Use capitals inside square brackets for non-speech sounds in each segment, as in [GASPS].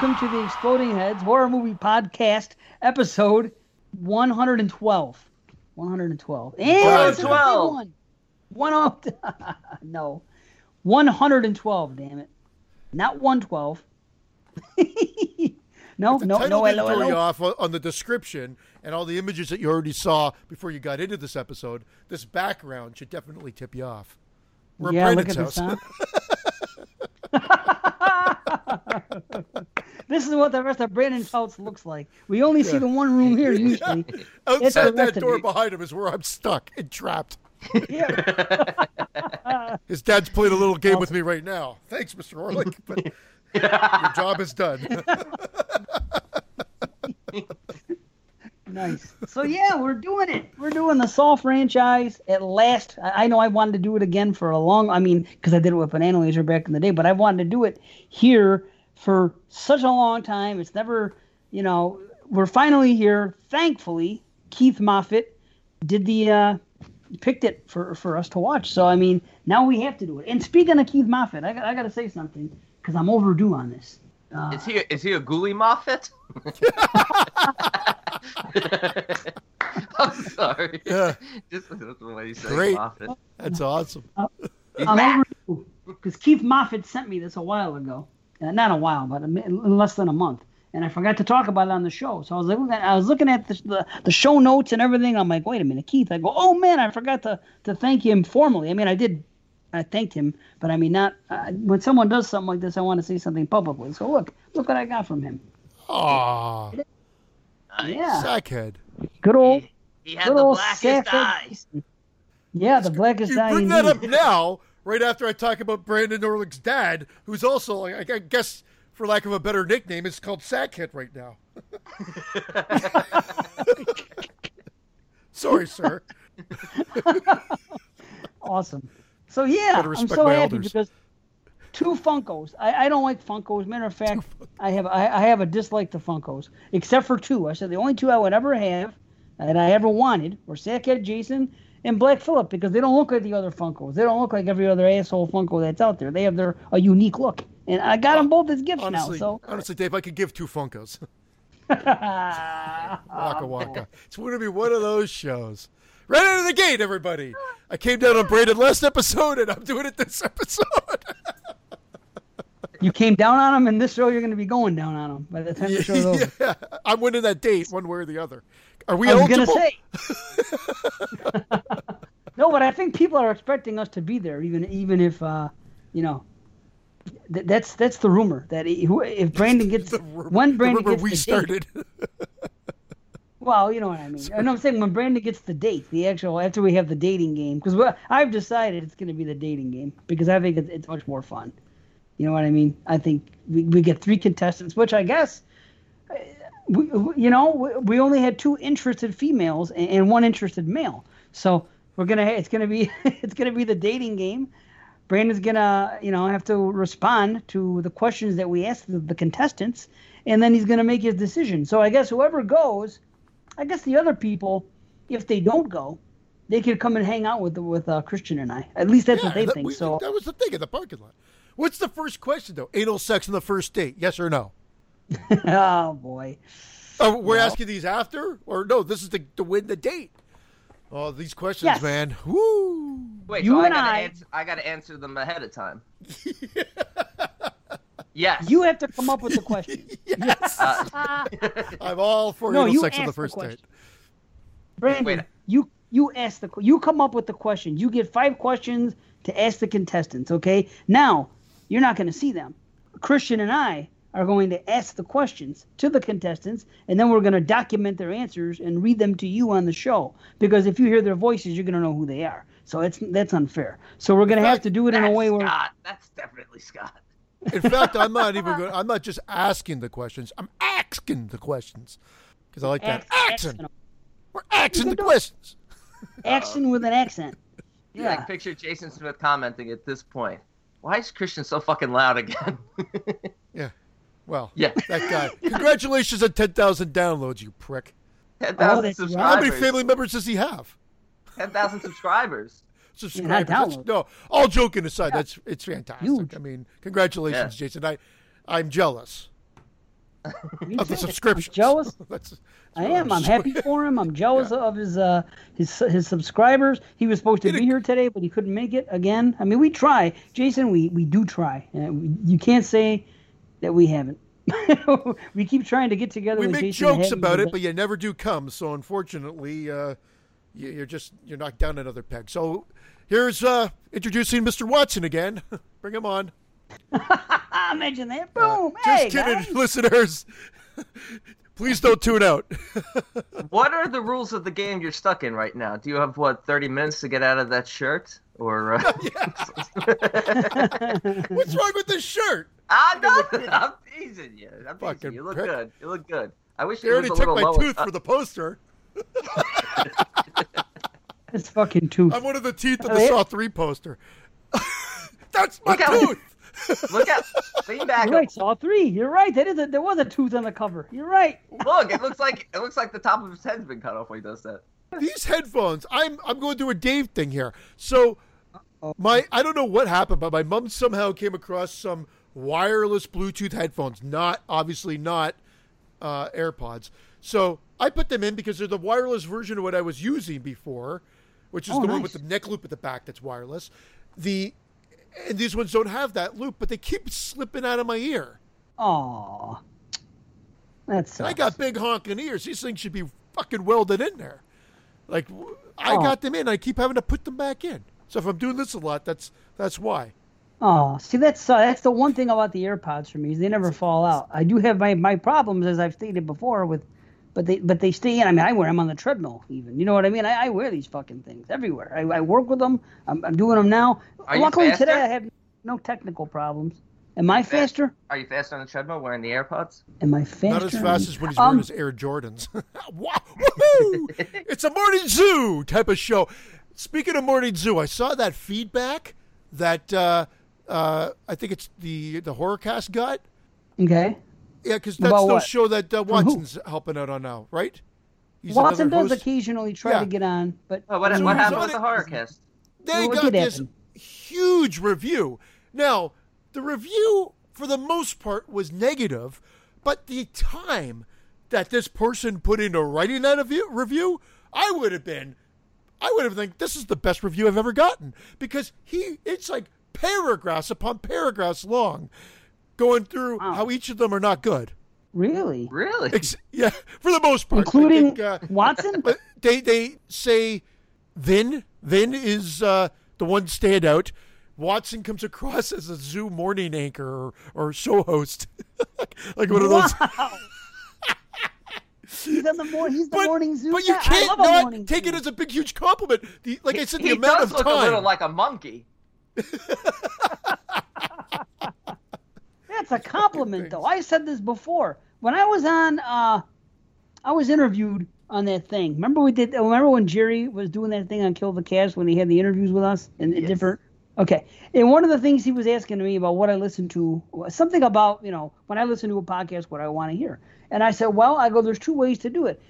Welcome to the Exploding Heads Horror Movie Podcast, episode 112. 112. And it's a big 112. one. One oh, [LAUGHS] no. 112, damn it. Not 112. [LAUGHS] no, The no, title no, didn't hello, throw you hello. off on the description and all the images that you already saw before you got into this episode. This background should definitely tip you off. We're Yeah, at look at Brandon's the house. [LAUGHS] [LAUGHS] this is what the rest of Brandon's house looks like. We only see the one room here [LAUGHS] usually. Outside that door behind him is where I'm stuck and trapped. [LAUGHS] Yeah. His dad's playing a little game with me right now. Thanks, Mr. Orlick, but your job is done. Nice. So yeah, we're doing it. We're doing the Saw franchise at last. I, I know I wanted to do it again for a long. I mean, because I did it with Banana Laser back in the day, but I wanted to do it here for such a long time. It's never, you know, we're finally here. Thankfully, Keith Moffat did the uh, picked it for for us to watch. So I mean, now we have to do it. And speaking of Keith Moffat, I got I got to say something because I'm overdue on this. Uh, Is he is he a ghoulie Moffat? [LAUGHS] [LAUGHS] I'm sorry. Yeah. Just that's the way you say Great. Moffat. That's awesome. He's I'm [LAUGHS] overdue because Keith Moffat sent me this a while ago. Uh, not a while, but a, in less than a month. And I forgot to talk about it on the show. So I was like, looking at- I was looking at the, the, the show notes and everything. I'm like, wait a minute, Keith. I go, oh man, I forgot to, to thank him formally. I mean, I did, I thanked him, but I mean, not uh, when someone does something like this, I want to say something publicly. So look, look what I got from him. Aw, Yeah, sackhead. good old, He had good the old blackest Safford- eyes. Yeah, the blackest You eye bring that up now, right after I talk about Brandon Orlick's dad, who's also, I I guess, for lack of a better nickname, is called Sackhead right now. [LAUGHS] Sorry, sir. [LAUGHS] Awesome. So yeah, I'm so happy elders. because two Funkos. I, I don't like Funkos. Matter of fact, I have I, I have a dislike to Funkos, except for two. I said the only two I would ever have that I ever wanted were Sackhead Jason and Black Phillip because they don't look like the other Funkos. They don't look like every other asshole Funko that's out there. They have their a unique look, and I got them both as gifts Honestly, now. So honestly, Dave, I could give two Funkos. [LAUGHS] Waka waka. It's going to be one of those shows. Right out of the gate, everybody. I came down on Brandon last episode, and I'm doing it this episode. [LAUGHS] you came down on them, and this show you're going to be going down on them by the time the show's over. [LAUGHS] yeah, I'm winning that date one way or the other. Are we I was eligible? gonna say. [LAUGHS] no, but I think people are expecting us to be there, even even if uh, you know. Th- that's that's the rumor that he, who- if Brandon [LAUGHS] gets The rumor- when the Brandon rumor gets we started. date, [LAUGHS] well, you know what I mean. I know I'm saying when Brandon gets the date, the actual after we have the dating game, because I've decided it's going to be the dating game because I think it's, it's much more fun. You know what I mean? I think we, we get three contestants, which I guess, uh, we, you know, we, only had two interested females and, one interested male. So we're gonna it's gonna be [LAUGHS] it's gonna be the dating game. Brandon's gonna you know have to respond to the questions that we ask the, the contestants, and then he's gonna make his decision. So I guess whoever goes, I guess the other people, if they don't go, they could come and hang out with with uh, Christian and I. At least that's what they that, think. we- so that was the thing in the parking lot. What's the first question though? Anal sex on the first date? Yes or no? [LAUGHS] oh boy. Oh, we're asking these after, or no? This is to, to win the date. Oh, these questions, Yes. man. Woo! Wait, You so I and gotta I- answer I gotta answer them ahead of time. [LAUGHS] yes. You have to come up with the question. [LAUGHS] Yes, Uh, I'm all for No, anal you sex on the ask the first date. Brandon, Wait. you you ask the you come up with the question. You get five questions to ask the contestants. Okay. Now you're not going to see them. Christian and I are going to ask the questions to the contestants, and then we're going to document their answers and read them to you on the show. Because if you hear their voices, you're going to know who they are. So it's that's unfair. So we're going to have to do it in a that's way where Scott. That's definitely Scott. In fact, I'm not even [LAUGHS] going. I'm not just asking the questions. I'm asking the questions because I like that Ask- accent. accent. We're asking the questions. [LAUGHS] action with an accent. Yeah. Yeah. I picture Jason Smith commenting at this point. Why is Christian so fucking loud again? [LAUGHS] Yeah. Well, Yeah. that guy. [LAUGHS] Congratulations on 10,000 downloads, you prick. 10,000 subscribers. How many family members does he have? 10,000 subscribers. [LAUGHS] Subscribers. That's- downloads. no, all joking aside, that's it's fantastic. Huge. I mean, congratulations, Yeah. Jason. I, I'm jealous [LAUGHS] of the too. subscriptions. I'm jealous. That's- that's I what am. I'm happy for him. I'm jealous of his uh his his subscribers. He was supposed to Did be it- here today, but he couldn't make it again. I mean, we try, Jason. We we do try. You can't say that we haven't. [LAUGHS] we keep trying to get together. We with make Jason jokes Hagen, about it, but you never do come. So unfortunately, uh, you, you're just you're knocked down another peg. So here's uh, introducing Mr. Watson again. [LAUGHS] Bring him on. [LAUGHS] Imagine that. Boom. Uh, Just hey, kidding, guys. listeners. Please don't tune out. What are the rules of the game you're stuck in right now? Do you have what 30 minutes to get out of that shirt, or? Uh... [LAUGHS] [LAUGHS] What's wrong with this shirt? ah, no, I'm teasing you. I'm teasing Fucking you. You look prick. good. You look good. I wish They already a took my lower. tooth for the poster. [LAUGHS] It's fucking tooth. I'm one of the teeth of Oh, the. Saw 3 poster. That's my Look how- tooth! Look at lean back. You're right, Saw three. You're right. That is a, there was a tooth on the cover. You're right. Look, it looks like it looks like the top of his head's been cut off when he does that. These headphones, I'm I'm going to do a Dave thing here. So my I don't know what happened, but my mom somehow came across some wireless Bluetooth headphones, not obviously not uh, AirPods. So I put them in because they're the wireless version of what I was using before, which is Oh, the one with the neck loop at the back that's wireless. The and these ones don't have that loop, but they keep slipping out of my ear. Aw. That's. I got big honking ears. These things should be fucking welded in there. Like I Oh. got them in. I keep having to put them back in. So if I'm doing this a lot, that's that's why. Oh, see, that's uh, that's the one thing about the AirPods for me is they never fall out. I do have my, my problems as I've stated before with, but they but they stay in. I mean, I wear them on the treadmill even. You know what I mean? I, I wear these fucking things everywhere. I, I work with them. I'm, I'm doing them now. Are you Luckily faster? today I have no technical problems. Am I faster? Are you faster on the treadmill wearing the AirPods? Am I faster? Not as fast as when he's wearing Um, his Air Jordans. [LAUGHS] Wow, woohoo! it's a morning zoo type of show. Speaking of morning zoo, I saw that feedback that uh, uh, I think it's the the horrorcast got. Okay. Yeah, because that's About the what? show that uh. Watson's helping out on now, right? He's Watson another does host. occasionally try Yeah. to get on, but Oh, what, So what happened on with the it- horror cast? they What got did this happen? huge review. Now, the review, for the most part, was negative, but the time that this person put into writing that review, review I would have been, I would have think this is the best review I've ever gotten because he, it's like paragraphs upon paragraphs long, going through Wow. how each of them are not good. really, Really? Ex- yeah, [LAUGHS] for the most part, including think, uh, Watson. [LAUGHS] but they they say Vin Vin is uh, the one standout. Watson comes across as a zoo morning anchor or, or show host, [LAUGHS] like one of those. Wow. He's on the morning. He's the But, morning zoo. but you guy. Can't not take zoo. it as a big huge compliment. The, like I said, the amount of time. he does look a little like a monkey. That's [LAUGHS] a compliment, though. I said this before. When I was on, uh, I was interviewed on that thing. Remember we did? Remember when Jerry was doing that thing on Kill the Cast when he had the interviews with us and Yes. different. Okay, and one of the things he was asking me about what I listened to, was something about you know when I listen to a podcast, what I want to hear. And I said, well, I go, there's two ways to do it.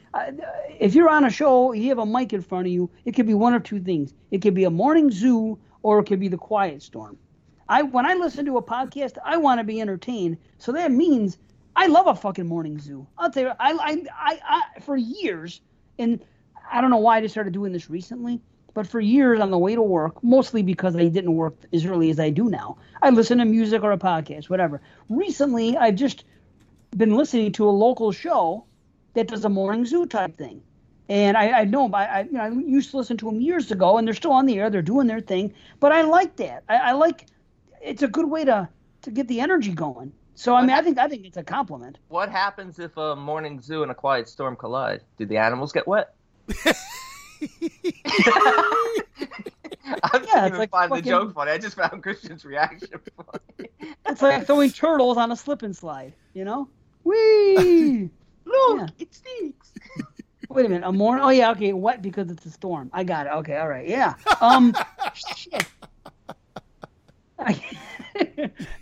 If you're on a show, you have a mic in front of you. It could be one of two things. It could be a morning zoo, or it could be the Quiet Storm. I when I listen to a podcast, I want to be entertained. So that means I love a fucking morning zoo. I'll tell you, I, I, I, I for years, and I don't know why I just started doing this recently, but for years on the way to work, mostly because I didn't work as early as I do now, I listen to music or a podcast, whatever. Recently, I've just been listening to a local show that does a morning zoo type thing. And I, I know, I, I, you know, I used to listen to them years ago, and they're still on the air. They're doing their thing, but I like that. I, I like. It's a good way to to get the energy going. So I mean, I think I think it's a compliment. What happens if a morning zoo and a quiet storm collide? Do the animals get wet? [LAUGHS] I [LAUGHS] Yeah, didn't it's even like find the joke funny. I just found Christian's reaction funny. It's like throwing [LAUGHS] turtles on a slip and slide. You know? Whee! [LAUGHS] Look, Yeah. it stinks. [LAUGHS] Wait a minute, a morning? Oh yeah, okay, wet because it's a storm. I got it. Okay, all right, yeah. Um, [LAUGHS] shit.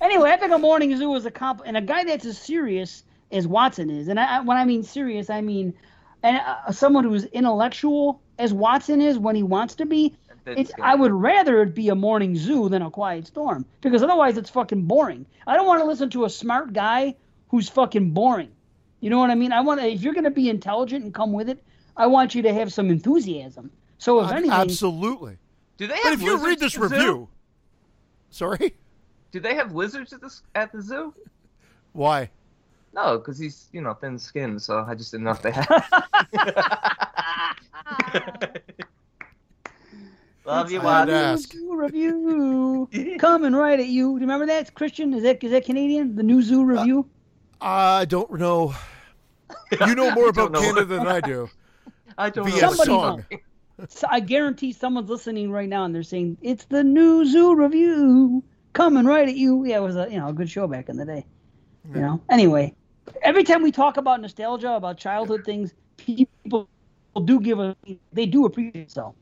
anyway, I think a morning zoo is a comp, and a guy that's as serious as Watson is, and I, I- when I mean serious, I mean, and uh, someone who's intellectual as Watson is when he wants to be, It's. I would rather it be a morning zoo than a quiet storm because otherwise it's fucking boring. I don't want to listen to a smart guy who's fucking boring. You know what I mean? I want to, if you're going to be intelligent and come with it, I want you to have some enthusiasm. So if anything, Absolutely. Do they have But if you read this at the zoo? review, sorry, Do they have lizards at the at the zoo? why? No, because he's you know thin skinned, so I just didn't know if they had. [LAUGHS] [LAUGHS] Love you, I had Watson. Zoo review coming right at you. Do you remember that, Christian? Is that is that Canadian? The new zoo review. Uh, I don't know. You know [LAUGHS] more about know Canada than I do. [LAUGHS] I don't Via know. Somebody song. So I guarantee someone's listening right now and they're saying it's the new zoo review coming right at you. Yeah, it was a you know a good show back in the day. You know. Anyway, every time we talk about nostalgia, about childhood things, people do give a they do appreciate so.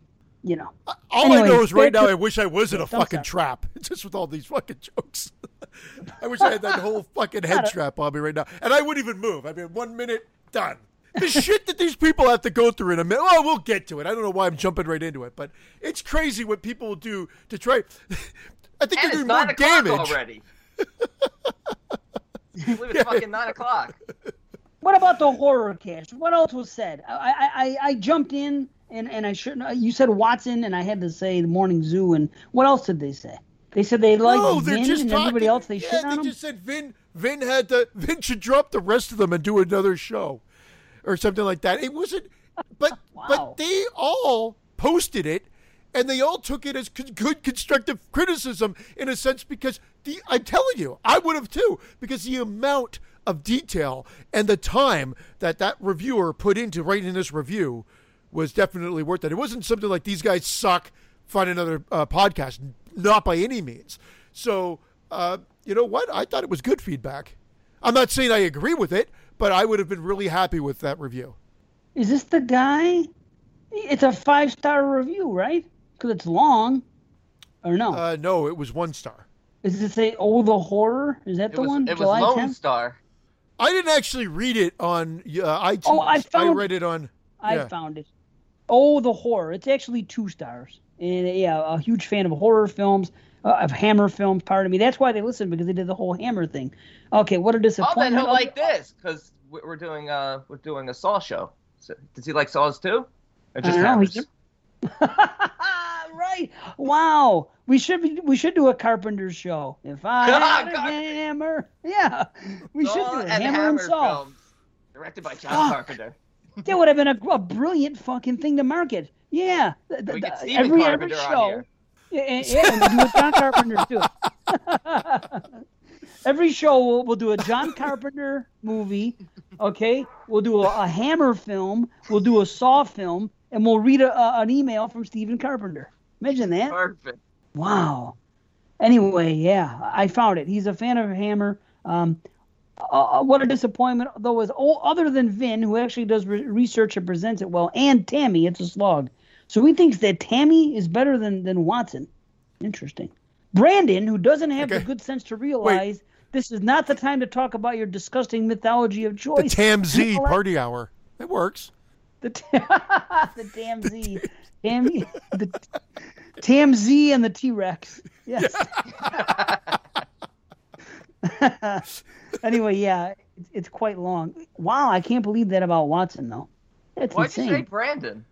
You know. Uh, all I know is right now to- I wish I was in a I'm fucking sorry. trap. [LAUGHS] Just with all these fucking jokes. [LAUGHS] I wish I had that whole fucking head Gotta- strap on me right now. And I wouldn't even move. I mean, one minute, done. The shit that these people have to go through in a minute. Oh, we'll get to it. I don't know why I'm jumping right into it, but it's crazy what people will do to try. [LAUGHS] I think And they're it's doing more nine o'clock damage. already. I believe it's fucking nine o'clock. What about the horror cast? What else was said? I I, I, I jumped in and, and I shouldn't. Uh, you said Watson, and I had to say the Morning Zoo. And what else did they say? They said they liked no, Vin just and talking. everybody else. They yeah, shit they just said Vin. Vin had to. [LAUGHS] Vin should drop the rest of them and do another show, or something like that. It wasn't. But [LAUGHS] Wow. but they all posted it, and they all took it as good constructive criticism in a sense because the I'm telling you, I would have too because the amount of detail and the time that that reviewer put into writing this review was definitely worth it. It wasn't something like these guys suck. Find another uh, podcast. Not by any means. So uh, you know what? I thought it was good feedback. I'm not saying I agree with it, but I would have been really happy with that review. Is this the guy? It's a five star review, right? Because it's long. Or no? Uh, no, it was one star. Is it say "Oh the Horror"? Is that It the was, one? it was July Lone 10th? Star. I didn't actually read it on uh, iTunes. Oh, I found- I read it on. I yeah. found it. Oh, the horror. It's actually two stars. And yeah, a huge fan of horror films, uh, of Hammer films. Pardon me. That's why they listened because they did the whole Hammer thing. Okay, what a disappointment. Oh, then he'll like this because we're doing uh we're doing a Saw show. So, does he like Saws too? Or just I don't know, Hammers? [LAUGHS] right. Wow. We should be, we should do a Carpenter show. If I [LAUGHS] had a hammer, [LAUGHS] yeah, we should do a and hammer, and saw. films, directed by John. Carpenter. That would have been a, a brilliant fucking thing to market. Yeah, The- the- We get the- every Carpenter every show. Yeah, and, yeah, and do a John Carpenter too. [LAUGHS] Every show we'll, we'll do a John Carpenter movie, okay? We'll do a, a Hammer film, we'll do a Saw film, and we'll read a, a, an email from Stephen Carpenter. Imagine that. Perfect. Wow. Anyway, yeah, I found it. He's a fan of Hammer. Um, uh, what a disappointment, though, is oh, other than Vin, who actually does re- research and presents it well, and Tammy, it's a slog. So he thinks that Tammy is better than, than Watson. Interesting. Brandon, who doesn't have Okay. the good sense to realize this is not the time to talk about your disgusting mythology of The choice. Tam Z Well, party hour. It works. The, t- [LAUGHS] the Z. Tammy, the Tam Z and the T Rex. Yes. [LAUGHS] [LAUGHS] anyway, yeah, it's, it's quite long. Wow, I can't believe that about Watson, though. That's Why'd you say Brandon?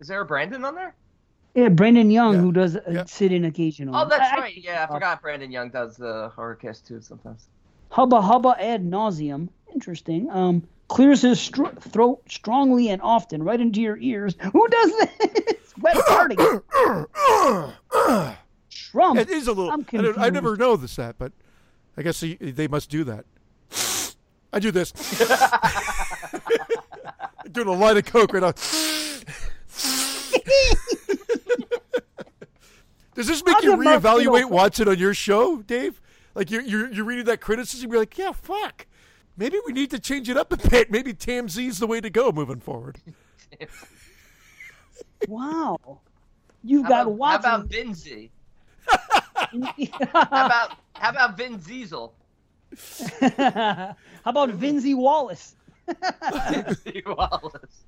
Is there a Brandon on there? Yeah, Brandon Young, Yeah. who does uh, Yeah. sit in occasionally. Oh, that's I- I- right. Yeah, I forgot Brandon Young does the horrorcast too sometimes. Hubba hubba ad nauseum. Interesting. Um, clears his str- throat strongly and often, right into your ears. [LAUGHS] Who does this? [LAUGHS] Wet farting. [COUGHS] Trump. It is a little. I'm I, don't, I confused. never noticed that, but I guess they, they must do that. I do this. [LAUGHS] Doing a line of coke right now. Does this make I'll you give Mark reevaluate Fiddle- Watson on your show, Dave? Like you're you're, you're reading that criticism, you're like, yeah, fuck. Maybe we need to change it up a bit. Maybe Tam Z's the way to go moving forward. Wow. You've How got about, how about Vin Z? [LAUGHS] How about how about Vin Diesel? How about Vinzy Wallace? Vin Z Wallace.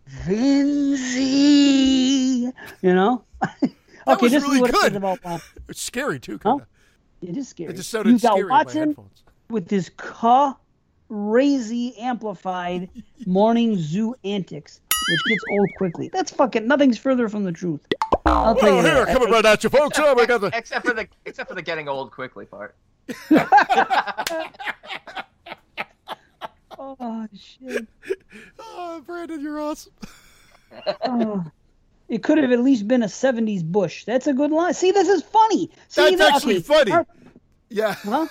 Vinzy. You know? That okay, was this really is what good. it is about. It's scary too. Huh? Kinda. it is scary. It just sounded you got scary in my Watson headphones. with this crazy amplified morning zoo antics, which gets old quickly. That's fucking nothing's further from the truth. I'll tell Well, you here, that. coming right at you, folks. Oh, we got the. except for the except for the getting old quickly part. Oh shit. Oh, Brandon, you're awesome. Oh. It could have at least been a '70s Bush. That's a good line. See, this is funny. See, That's that- actually okay, funny. our- Yeah, Huh?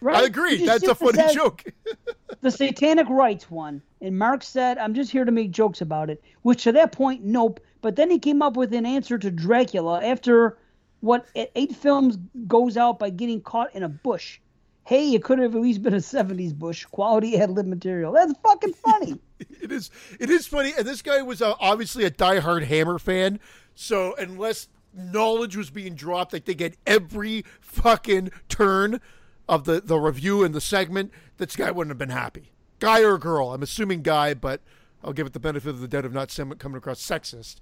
Right? I agree. That's a funny said joke. [LAUGHS] The Satanic Rites one, and Mark said, "I'm just here to make jokes about it." Which to that point, nope. But then he came up with an answer to Dracula after what eight films goes out by getting caught in a bush. Hey, it could have at least been a '70s bush. Quality ad lib material. That's fucking funny. [LAUGHS] It is. It is funny, and this guy was uh, obviously a diehard Hammer fan. So unless knowledge was being dropped, I think at every fucking turn of the the review and the segment, this guy wouldn't have been happy. Guy or girl? I'm assuming guy, but I'll give it the benefit of the doubt of not coming across sexist,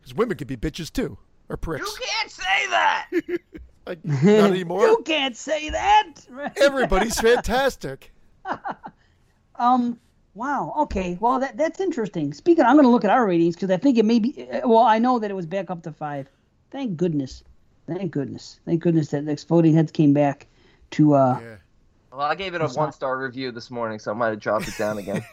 because women could be bitches too or You can't say that. Like, [LAUGHS] not [LAUGHS] anymore. you can't say that. [LAUGHS] Everybody's fantastic. Um. Wow. Okay. Well, that that's interesting. Speaking, I'm going to look at our ratings because I think it may be. Well, I know that it was back up to five. Thank goodness. Thank goodness. Thank goodness that the exploding heads came back to. uh Yeah. Well, I gave it a one star review this morning, so I might have dropped it down again.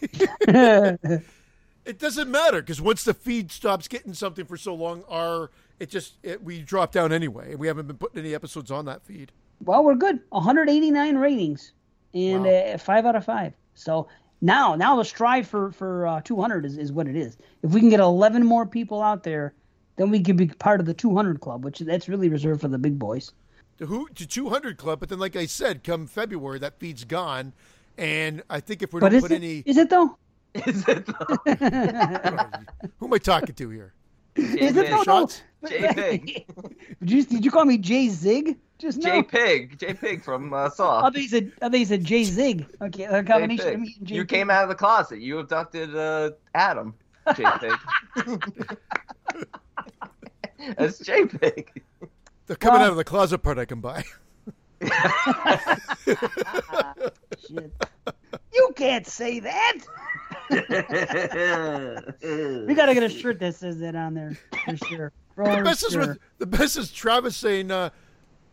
It doesn't matter because once the feed stops getting something for so long, our it just it, we drop down anyway. We haven't been putting any episodes on that feed. well, we're good. 189 ratings and Wow. uh, five out of five. So now, now the strive for for uh, 200 is, is what it is. If we can get 11 more people out there, then we can be part of the 200 club, which that's really reserved for the big boys. The who to 200 club, but then like I said, come February that feed's gone, and I think if we But don't is put it, any, is it though? Is it though? [LAUGHS] who am I talking to here? Is it though? No. Shots? J Pig. [LAUGHS] Did you, did you call me Jay Zig just now? J Pig. J Pig from uh, I Saw. thought you said, I thought you said Jay Zig. Okay, a J combination of Pig. me and Jay You came out of the closet. You abducted uh, Adam. J Pig. [LAUGHS] That's J Pig. The coming Well- out of the closet part I can buy. Shit. You can't say that. [LAUGHS] We gotta get a shirt that says that on there for sure. The best is with, the best is Travis saying, uh,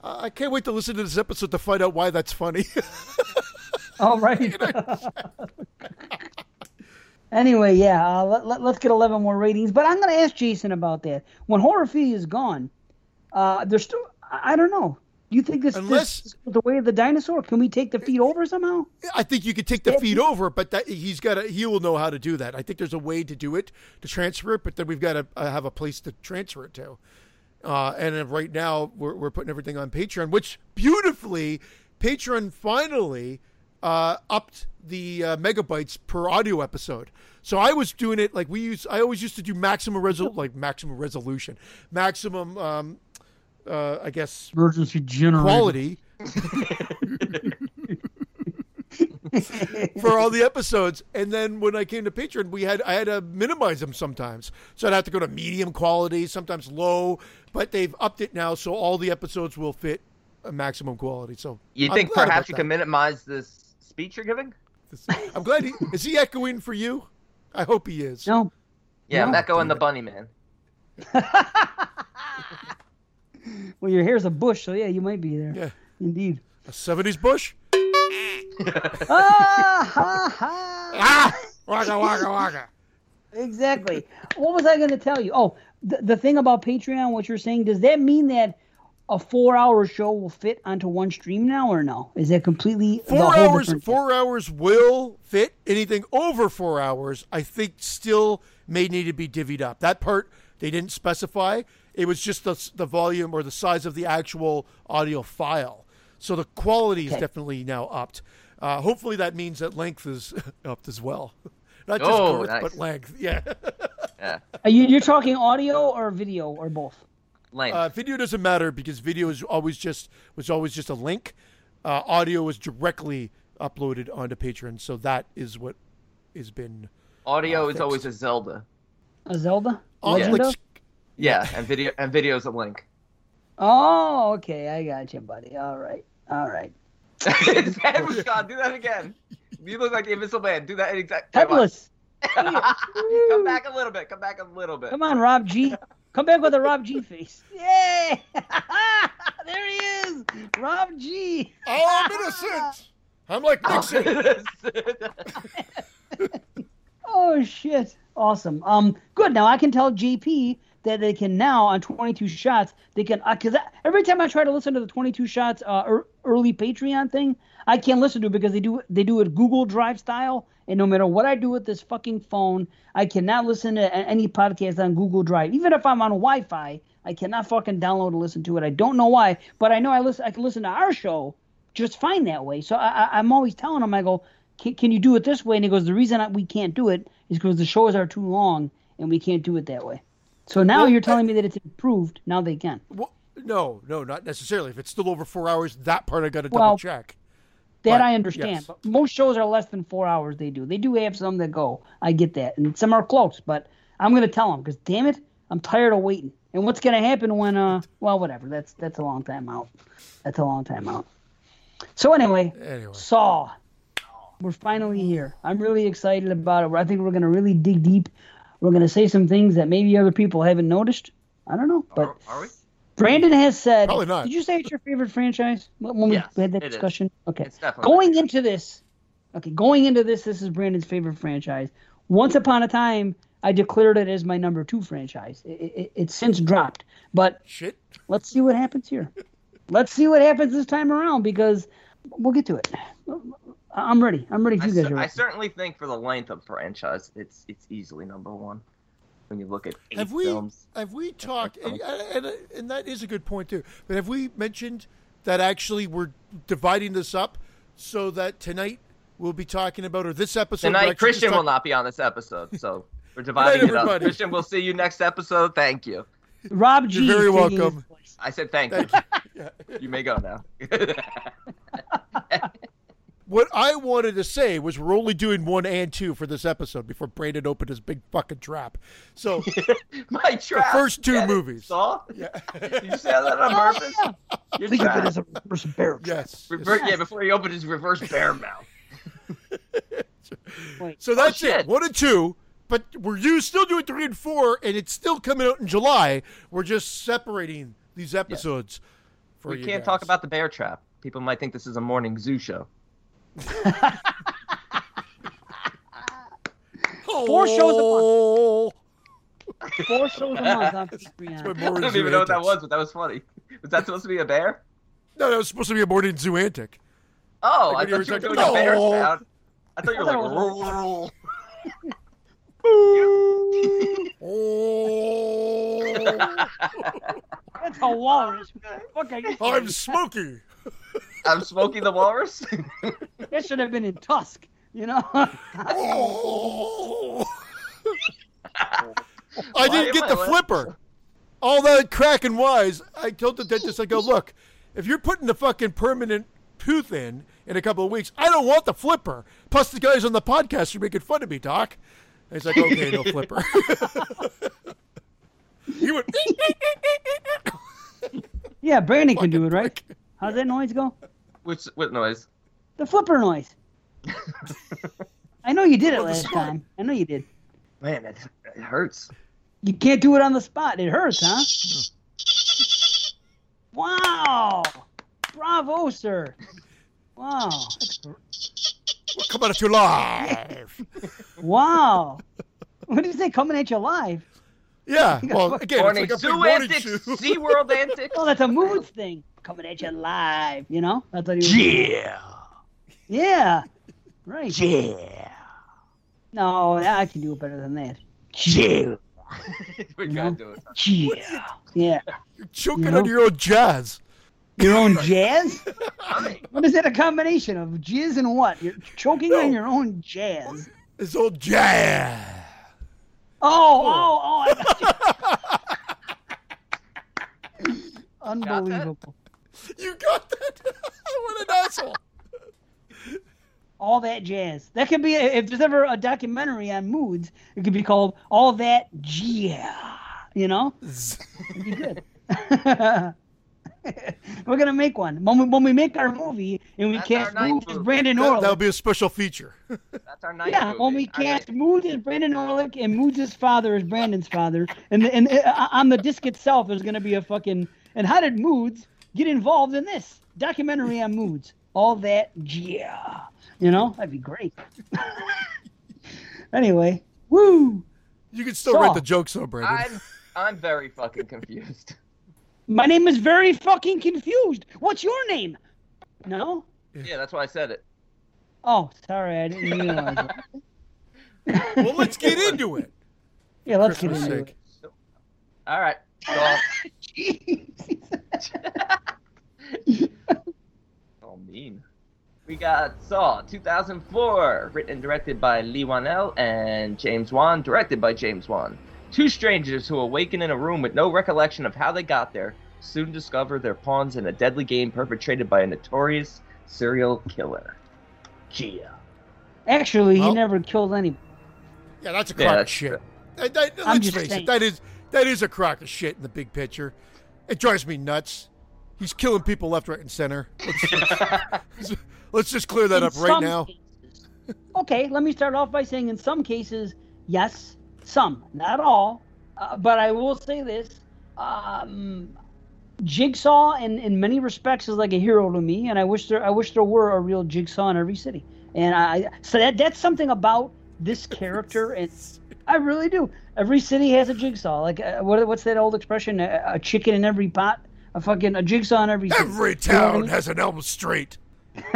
"I can't wait to listen to this episode to find out why that's funny." [LAUGHS] All right. [LAUGHS] [LAUGHS] anyway, yeah, uh, let, let, us get 11 more ratings. But I'm going to ask Jason about that. When Horror Fee is gone, uh, there's still, I don't know. You think this, Unless- this is the way of the dinosaur? Can we take the feet over somehow? I think you could take the feet over, but that he's got to he will know how to do that. I think there's a way to do it to transfer it, but then we've got to uh, have a place to transfer it to. Uh, and right now we're we're putting everything on Patreon, which beautifully Patreon finally uh, upped the uh, megabytes per audio episode. So I was doing it like we use. I always used to do maximum resol like maximum resolution, maximum. Um, uh, I guess Emergency generator. quality [LAUGHS] for all the episodes. And then when I came to Patreon, we had I had to minimize them sometimes, so I'd have to go to medium quality, sometimes low. But they've upped it now, so all the episodes will fit a maximum quality. So You I'm think perhaps you that. can minimize this speech you're giving? I'm glad he is he echoing for you. I hope he is. No. Yeah, I'm echoing the bunny man. [LAUGHS] [LAUGHS] Well, your hair's a bush, so yeah, you might be there. Yeah, Indeed. a '70s bush. [LAUGHS] ah, ha, ha. Ah, waka waka waka. Exactly. What was I going to tell you? Oh, the, the thing about Patreon, what you're saying, does that mean that a four hour show will fit onto one stream now or no? Is that completely Four whole hours. different- Four hours will fit. Anything over four hours, I think, still may need to be divvied up. That part they didn't specify. It was just the the volume or the size of the actual audio file. So the quality is definitely now upped. Uh, hopefully that means that length is [LAUGHS] upped as well. [LAUGHS] Not just Oh, girth, nice. but length. [LAUGHS] Yeah. Yeah. Are you, you're talking audio or video or both? Length. Uh, video doesn't matter because video is always just was always just a link. Uh, audio is directly uploaded onto Patreon, so that is what has been Audio is always a Zelda. A Zelda? Uh, Legend like, of? Sk- Yeah, and video and video's a link. Oh, okay, I got you, buddy. All right, all right. [LAUGHS] His head. Do that again. You look like the Invisible Man. Do that exact. Come on. Headless. Come back a little bit. Come back a little bit. Come on, Rob G. Come back with a Rob G face. Yay! [LAUGHS] there he is, Rob G. Oh, I'm innocent. I'm like [LAUGHS] Nixon. Oh shit! Awesome. Um, good. Now I can tell JP that they can now on 22 shots they can because every time I try to listen to the 22 shots uh, early Patreon thing, I can't listen to it because they do they do it Google Drive style, and no matter what I do with this fucking phone, I cannot listen to any podcast on Google Drive. Even if I'm on Wi-Fi, I cannot fucking download and listen to it. I don't know why, but I know I listen. I can listen to our show just fine that way. So I, I, I'm always telling him, I go, can, can you do it this way? And he goes, the reason I, we can't do it is because the shows are too long and we can't do it that way. So now Well, you're telling me that it's improved. Now they can. Well, no, no, not necessarily. If it's still over four hours, that part I got to double check. That But, I understand. yes. Most shows are less than four hours. They do. They do have some that go. I get that, and some are close. But I'm gonna tell them because damn it, I'm tired of waiting. And what's gonna happen when? Uh, well, whatever. That's that's a long time out. That's a long time out. So anyway, Anyway. Saw. We're finally here. I'm really excited about it. I think we're gonna really dig deep. We're gonna say some things that maybe other people haven't noticed. I don't know, but Are, are we? Brandon has said. Probably not. Did you say it's your favorite franchise when when Yes, we had that it is. discussion? Okay. It's definitely Going into this, okay, going into this, this is Brandon's favorite franchise. Once upon a time, I declared it as my number two franchise. It, it, it's since dropped, but Shit. let's see what happens here. Let's see what happens this time around because we'll get to it. I'm ready. I'm ready if I, you guys cer- are I certainly think for the length of franchise, it's it's easily number one. When you look at eight Have we films, have we talked and, and, and that is a good point too. But have we mentioned that actually we're dividing this up so that tonight we'll be talking about or this episode we're tonight Christian just will not be on this episode, so we're [LAUGHS] dividing it up. everybody. Christian, we'll see you next episode. Thank you. Rob G. You're very welcome. I said thank, Thank you. [LAUGHS] you. You may go now. [LAUGHS] What I wanted to say was we're only doing one and two for this episode before Brandon opened his big fucking trap. So [LAUGHS] My trap. first two Get it, movies. Saw? yeah, Did you say that on Oh, purpose? yeah. Your Think of trap. it as a reverse bear. trap. yes. Rever- yeah, before he opened his reverse bear mouth. [LAUGHS] So that's Oh, it. One and two. But we're you still doing three and four, and it's still coming out in July. We're just separating these episodes for We you can't guys. talk about the bear trap. People might think this is a morning zoo show. Four shows a month. [LAUGHS] Four shows a month on my Patreon. I don't even know what that was, but that was funny. Was that supposed to be a bear? No, that was supposed to be a morning zoo antic. Oh, Like I when you were thought you were talking- doing a bear sound. I thought you were I like. thought [LAUGHS] Oh. That's a walrus. Fuck, I guess I'm Smokey. [LAUGHS] I'm Smokey the Walrus. [LAUGHS] that should have been in Tusk. You know. Oh. [LAUGHS] I didn't get I the laughing? flipper. All that crack and wise. I told the dentist, I go, look, if you're putting the fucking permanent tooth in in a couple of weeks, I don't want the flipper. Plus, the guys on the podcast are making fun of me, Doc. And he's like, okay, no flipper. he went, yeah, Brandon can do it, Fucking right? Prick. How that noise go? Which what noise? The flipper noise. [LAUGHS] I know you did it last time. I know you did. Man, it, it hurts. You can't do it on the spot. It hurts, huh? [LAUGHS] Wow. Bravo, sir. Wow. We're coming at you live. [LAUGHS] Wow. What did you say? Coming at you live? Yeah, well, again, morning it's like a big morning antics, show. SeaWorld antics. Oh, that's a moods thing. Coming at you live. You know? That's what he was Yeah. Yeah. Right. Yeah. No, I can do it better than that. Yeah. [LAUGHS] we No. gotta do it. Yeah. Yeah. You're choking You know? on your own jazz. Your own [LAUGHS] jazz? What is that a combination of jizz and what? You're choking No. on your own jazz. It's old jazz. Oh, oh, oh. I got you. [LAUGHS] Unbelievable. You got that? [LAUGHS] what an asshole. All that jazz. That could be, if there's ever a documentary on moods, it could be called All That Yeah. You know, it'd be good. [LAUGHS] We're gonna make one when we, when we make our movie and we That's cast our Mood as. Brandon That, Orlick. that'll be a special feature. [LAUGHS] That's our night Yeah, movie. when we Our cast night- Mood as Brandon Orlick and Mood's father as Brandon's father, and and uh, on the disc itself there's gonna be a fucking and how did Moods get involved in this documentary on Moods? All that, yeah, you know that'd be great. [LAUGHS] anyway, woo! You can still So- write the jokes though, Brandon. I'm I'm very fucking confused. [LAUGHS] [LAUGHS] My name is very fucking confused. What's your name? No. Yeah, that's why I said it. Oh, sorry, I didn't realize it. well, let's get into it. Yeah, let's get into sake. All right. So, it. oh, mean. We got Saw 2004, written and directed by Leigh Whannell and James Wan, directed by James Wan. Two strangers who awaken in a room with no recollection of how they got there soon discover they're pawns in a deadly game perpetrated by a notorious serial killer. Gia. Actually, he never killed any. Yeah, that's a Yeah, crock of shit. true. That- that- let's face saying. it. That is that is a crock of shit in the big picture. It drives me nuts. He's killing people left, right, and center. Let's, let's, [LAUGHS] let's just clear that In up right now. cases- okay, let me start off by saying in some cases, yes, some, not all. Uh, but I will say this: um, Jigsaw, in, in many respects, is like a hero to me, and I wish there I wish there were a real Jigsaw in every city. And I so that that's something about this character, and I really do. Every city has a Jigsaw. Like uh, what, what's that old expression? A, a chicken in every pot. A fucking a jigsaw in every city. Every You know I town mean? has an Elm Street. [LAUGHS]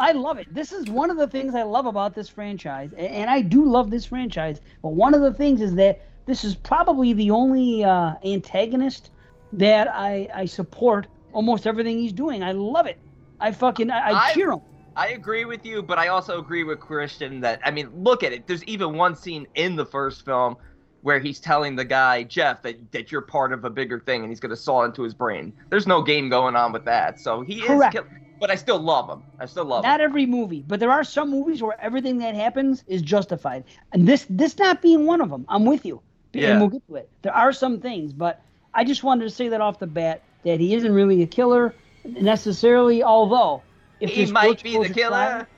I love it. This is one of the things I love about this franchise, and I do love this franchise. But one of the things is that this is probably the only uh, antagonist that I, I support almost everything he's doing. I love it. I fucking I, I I- cheer him. I agree with you, but I also agree with Christian that I mean, look at it. There's even one scene in the first film where he's telling the guy Jeff that that you're part of a bigger thing, and he's gonna saw into his brain. There's no game going on with that, so he Correct. is. Kill- but I still love him. I still love him. Not him. every movie, but there are some movies where everything that happens is justified, and this this not being one of them. I'm with you, Yeah. and we'll get to it. There are some things, but I just wanted to say that off the bat that he isn't really a killer necessarily. Although, if He might be the goes to trial- killer.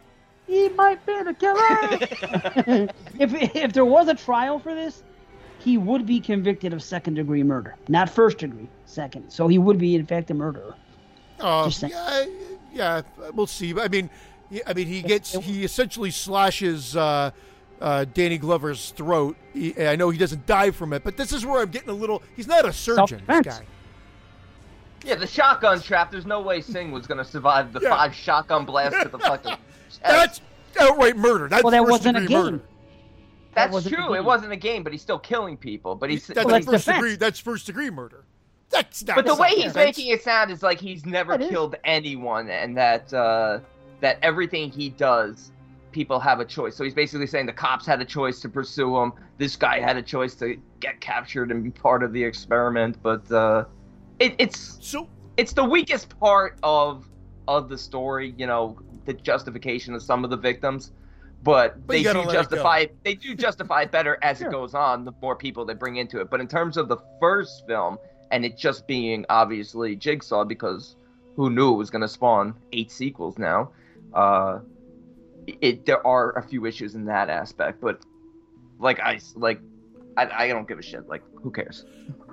he might be the killer. [LAUGHS] if if there was a trial for this, he would be convicted of second degree murder, not first degree, second. So he would be in fact a murderer. Uh, Just saying. yeah, yeah, we'll see. I mean, I mean, he gets he essentially slashes uh, uh, Danny Glover's throat. He, I know he doesn't die from it, but this is where I'm getting a little. He's not a surgeon, this guy. Yeah, the shotgun trap. There's no way Sing was gonna survive the Yeah. five shotgun blasts to the fucking. chest. [LAUGHS] That's outright murder. That's Well, that first wasn't a game. murder. That's wasn't true. It wasn't a game, but he's still killing people. But he's. That's Well, that's first defense. degree. That's first degree murder. That's not. But the way he's defense. making it sound is like he's never It is. killed anyone, and that uh, that everything he does, people have a choice. So he's basically saying the cops had a choice to pursue him. This guy had a choice to get captured and be part of the experiment. But uh, it, it's So it's the weakest part of of the story. You know, the justification of some of the victims. But, But they do gotta it justify they do justify it better as Sure. it goes on. The more people they bring into it. But in terms of the first film, and it just being obviously Jigsaw because who knew it was going to spawn eight sequels now. Uh, it there are a few issues in that aspect, but like I like I, I don't give a shit. Like who cares?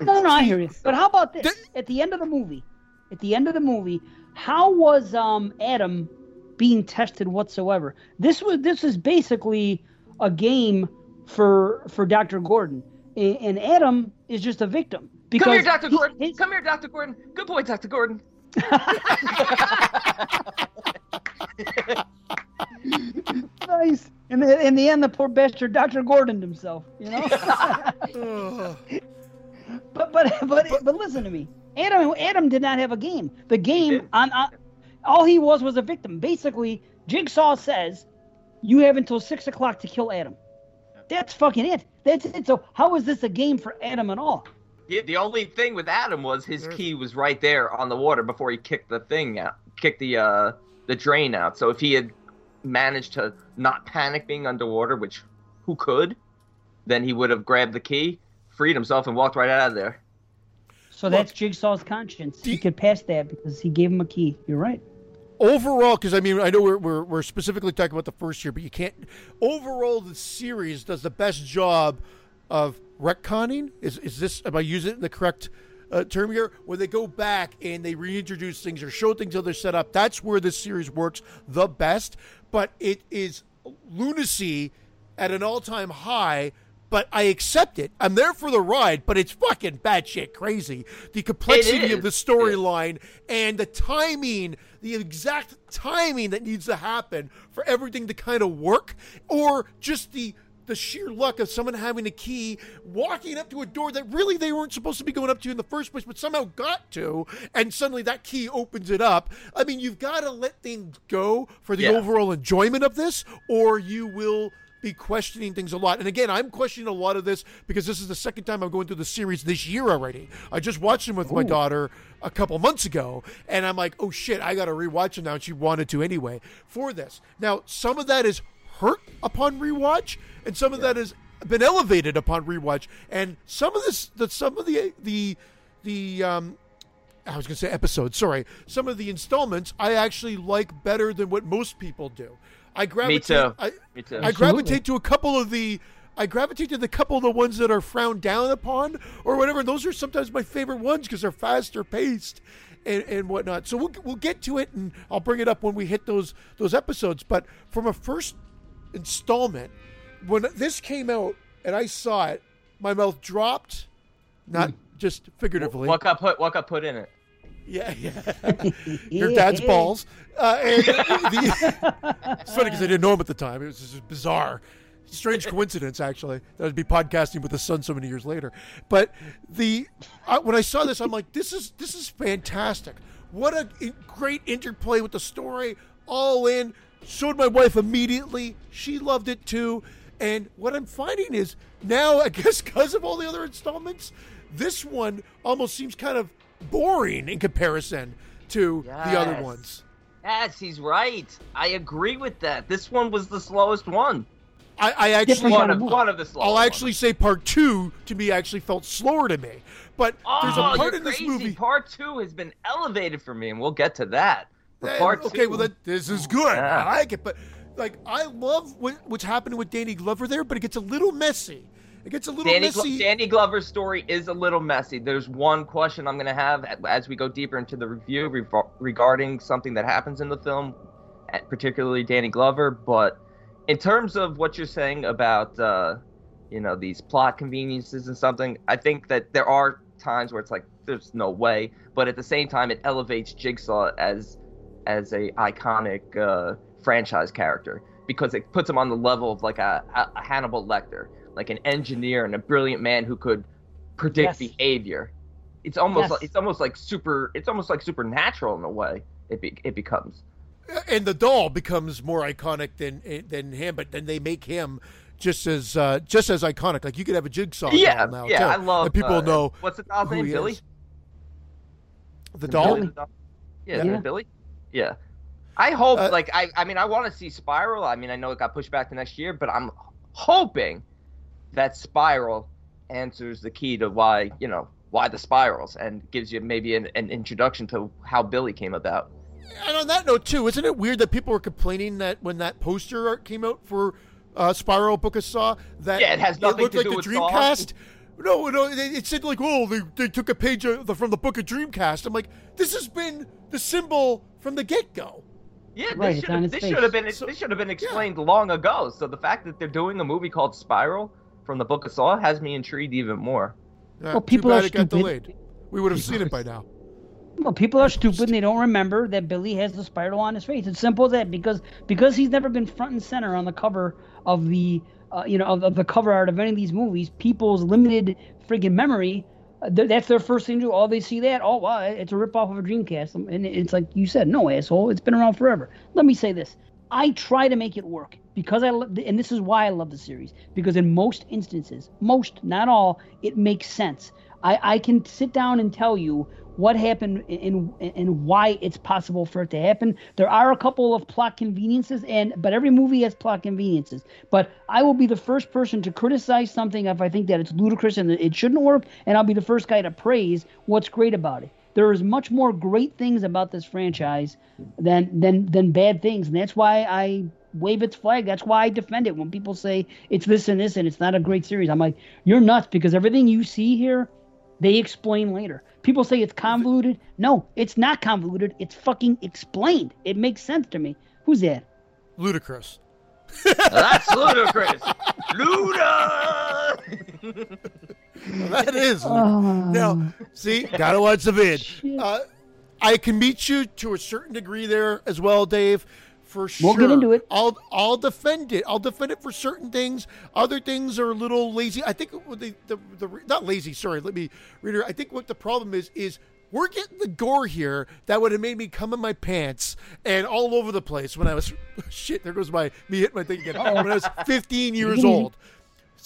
No, no, no, I hear you. But how about this? At the end of the movie, at the end of the movie, how was um Adam being tested whatsoever? This was this is basically a game for for Dr. Gordon, A- and Adam is just a victim. Because Come here, Doctor Gordon. his- Come here, Doctor Gordon. Good boy, Doctor Gordon. [LAUGHS] [LAUGHS] nice. In the in the end, the poor bastard Dr. Gordon himself. You know. Ugh. [LAUGHS] But but but but listen to me. Adam Adam did not have a game. The game did. on, on all he was was a victim. Basically, Jigsaw says you have until six o'clock to kill Adam. That's fucking it. That's it. So how is this a game for Adam at all? Yeah, the only thing with Adam was his key was right there on the water before he kicked the thing out, kicked the uh the drain out. So if he had managed to not panic being underwater, which who could, then he would have grabbed the key, freed himself, and walked right out of there. So that's Jigsaw's conscience. He could pass that because he gave him a key. You're right. overall, because I mean, I know we're, we're, we're specifically talking about the first year, but you can't. Overall, the series does the best job of retconning. Is is this? Am I using the correct uh, term here? Where they go back and they reintroduce things or show things how they're set up. That's where this series works the best. But it is lunacy at an all-time high. But I accept it. I'm there for the ride, but it's fucking batshit crazy. The complexity of the storyline and the timing, the exact timing that needs to happen for everything to kind of work, or just the the sheer luck of someone having a key, walking up to a door that really they weren't supposed to be going up to in the first place, but somehow got to, and suddenly that key opens it up. I mean, you've got to let things go for the Yeah. overall enjoyment of this, or you will be questioning things a lot. And again, I'm questioning a lot of this because this is the second time I'm going through the series this year already. I just watched them with my daughter a couple months ago, and I'm like, oh shit, I got to rewatch it now. And she wanted to anyway for this. Now, some of that is hurt upon rewatch, and some of that has been elevated upon rewatch. And some of this, the some of the the the um, I was going to say episodes. Sorry, some of the installments I actually like better than what most people do. I gravitate. Me too. I, Me too. I gravitate to a couple of the. I gravitate to the couple of the ones that are frowned down upon or whatever. Those are sometimes my favorite ones because they're faster paced and, and whatnot. So we'll we'll get to it and I'll bring it up when we hit those those episodes. But from a first installment, when this came out and I saw it, my mouth dropped, not just figuratively. What got put? What got put in it? Yeah, yeah. [LAUGHS] Your dad's balls. Uh, and [LAUGHS] the, it's funny because I didn't know him at the time. It was just bizarre. Strange coincidence, actually, that I'd be podcasting with the son so many years later. But the uh, when I saw this, I'm like, this is this is fantastic. What a great interplay with the story. All in. Showed my wife immediately. She loved it too. And what I'm finding is now, I guess, [LAUGHS] because of all the other installments, this one almost seems kind of boring in comparison to the other ones. Yes, he's right. I agree with that. This one was the slowest one. I, I actually, Different One of of one of the slowest. I'll actually say part two to me actually felt slower to me. But Oh, there's a part you're in this crazy. movie. Part two has been elevated for me, and we'll get to that. But Eh, part okay, two, well, that, this is good. Yeah. I like it, but like I love what, what's happening with Danny Glover there, but it gets a little messy. It gets a little Danny, Glo- messy. Danny Glover's story is a little messy. There's one question I'm going to have as we go deeper into the review revo- regarding something that happens in the film, particularly Danny Glover. But in terms of what you're saying about, uh, you know, these plot conveniences and something, I think that there are times where it's like, there's no way. But at the same time, it elevates Jigsaw as as a iconic uh, franchise character because it puts him on the level of like a, a, a Hannibal Lecter, like an engineer and a brilliant man who could predict Yes. behavior. It's almost Yes. like it's almost like super. It's almost like supernatural in a way. It be, it becomes. and the doll becomes more iconic than than him, but then they make him just as uh, just as iconic. Like you could have a jigsaw yeah, doll now. yeah. too, I love. and people uh, know what's the doll's name? Billy. is. the doll. Billy the doll? Yeah, Yeah. Billy. Yeah. I hope, Uh, like, I, I mean, I want to see Spiral. I mean, I know it got pushed back to next year, but I'm hoping that Spiral answers the key to why, you know, why the spirals and gives you maybe an, an introduction to how Billy came about. And on that note, too, isn't it weird that people were complaining that when that poster art came out for uh, Spiral Book of Saw, that Yeah, it has nothing looked to like do the with Saw. Dreamcast? No, no, it, it said like, oh, they, they took a page of the, from the Book of Dreamcast. I'm like, this has been the symbol from the get go. Yeah, Right, this should have this should have been So- this should have been explained long ago. So the fact that they're doing a movie called Spiral from the Book of Saw has me intrigued even more. Uh, Well, people too bad are it got stupid. delayed. We would have seen it by now. Well, people are stupid and they don't remember that Billy has the spiral on his face. It's simple as that because because he's never been front and center on the cover of the uh, you know of, of the cover art of any of these movies. People's limited friggin' memory. Th- that's their first thing to do. Oh, they see that. Oh, wow, it's a ripoff of a Dreamcast. And it's like you said, no asshole. It's been around forever. Let me say this. I try to make it work because I lo- and this is why I love the series because in most instances, most not all, it makes sense. I, I can sit down and tell you what happened and and why it's possible for it to happen. There are a couple of plot conveniences, and but every movie has plot conveniences. But I will be the first person to criticize something if I think that it's ludicrous and it shouldn't work, and I'll be the first guy to praise what's great about it. There is much more great things about this franchise than than than bad things, and that's why I wave its flag. That's why I defend it when people say it's this and this and it's not a great series. I'm like, you're nuts because everything you see here, they explain later. People say it's convoluted. No, it's not convoluted. It's fucking explained. It makes sense to me. Who's that? Ludicrous. That's [LAUGHS] ludicrous. Luda. [LAUGHS] that is. Oh. Now, see, gotta watch the vid. Uh, I can meet you to a certain degree there as well, Dave. For sure. We'll get into it. I'll I'll defend it. I'll defend it for certain things. Other things are a little lazy. I think what the, the, the not lazy. Sorry, let me read it. I think what the problem is is we're getting the gore here that would have made me come in my pants and all over the place when I was [LAUGHS] shit. There goes my me hitting my thing again. when I was [LAUGHS] 15 years old.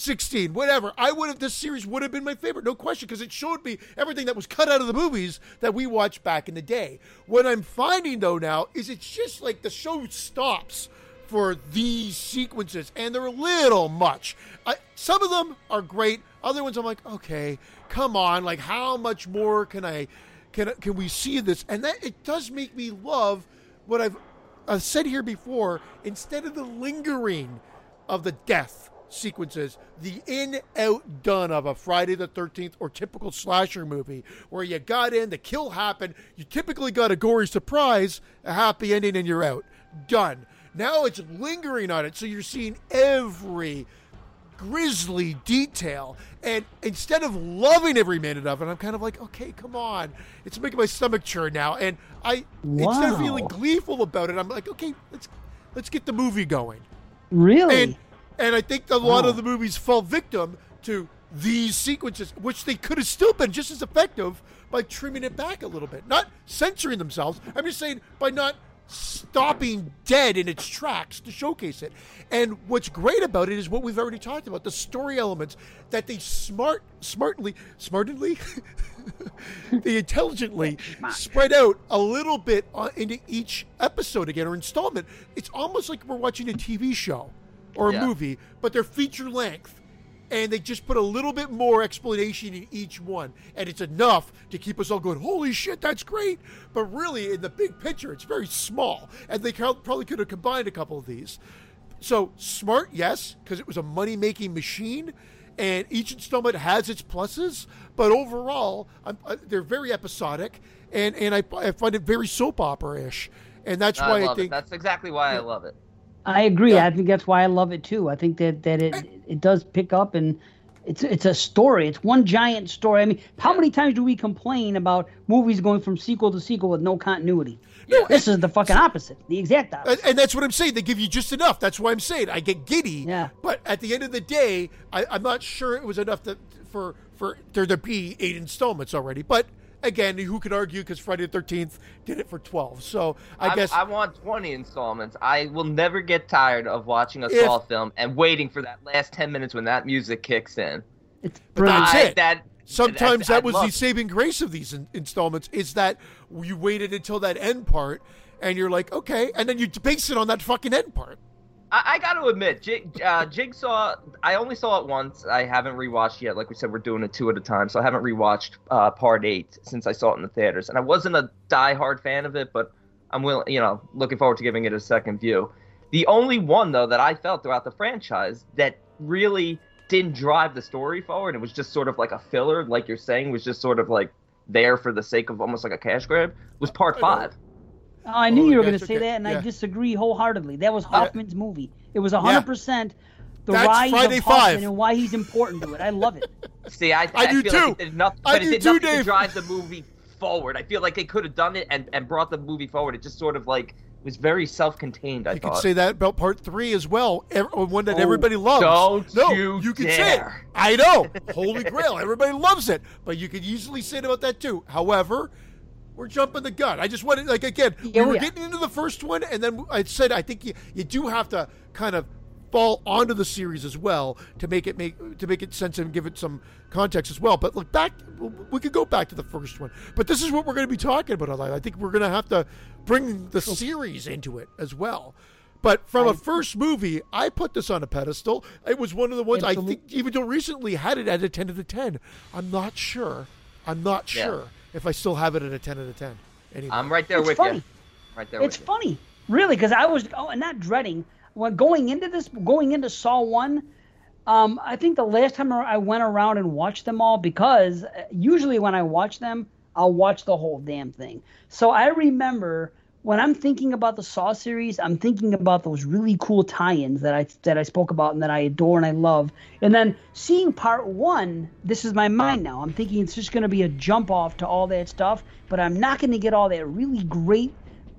16, whatever. I would have this series would have been my favorite, no question, because it showed me everything that was cut out of the movies that we watched back in the day. What I'm finding though now is it's just like the show stops for these sequences, and they're a little much. I, some of them are great. Other ones, I'm like, okay, come on, like how much more can I, can can we see this? And that it does make me love what I've, I've said here before. Instead of the lingering of the death sequences, the in out done of a Friday the 13th or typical slasher movie where you got in, the kill happened, you typically got a gory surprise, a happy ending, and you're out. Done. Now it's lingering on it, so you're seeing every grisly detail. And instead of loving every minute of it, I'm kind of like, okay, come on. It's making my stomach churn now. And I instead of feeling gleeful about it, I'm like, okay, let's let's get the movie going. Really? And and I think a lot Oh. of the movies fall victim to these sequences, which they could have still been just as effective by trimming it back a little bit, not censoring themselves. I'm just saying by not stopping dead in its tracks to showcase it. And what's great about it is what we've already talked about, the story elements that they smart smartly smartly [LAUGHS] they intelligently spread out a little bit uh, into each episode again or installment. It's almost like we're watching a TV show or a Yeah. movie, but they're feature length. And they just put a little bit more explanation in each one. And it's enough to keep us all going, holy shit, that's great. But really, in the big picture, it's very small. And they probably could have combined a couple of these. So smart, yes, because it was a money making machine. And each installment has its pluses. But overall, I'm, uh, they're very episodic. And, and I, I find it very soap opera ish. And that's I why I, it. think. That's exactly why I love it. I agree. Yeah. I think that's why I love it too. I think that that it it does pick up and it's it's a story. It's one giant story. I mean, how many times do we complain about movies going from sequel to sequel with no continuity? No, This is the fucking opposite. The exact opposite. And, that's what I'm saying. They give you just enough. That's why I'm saying I get giddy. Yeah. But at the end of the day, I, I'm not sure it was enough to, for for there to be eight installments already. But again, who could argue? Because Friday the 13th did it for 12. So I I guess I want 20 installments. I will never get tired of watching a Saw film and waiting for that last 10 minutes when that music kicks in. It's But that's brilliant. I- it. That sometimes I that was the saving grace of these in- installments is that you waited until that end part, and you're like, okay, and then you base it on that fucking end part. I, I got to admit, Jig, uh, Jigsaw. I only saw it once. I haven't rewatched yet. Like we said, we're doing it two at a time, so I haven't rewatched uh, Part Eight since I saw it in the theaters. And I wasn't a die-hard fan of it, but I'm willing, you know, looking forward to giving it a second view. The only one though that I felt throughout the franchise that really didn't drive the story forward, it was just sort of like a filler, like you're saying, was just sort of like there for the sake of almost like a cash grab. Was Part. Five. Oh, I knew you were going to say okay. that, and Yeah. I disagree wholeheartedly. That was Hoffman's movie. It was 100% the That's rise Friday of Hoffman Five. and why he's important to it. I love it. [LAUGHS] See, I, I do feel too. Like it did nothing, I but it do did too, nothing to drive the movie forward. I feel like they could have done it and, and brought the movie forward. It just sort of like was very self-contained. I You thought. could say that about part three as well. ev- uh, One that Oh, everybody loves. don't no, you can say it. dare. I know. [LAUGHS] Holy Grail. Everybody loves it. But you could easily say it about that too. However, we're jumping the gun. I just wanted, like, again, we oh, Yeah, were we are. getting into the first one, and then I said, I think you, you do have to kind of fall onto the series as well to make it make to make it sense and give it some context as well. But look back, we could go back to the first one. But this is what we're going to be talking about. I think we're going to have to bring the series into it as well. But from a first movie, I put this on a pedestal. It was one of the ones Absolutely. I think, even though recently had it at a 10 out of 10. I'm not sure. I'm not yeah. sure if I still have it at a 10 out of 10. Anyway. I'm right there it's with funny. you. Right there. It's funny, really, because I was oh, not dreading when going into this, going into Saw One. Um, I think the last time I went around and watched them all, because uh, usually when I watch them, I'll watch the whole damn thing. So I remember when I'm thinking about the Saw series, I'm thinking about those really cool tie-ins that I that I spoke about and that I adore and I love. And then seeing part one, this is my mind now. I'm thinking it's just going to be a jump off to all that stuff, but I'm not going to get all that really great,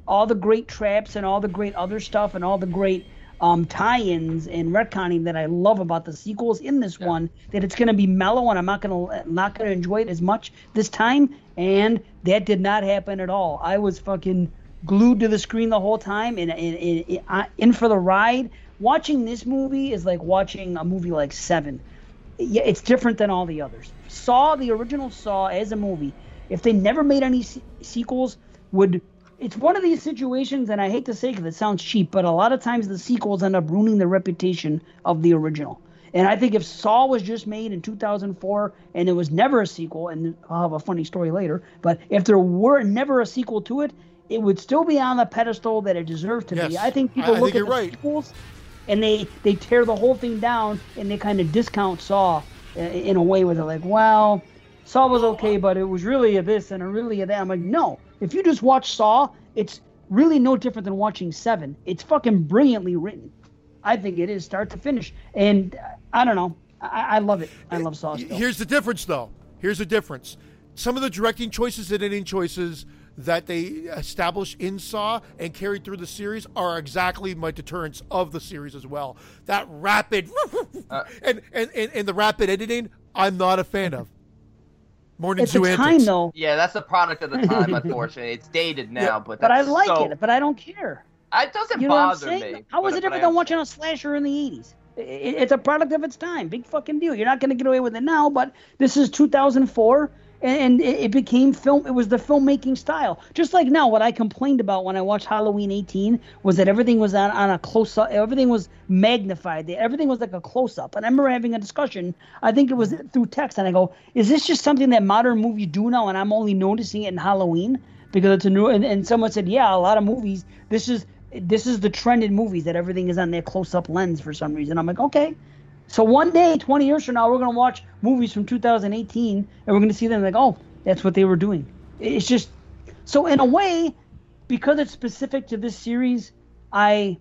all the great traps and all the great other stuff and all the great um, tie-ins and retconning that I love about the sequels in this yeah. one. That it's going to be mellow and I'm not going to not going to enjoy it as much this time. And that did not happen at all. I was fucking glued to the screen the whole time and, and, and, and uh, in for the ride. Watching this movie is like watching a movie like Seven. Yeah, it's different than all the others. Saw the original Saw as a movie. If they never made any se- sequels, would it's one of these situations, and I hate to say because it sounds cheap, but a lot of times the sequels end up ruining the reputation of the original. And I think if Saw was just made in 2004 and it was never a sequel, and I'll have a funny story later, but if there were never a sequel to it, it would still be on the pedestal that it deserved to yes. be. I think people I, look think at the right. sequels and they they tear the whole thing down and they kind of discount Saw uh, in a way where they're like, well, Saw was okay, but it was really a this and a really a that. I'm like, no. If you just watch Saw, it's really no different than watching Seven. It's fucking brilliantly written. I think it is start to finish, and uh, I don't know. I, I love it. I love Saw. Still. Here's the difference, though. Here's the difference. Some of the directing choices and ending choices that they established in Saw and carried through the series are exactly my deterrents of the series as well. That rapid uh, and, and, and, and the rapid editing, I'm not a fan of. Morning it's a time though. Yeah, that's a product of the time. [LAUGHS] Unfortunately, it's dated now, yeah, but but I like so... it. But I don't care. It doesn't you know bother me. How is it different than watching a slasher in the '80s? It's a product of its time. Big fucking deal. You're not going to get away with it now, but this is 2004 and it became film. It was the filmmaking style. Just like now, what I complained about when I watched Halloween 18 was that everything was on, on a close up. Everything was magnified. Everything was like a close up. And I remember having a discussion. I think it was through text, and I go, "Is this just something that modern movies do now, and I'm only noticing it in Halloween because it's a new?" And, and someone said, "Yeah, a lot of movies. This is." This is the trend in movies that everything is on their close-up lens for some reason. I'm like, okay, so one day, 20 years from now, we're going to watch movies from 2018 and we're going to see them like, oh, that's what they were doing. It's just so in a way, because it's specific to this series, I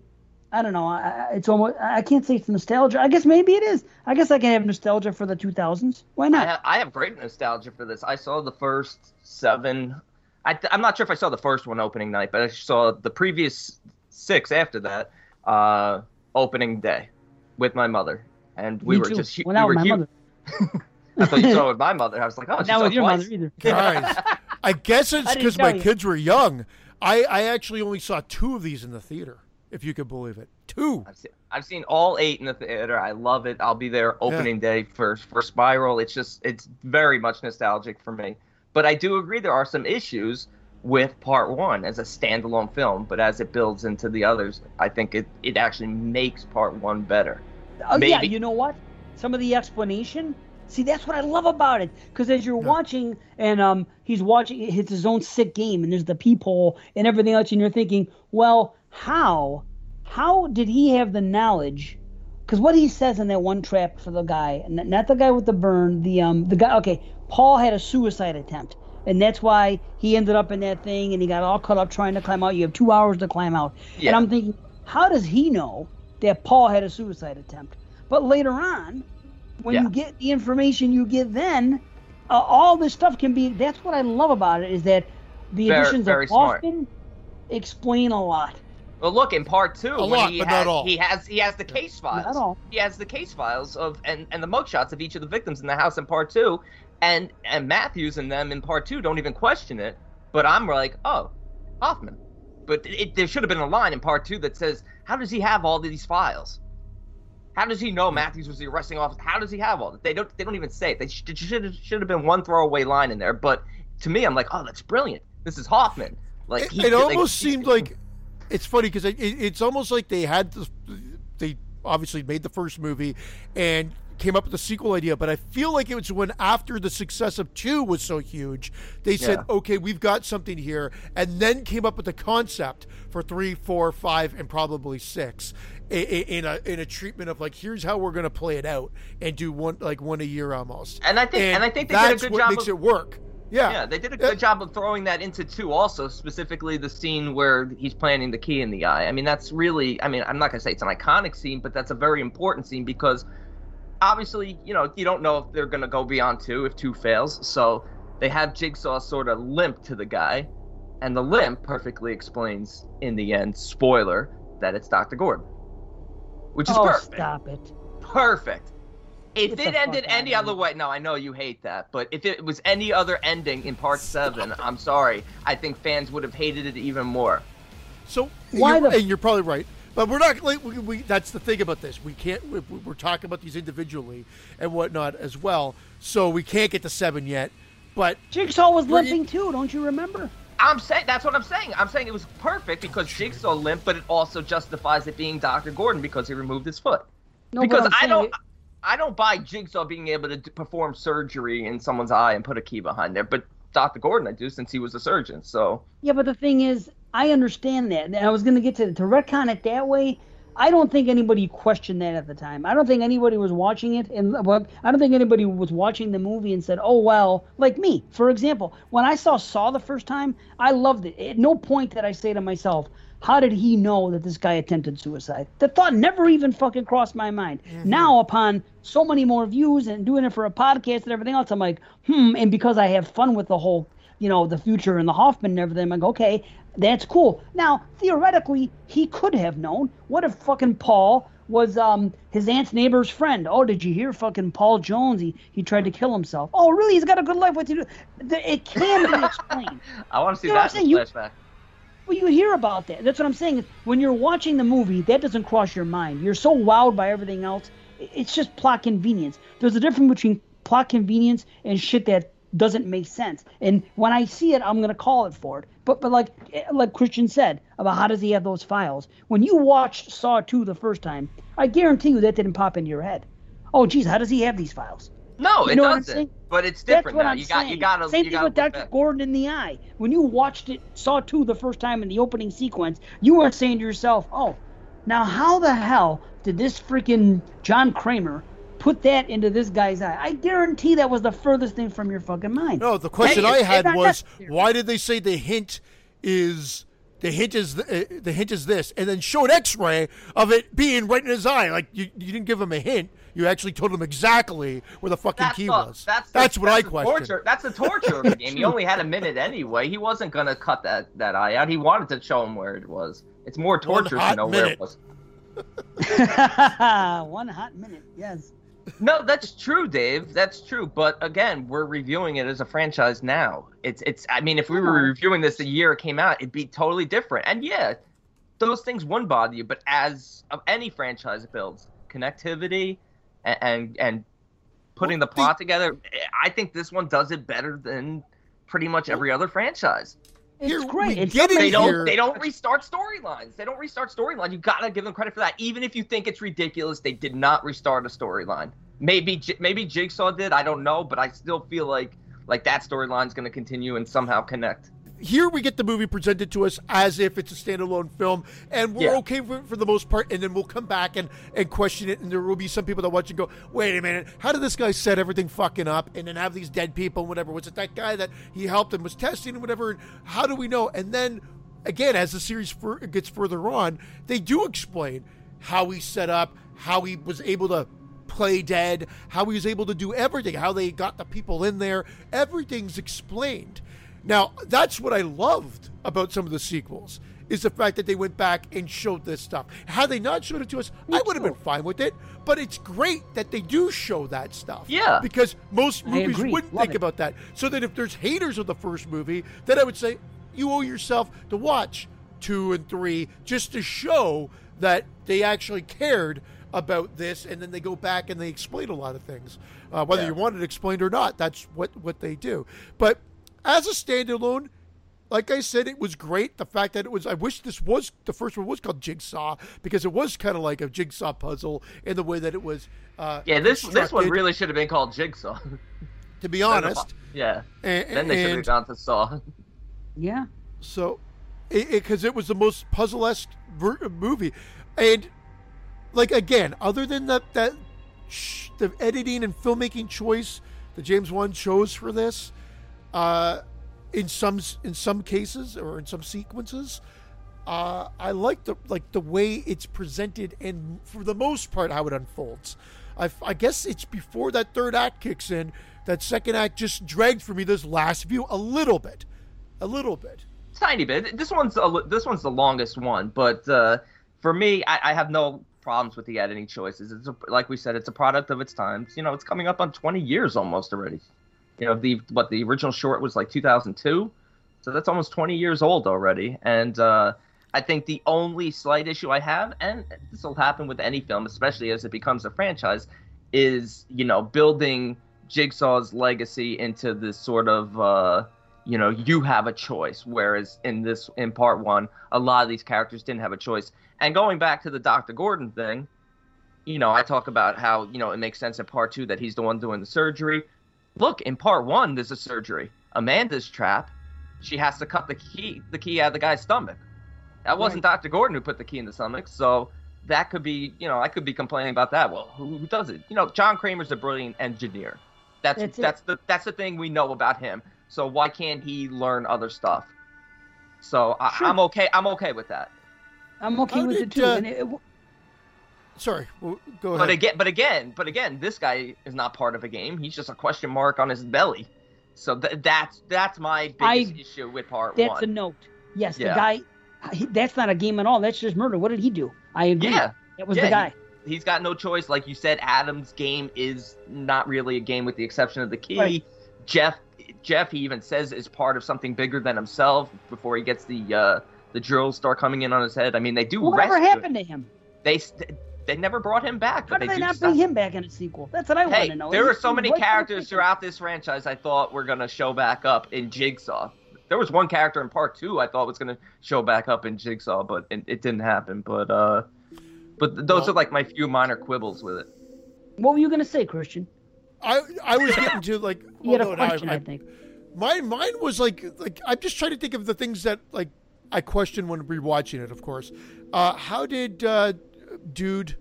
I don't know. I, it's almost I can't say it's nostalgia. I guess maybe it is. I guess I can have nostalgia for the 2000s. Why not? I have, I have great nostalgia for this. I saw the first seven. I, am not sure if I saw the first one opening night, but I saw the previous six after that uh, opening day with my mother, and we Me were too. just well, we were huge. [LAUGHS] I thought you saw it with my mother. I was like, oh, not with your twice. mother either. Guys, [LAUGHS] I guess it's because my you. kids were young. I, I actually only saw two of these in the theater, if you could believe it. Two. I've seen, I've seen all eight in the theater. I love it. I'll be there opening yeah. day for for Spiral. It's just it's very much nostalgic for me. But I do agree there are some issues with part one as a standalone film, but as it builds into the others, I think it, it actually makes part one better. Oh Maybe. yeah, you know what? Some of the explanation. See, that's what I love about it. Because as you're yeah. watching, and um, he's watching, it's his own sick game, and there's the peephole and everything else, and you're thinking, well, how, how did he have the knowledge? Because what he says in that one trap for the guy, not the guy with the burn, the um, the guy. Okay, Paul had a suicide attempt, and that's why he ended up in that thing, and he got all cut up trying to climb out. You have two hours to climb out, yeah. and I'm thinking, how does he know that Paul had a suicide attempt. But later on, when yeah. you get the information you get then, uh, all this stuff can be. That's what I love about it is that the very, additions very of smart. Hoffman explain a lot. Well, look in part two, a lot, he but has, not all. He has he has the case files. Not all. He has the case files of and and the mugshots of each of the victims in the house in part two, and and Matthews and them in part two don't even question it. But I'm like, oh, Hoffman. But it, there should have been a line in part two that says, "How does he have all these files?" How does he know hmm. Matthews was the arresting officer? How does he have all that? They don't. They don't even say it. They should should should have been one throwaway line in there. But to me, I'm like, oh, that's brilliant. This is Hoffman. Like it, he, it almost seemed like it's funny because it, it's almost like they had the, they obviously made the first movie and came up with the sequel idea, but I feel like it was when after the success of two was so huge, they said, Yeah. okay, we've got something here, and then came up with the concept for three, four, five, and probably six. In a in a treatment of like here's how we're gonna play it out and do one like one a year almost And I think- and I think they did a good what job makes of- it work yeah Yeah, they did a good job of throwing that into two. Also, specifically the scene where he's planting the key in the eye. I mean, that's really. I mean, I'm not gonna say it's an iconic scene, but that's a very important scene because obviously, you know, you don't know if they're gonna go beyond two if two fails. So they have Jigsaw sort of limp to the guy, and the limp perfectly explains in the end. Spoiler that it's Doctor Gordon, which is oh, perfect. stop it. Perfect. If Get it ended any here. other way, no, I know you hate that, but if it was any other ending in part seven, I'm sorry. I think fans would have hated it even more. So Why you're, the- and you're probably right, but we're not. Like, we, we, that's the thing about this. We can't. We, we're talking about these individually and whatnot as well. So we can't get to seven yet. But Jigsaw was Bring it- limping too, don't you remember? I'm saying that's what I'm saying. I'm saying it was perfect because Jigsaw limp, but it also justifies it being Dr. Gordon because he removed his foot. No, but because I'm I saying don't, it- I don't buy Jigsaw being able to perform surgery in someone's eye and put a key behind there, but Dr. Gordon I do since he was a surgeon. So Yeah, but the thing is, I understand that. And I was going to get to to retcon it that way. I don't think anybody questioned that at the time. I don't think anybody was watching it, and well, I don't think anybody was watching the movie and said, "Oh well." Like me, for example, when I saw Saw the first time, I loved it. At no point did I say to myself, "How did he know that this guy attempted suicide?" The thought never even fucking crossed my mind. Now, upon so many more views and doing it for a podcast and everything else, I'm like, hmm. And because I have fun with the whole you know, the future and the Hoffman and everything. I'm like, okay, that's cool. Now, theoretically, he could have known. What if fucking Paul was um his aunt's neighbor's friend? Oh, did you hear fucking Paul Jones? He he tried to kill himself. Oh, really? He's got a good life. What to do? It can be [LAUGHS] explained. I want to see You know that in flashback. Well, you hear about that. That's what I'm saying. When you're watching the movie, that doesn't cross your mind. You're so wowed by everything else. It's just plot convenience. There's a difference between plot convenience and shit that doesn't make sense. And when I see it, I'm gonna call it for it. But but like eh, like Christian said about how does he have those files? When you watched Saw 2 the first time, I guarantee you that didn't pop into your head. Oh, geez, how does he have these files? No, You it know what I'm doesn't. But it's That's different what now. I'm you got you got to Same thing with Dr. back. Gordon in the eye. When you watched it, saw two the first time in the opening sequence, you weren't saying to yourself, "Oh, now how the hell did this freaking John Kramer put that into this guy's eye?" I guarantee that was the furthest thing from your fucking mind. no, the question Hey, I it's had was necessary. why did they say the hint is the hint is the, uh, the hint is this, and then show an X-ray of it being right in his eye? Like you, you didn't give him a hint. You actually told him exactly where the fucking That's key the, was. That's, the, what I the question. Torture. That's the torture of the game. He only had a minute anyway. He wasn't gonna cut that that eye out. He wanted to show him where it was. It's more torture to hot know where it was. [LAUGHS] [LAUGHS] One hot minute, yes. No, that's true, Dave. That's true. But again, we're reviewing it as a franchise now. It's it's. I mean, if we were reviewing this a year it came out, it'd be totally different. And yeah, those things wouldn't bother you. But as of any franchise builds, connectivity and and, and putting Well, the- plot together, I think this one does it better than pretty much every other franchise. It's Here, great. we It's get They don't. here- They don't restart storylines. They don't restart storylines. You gotta give them credit for that. Even if you think it's ridiculous, they did not restart a storyline. Maybe maybe Jigsaw did. I don't know, but I still feel like like that storyline's gonna continue and somehow connect. Here we get the movie presented to us as if it's a standalone film, and we're Yeah. okay for, for the most part. And then we'll come back and, and question it, and there will be some people that watch and go, "Wait a minute, how did this guy set everything fucking up?" And then have these dead people, and whatever. Was it that guy that he helped and was testing and whatever? And How do we know? And then again, as the series fur- gets further on, they do explain how he set up, how he was able to play dead, how he was able to do everything, how they got the people in there. Everything's explained. Now, that's what I loved about some of the sequels is the fact that they went back and showed this stuff. Had they not showed it to us, I would have been fine with it. But it's great that they do show that stuff. Yeah. Because most movies wouldn't Love think it. about that. So that if there's haters of the first movie, then I would say you owe yourself to watch two and three just to show that they actually cared about this, and then they go back and they explain a lot of things, uh, whether Yeah. you want it explained or not. That's what what they do. But as a standalone, like I said, it was great. The fact that it was, I wish this was the first one was called Jigsaw because it was kind of like a jigsaw puzzle in the way that it was. Uh, Yeah, this this one really should have been called Jigsaw. to be [LAUGHS] honest. yeah. And, Then they should have gone to Saw. Yeah. so, it because it, was the most puzzle-esque ver- movie, and like again, other than that that sh- the editing and filmmaking choice that James Wan chose for this, uh, in some in some cases or in some sequences, uh, I like the like the way it's presented and for the most part how it unfolds. I, I guess it's before that third act kicks in. That second act just dragged for me this last view a little bit, a little bit. tiny bit. This one's a, this one's the longest one, but uh, for me, I, I have no problems with the editing choices. It's a, like we said, it's a product of its times. You know, it's coming up on 20 years almost already. You know, the what the original short was like 2002, so that's almost 20 years old already. And uh, I think the only slight issue I have, and this will happen with any film, especially as it becomes a franchise, is you know building Jigsaw's legacy into this sort of uh, you know you have a choice. Whereas in this in part one a lot of these characters didn't have a choice. And going back to the dr gordon thing you know i talk about how you know it makes sense in part two that he's the one doing the surgery look in part one there's a surgery amanda's trap she has to cut the key the key out of the guy's stomach that wasn't dr gordon who put the key in the stomach so that could be you know i could be complaining about that well who, who does it you know john kramer's a brilliant engineer that's That's that's, the that's the thing we know about him so why can't he learn other stuff? So I, Sure. I'm okay. I'm okay with that. I'm okay How with did, it too. uh, and it, it- Sorry, well, go But again, but again, but again, this guy is not part of a game. He's just a question mark on his belly. So th- that's that's my biggest I- issue with part that's one. a note. Yes, Yeah. the guy. he- That's not a game at all. That's just murder. What did he do? I agree. yeah, that was yeah, the guy. he's got no choice. Like you said, Adam's game is not really a game with the exception of the key. Right. Jeff, Jeff, he even says is part of something bigger than himself before he gets the uh, the drills start coming in on his head. I mean, they do Whatever rescue. happened to him? They st- they never brought him back, How but did they they do not stuff. bring him back in a sequel? That's what I want to know. There were so many right from the characters throughout this franchise I thought were gonna show back up in Jigsaw. There was one character in part two I thought was gonna show back up in Jigsaw, but it, it didn't happen. But uh, but those Well- are like my few minor quibbles with it. What were you gonna say, Christian? I I was getting to like [LAUGHS] You had a question, I, I- think. Mine, mine was like, like I'm just trying to think of the things that like I question when rewatching it. Of course, uh, how did uh, dude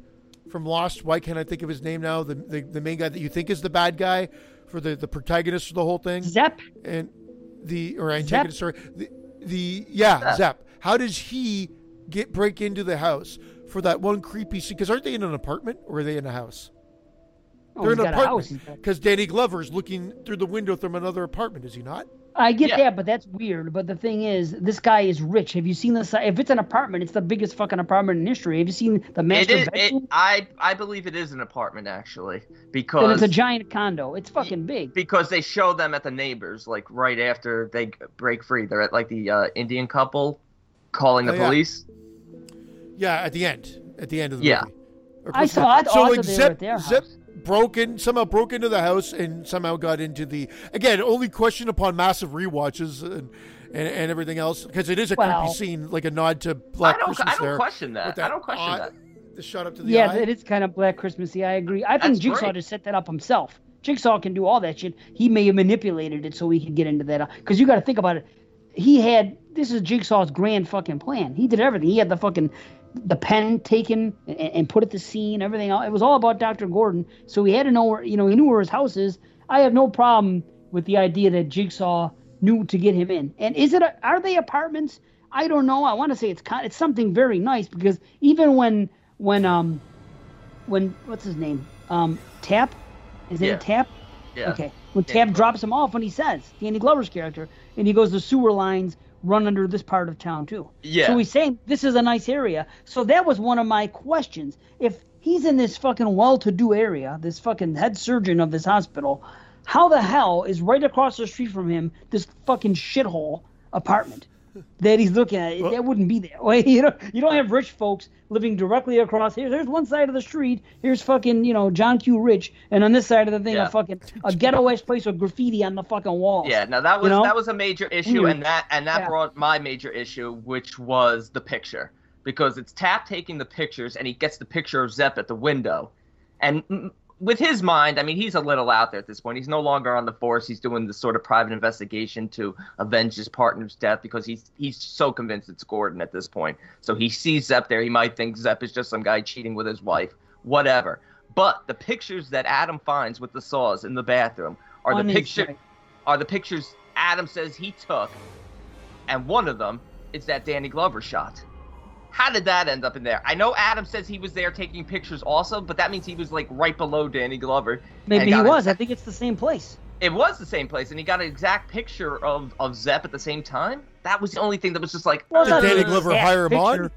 from Lost? Why can't I think of his name now? The, the the main guy that you think is the bad guy for the the protagonist of the whole thing, Zep. and the or antagonist. Sorry, the the yeah Zep. Zep. How does he get break into the house for that one creepy scene? Because aren't they in an apartment or are they in a house? Oh, They're in an a apartment because Danny Glover's looking through the window from another apartment. Is he not? I get Yeah. that, but that's weird. But the thing is, this guy is rich. Have you seen this? If it's an apartment, it's the biggest fucking apartment in history. Have you seen the It master is. It, bedroom? I I believe it is an apartment actually then because it's a giant condo. It's fucking big. because they show them at the neighbors like right after they break free. They're at like the uh, Indian couple calling the Oh, yeah. police. Yeah, at the end. At the end of the Yeah. movie. Or I saw. to- I so like that they were Zip, Zip house. Broke in, somehow broke into the house and somehow got into the again only question upon massive rewatches and and, and everything else because it is a Well- creepy scene like a nod to Black I don't. Christmas I don't there. question that. with I don't question eye- that. The shot up to the Yeah, eye. it is kind of Black Christmassy. I agree. I think That's Jigsaw great. just set that up himself. Jigsaw can do all that shit. He may have manipulated it so he could get into that. Uh, because you got to think about it. He had this is Jigsaw's grand fucking plan. He did everything. He had the fucking the pen taken and, and put at the scene. Everything. else. It was all about Dr. Gordon. So he had to know where you know he knew where his house is. I have no problem with the idea that Jigsaw knew to get him in. And is it? A, are they apartments? I don't know. I want to say it's kind. It's something very nice because even when when um when what's his name? Um, Tapp. Is it Yeah. Tapp? Yeah. Okay. When Tapp drops him off, when he says Danny Glover's character, and he goes, the sewer lines run under this part of town too. Yeah. So he's saying this is a nice area. So that was one of my questions. If he's in this fucking well-to-do area, this fucking head surgeon of this hospital, how the hell is right across the street from him this fucking shithole apartment? That he's looking at. Well- that wouldn't be that [LAUGHS] way. You know, you don't have rich folks living directly across here. There's one side of the street. Here's fucking you know John Q. Rich, and on this side of the thing, Yeah. a fucking a ghetto ass place with graffiti on the fucking walls. Yeah, no, that was know? that was a major issue, Anyway. and that and that Yeah. brought my major issue, which was the picture, because it's Tapp taking the pictures, and he gets the picture of Zep at the window, and with his mind, I mean, he's a little out there at this point. He's no longer on the force. He's doing this sort of private investigation to avenge his partner's death because he's he's so convinced it's Gordon at this point. So he sees Zep there. He might think Zep is just some guy cheating with his wife, whatever. But the pictures that Adam finds with the saws in the bathroom are the picture are the pictures Adam says he took, and one of them is that Danny Glover shot. How did that end up in there? I know Adam says he was there taking pictures also, but that means he was like right below Danny Glover. Maybe he was. an- I think it's the same place. It was the same place, and he got an exact picture of, of Zep at the same time. That was the only thing that was just like. Well, it's Did. Danny Glover exact hire him on?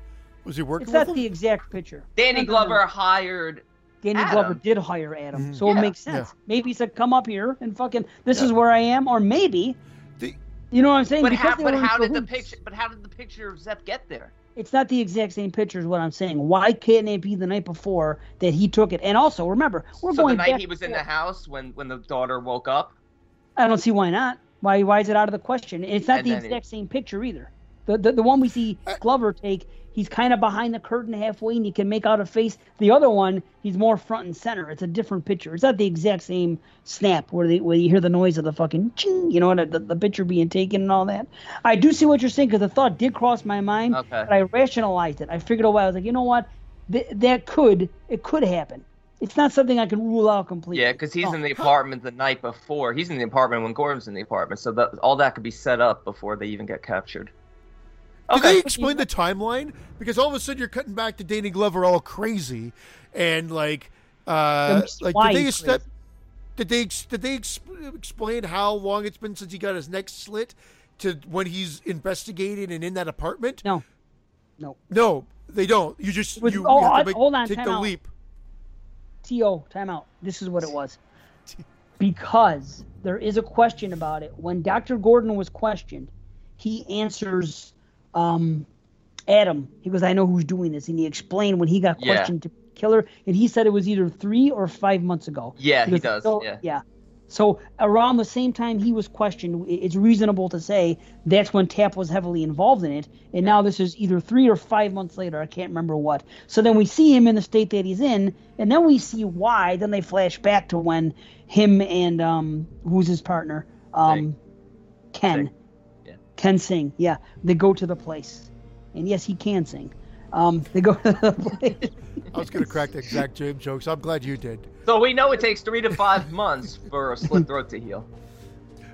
Was he working It's not him? the exact picture. Danny. Glover hired. Danny Adam. Glover did hire Adam, Mhm. so it makes sense. Yeah. Maybe he said, "Come up here and fucking this Yeah. is where I am," or maybe, The- you know what I'm saying? But Because how, but how did the picture? But how did the picture of Zep get there? It's not the exact same picture, is what I'm saying. Why couldn't it be the night before that he took it? And also, remember, we're so the night back he was in the house when when the daughter woke up. I don't see why not. Why why is it out of the question? It's not And the then he- exact same picture either. The, the the one we see uh, Glover take, he's kind of behind the curtain halfway, and you can make out a face. The other one, he's more front and center. It's a different picture. It's not the exact same snap where they where you hear the noise of the fucking ching, you know, the, the, the picture being taken and all that. I do see what you're saying because the thought did cross my mind, Okay. but I rationalized it. I figured a while. I was like, you know what, Th- that could it could happen. It's not something I can rule out completely. Yeah, because he's Oh. in the apartment the night before. He's in the apartment when Gordon's in the apartment, so that all that could be set up before they even get captured. Did Okay. they explain the timeline? Because all of a sudden you're cutting back to Danny Glover all crazy, and like, uh, Let me see like did they step? Did they did they ex- explain how long it's been since he got his neck slit to when he's investigating and in that apartment? No, no. No, they don't. You just With- you, oh, you have to make, hold on, take time the out. leap. To timeout. This is what it was. [LAUGHS] Because there is a question about it. When Dr. Gordon was questioned, he answers um, Adam. He goes, "I know who's doing this," and he explained when he got Yeah. questioned to killer, and he said it was either three or five months ago. Yeah, he goes, does, "So- yeah. yeah. So around the same time he was questioned, it's reasonable to say that's when Tapp was heavily involved in it. And now this is either three or five months later. I can't remember what. So then we see him in the state that he's in, and then we see why. Then they flash back to when him and um, who's his partner, um, Ken. Yeah. Ken sing. Yeah, they go to the place, and yes, he can sing. Um, they go to the place. I was going to crack the exact James joke, so I'm glad you did. So we know it takes three to five months for a slit throat to heal.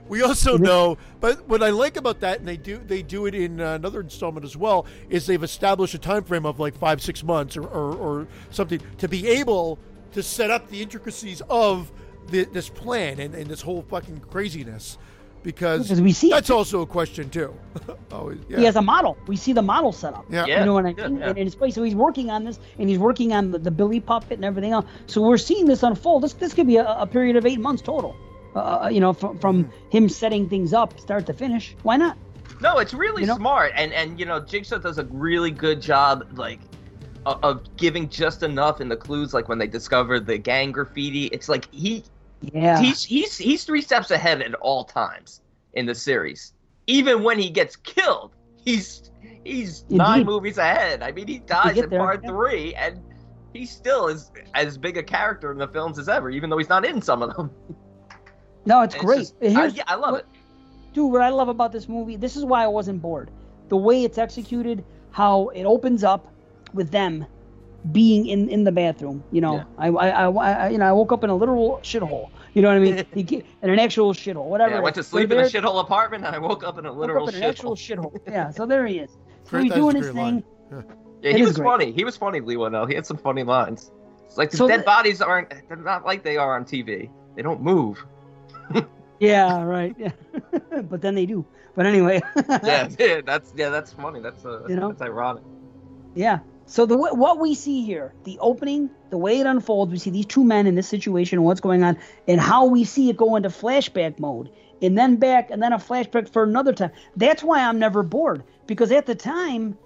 We also know, but what I like about that, and they do they do it in uh, another installment as well, is they've established a time frame of like five six months or, or, or something to be able to set up the intricacies of the, this plan and, and this whole fucking craziness, because Because we see it. that's also a question too. [LAUGHS] Always, yeah. He has a model. We see the model set up. Yeah. Yeah. You know what I mean? yeah. And in his place, so he's working on this, and he's working on the, the Billy puppet and everything else. So we're seeing this unfold. This this could be a, a period of eight months total. Uh, you know, from, from Hmm. him setting things up, start to finish. Why not? No, it's really You know? smart, and and you know, Jigsaw does a really good job, like, of, of giving just enough in the clues. Like when they discover the gang graffiti, it's like he Yeah. he's he's he's three steps ahead at all times in the series. Even when he gets killed, he's he's nine movies ahead. I mean, he dies in there, part yeah. three, and he still is as big a character in the films as ever, even though he's not in some of them. no, it's It's great. just- I, yeah, I love what- it. dude, what I love about this movie, this is why I wasn't bored. The way it's executed, how it opens up with them being in, in the bathroom. You know, Yeah. I, I, I, I- you know, I woke up in a literal shithole. You know what I mean? [LAUGHS] You in an actual shithole, whatever. Yeah, I went to sleep They're in a shithole apartment, and I woke up in a woke literal up in an actual shithole. shithole. Yeah, so there he is. [LAUGHS] So he's doing his thing. line. Yeah, It he was great. funny. He was funny, Leigh Whannell. He had some funny lines. It's like the So dead the- bodies aren't. They're not like they are on TV. They don't move. [LAUGHS] Yeah, right. Yeah. but then they do. But anyway. Yeah, yeah, that's yeah, that's funny. That's uh, You know? that's ironic. Yeah. So the what we see here, the opening the way it unfolds, we see these two men in this situation what's going on, and how we see it go into flashback mode, and then back, and then a flashback for another time. That's why I'm never bored because at the time,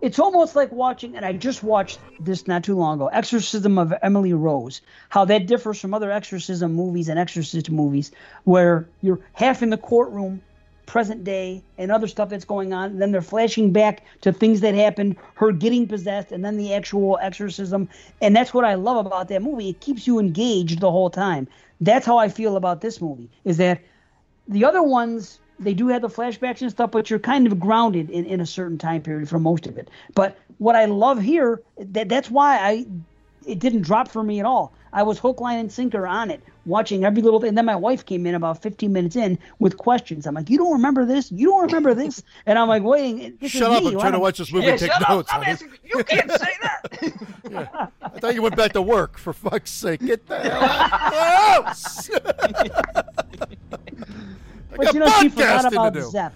it's almost like watching, and I just watched this not too long ago, Exorcism of Emily Rose. How that differs from other exorcism movies and exorcist movies, where you're half in the courtroom present day and other stuff that's going on. And then they're flashing back to things that happened, her getting possessed, and then the actual exorcism. And that's what I love about that movie. It keeps you engaged the whole time. That's how I feel about this movie. Is that the other ones they do have the flashbacks and stuff, but you're kind of grounded in, in a certain time period for most of it. But what I love here, that that's why I it didn't drop for me at all. I was hook, line, and sinker on it, watching every little thing. And then my wife came in about 15 minutes in with questions. I'm like, "You don't remember this? You don't remember this?" And I'm like, "Waiting." Shut up! Me. I'm trying to watch this movie yeah, take shut notes. Up. Asking, you can't say that. [LAUGHS] [LAUGHS] yeah. I thought you went back to work. For fuck's sake, get the hell out! [LAUGHS] but you know, she forgot about Zep.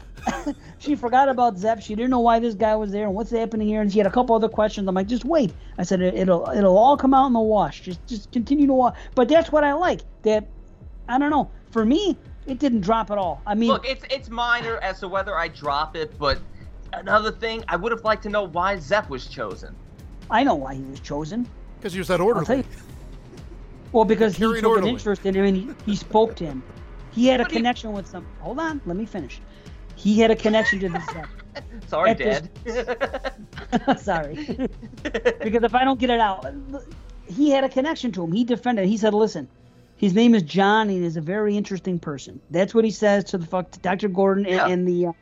She forgot about Zep. She didn't know why this guy was there and what's happening here. And she had a couple other questions. I'm like, just wait. I said it'll it'll all come out in the wash. Just just continue to watch. But that's what I like. That I don't know. For me, it didn't drop at all. I mean, look, it's it's minor as to whether I drop it, but another thing, I would have liked to know why Zep was chosen. I know why he was chosen. Because he was that orderly. Well, because he took orderly. an interest in him and he, he spoke to him. He had a connection with some. Hold on, let me finish. He had a connection to this [LAUGHS] stuff. Sorry, Dad. This... [LAUGHS] Sorry. [LAUGHS] because if I don't get it out, he had a connection to him. He defended. He said, "Listen, his name is John. and is a very interesting person." That's what he says to the fuck to Dr. Gordon and, yeah. and the. Uh,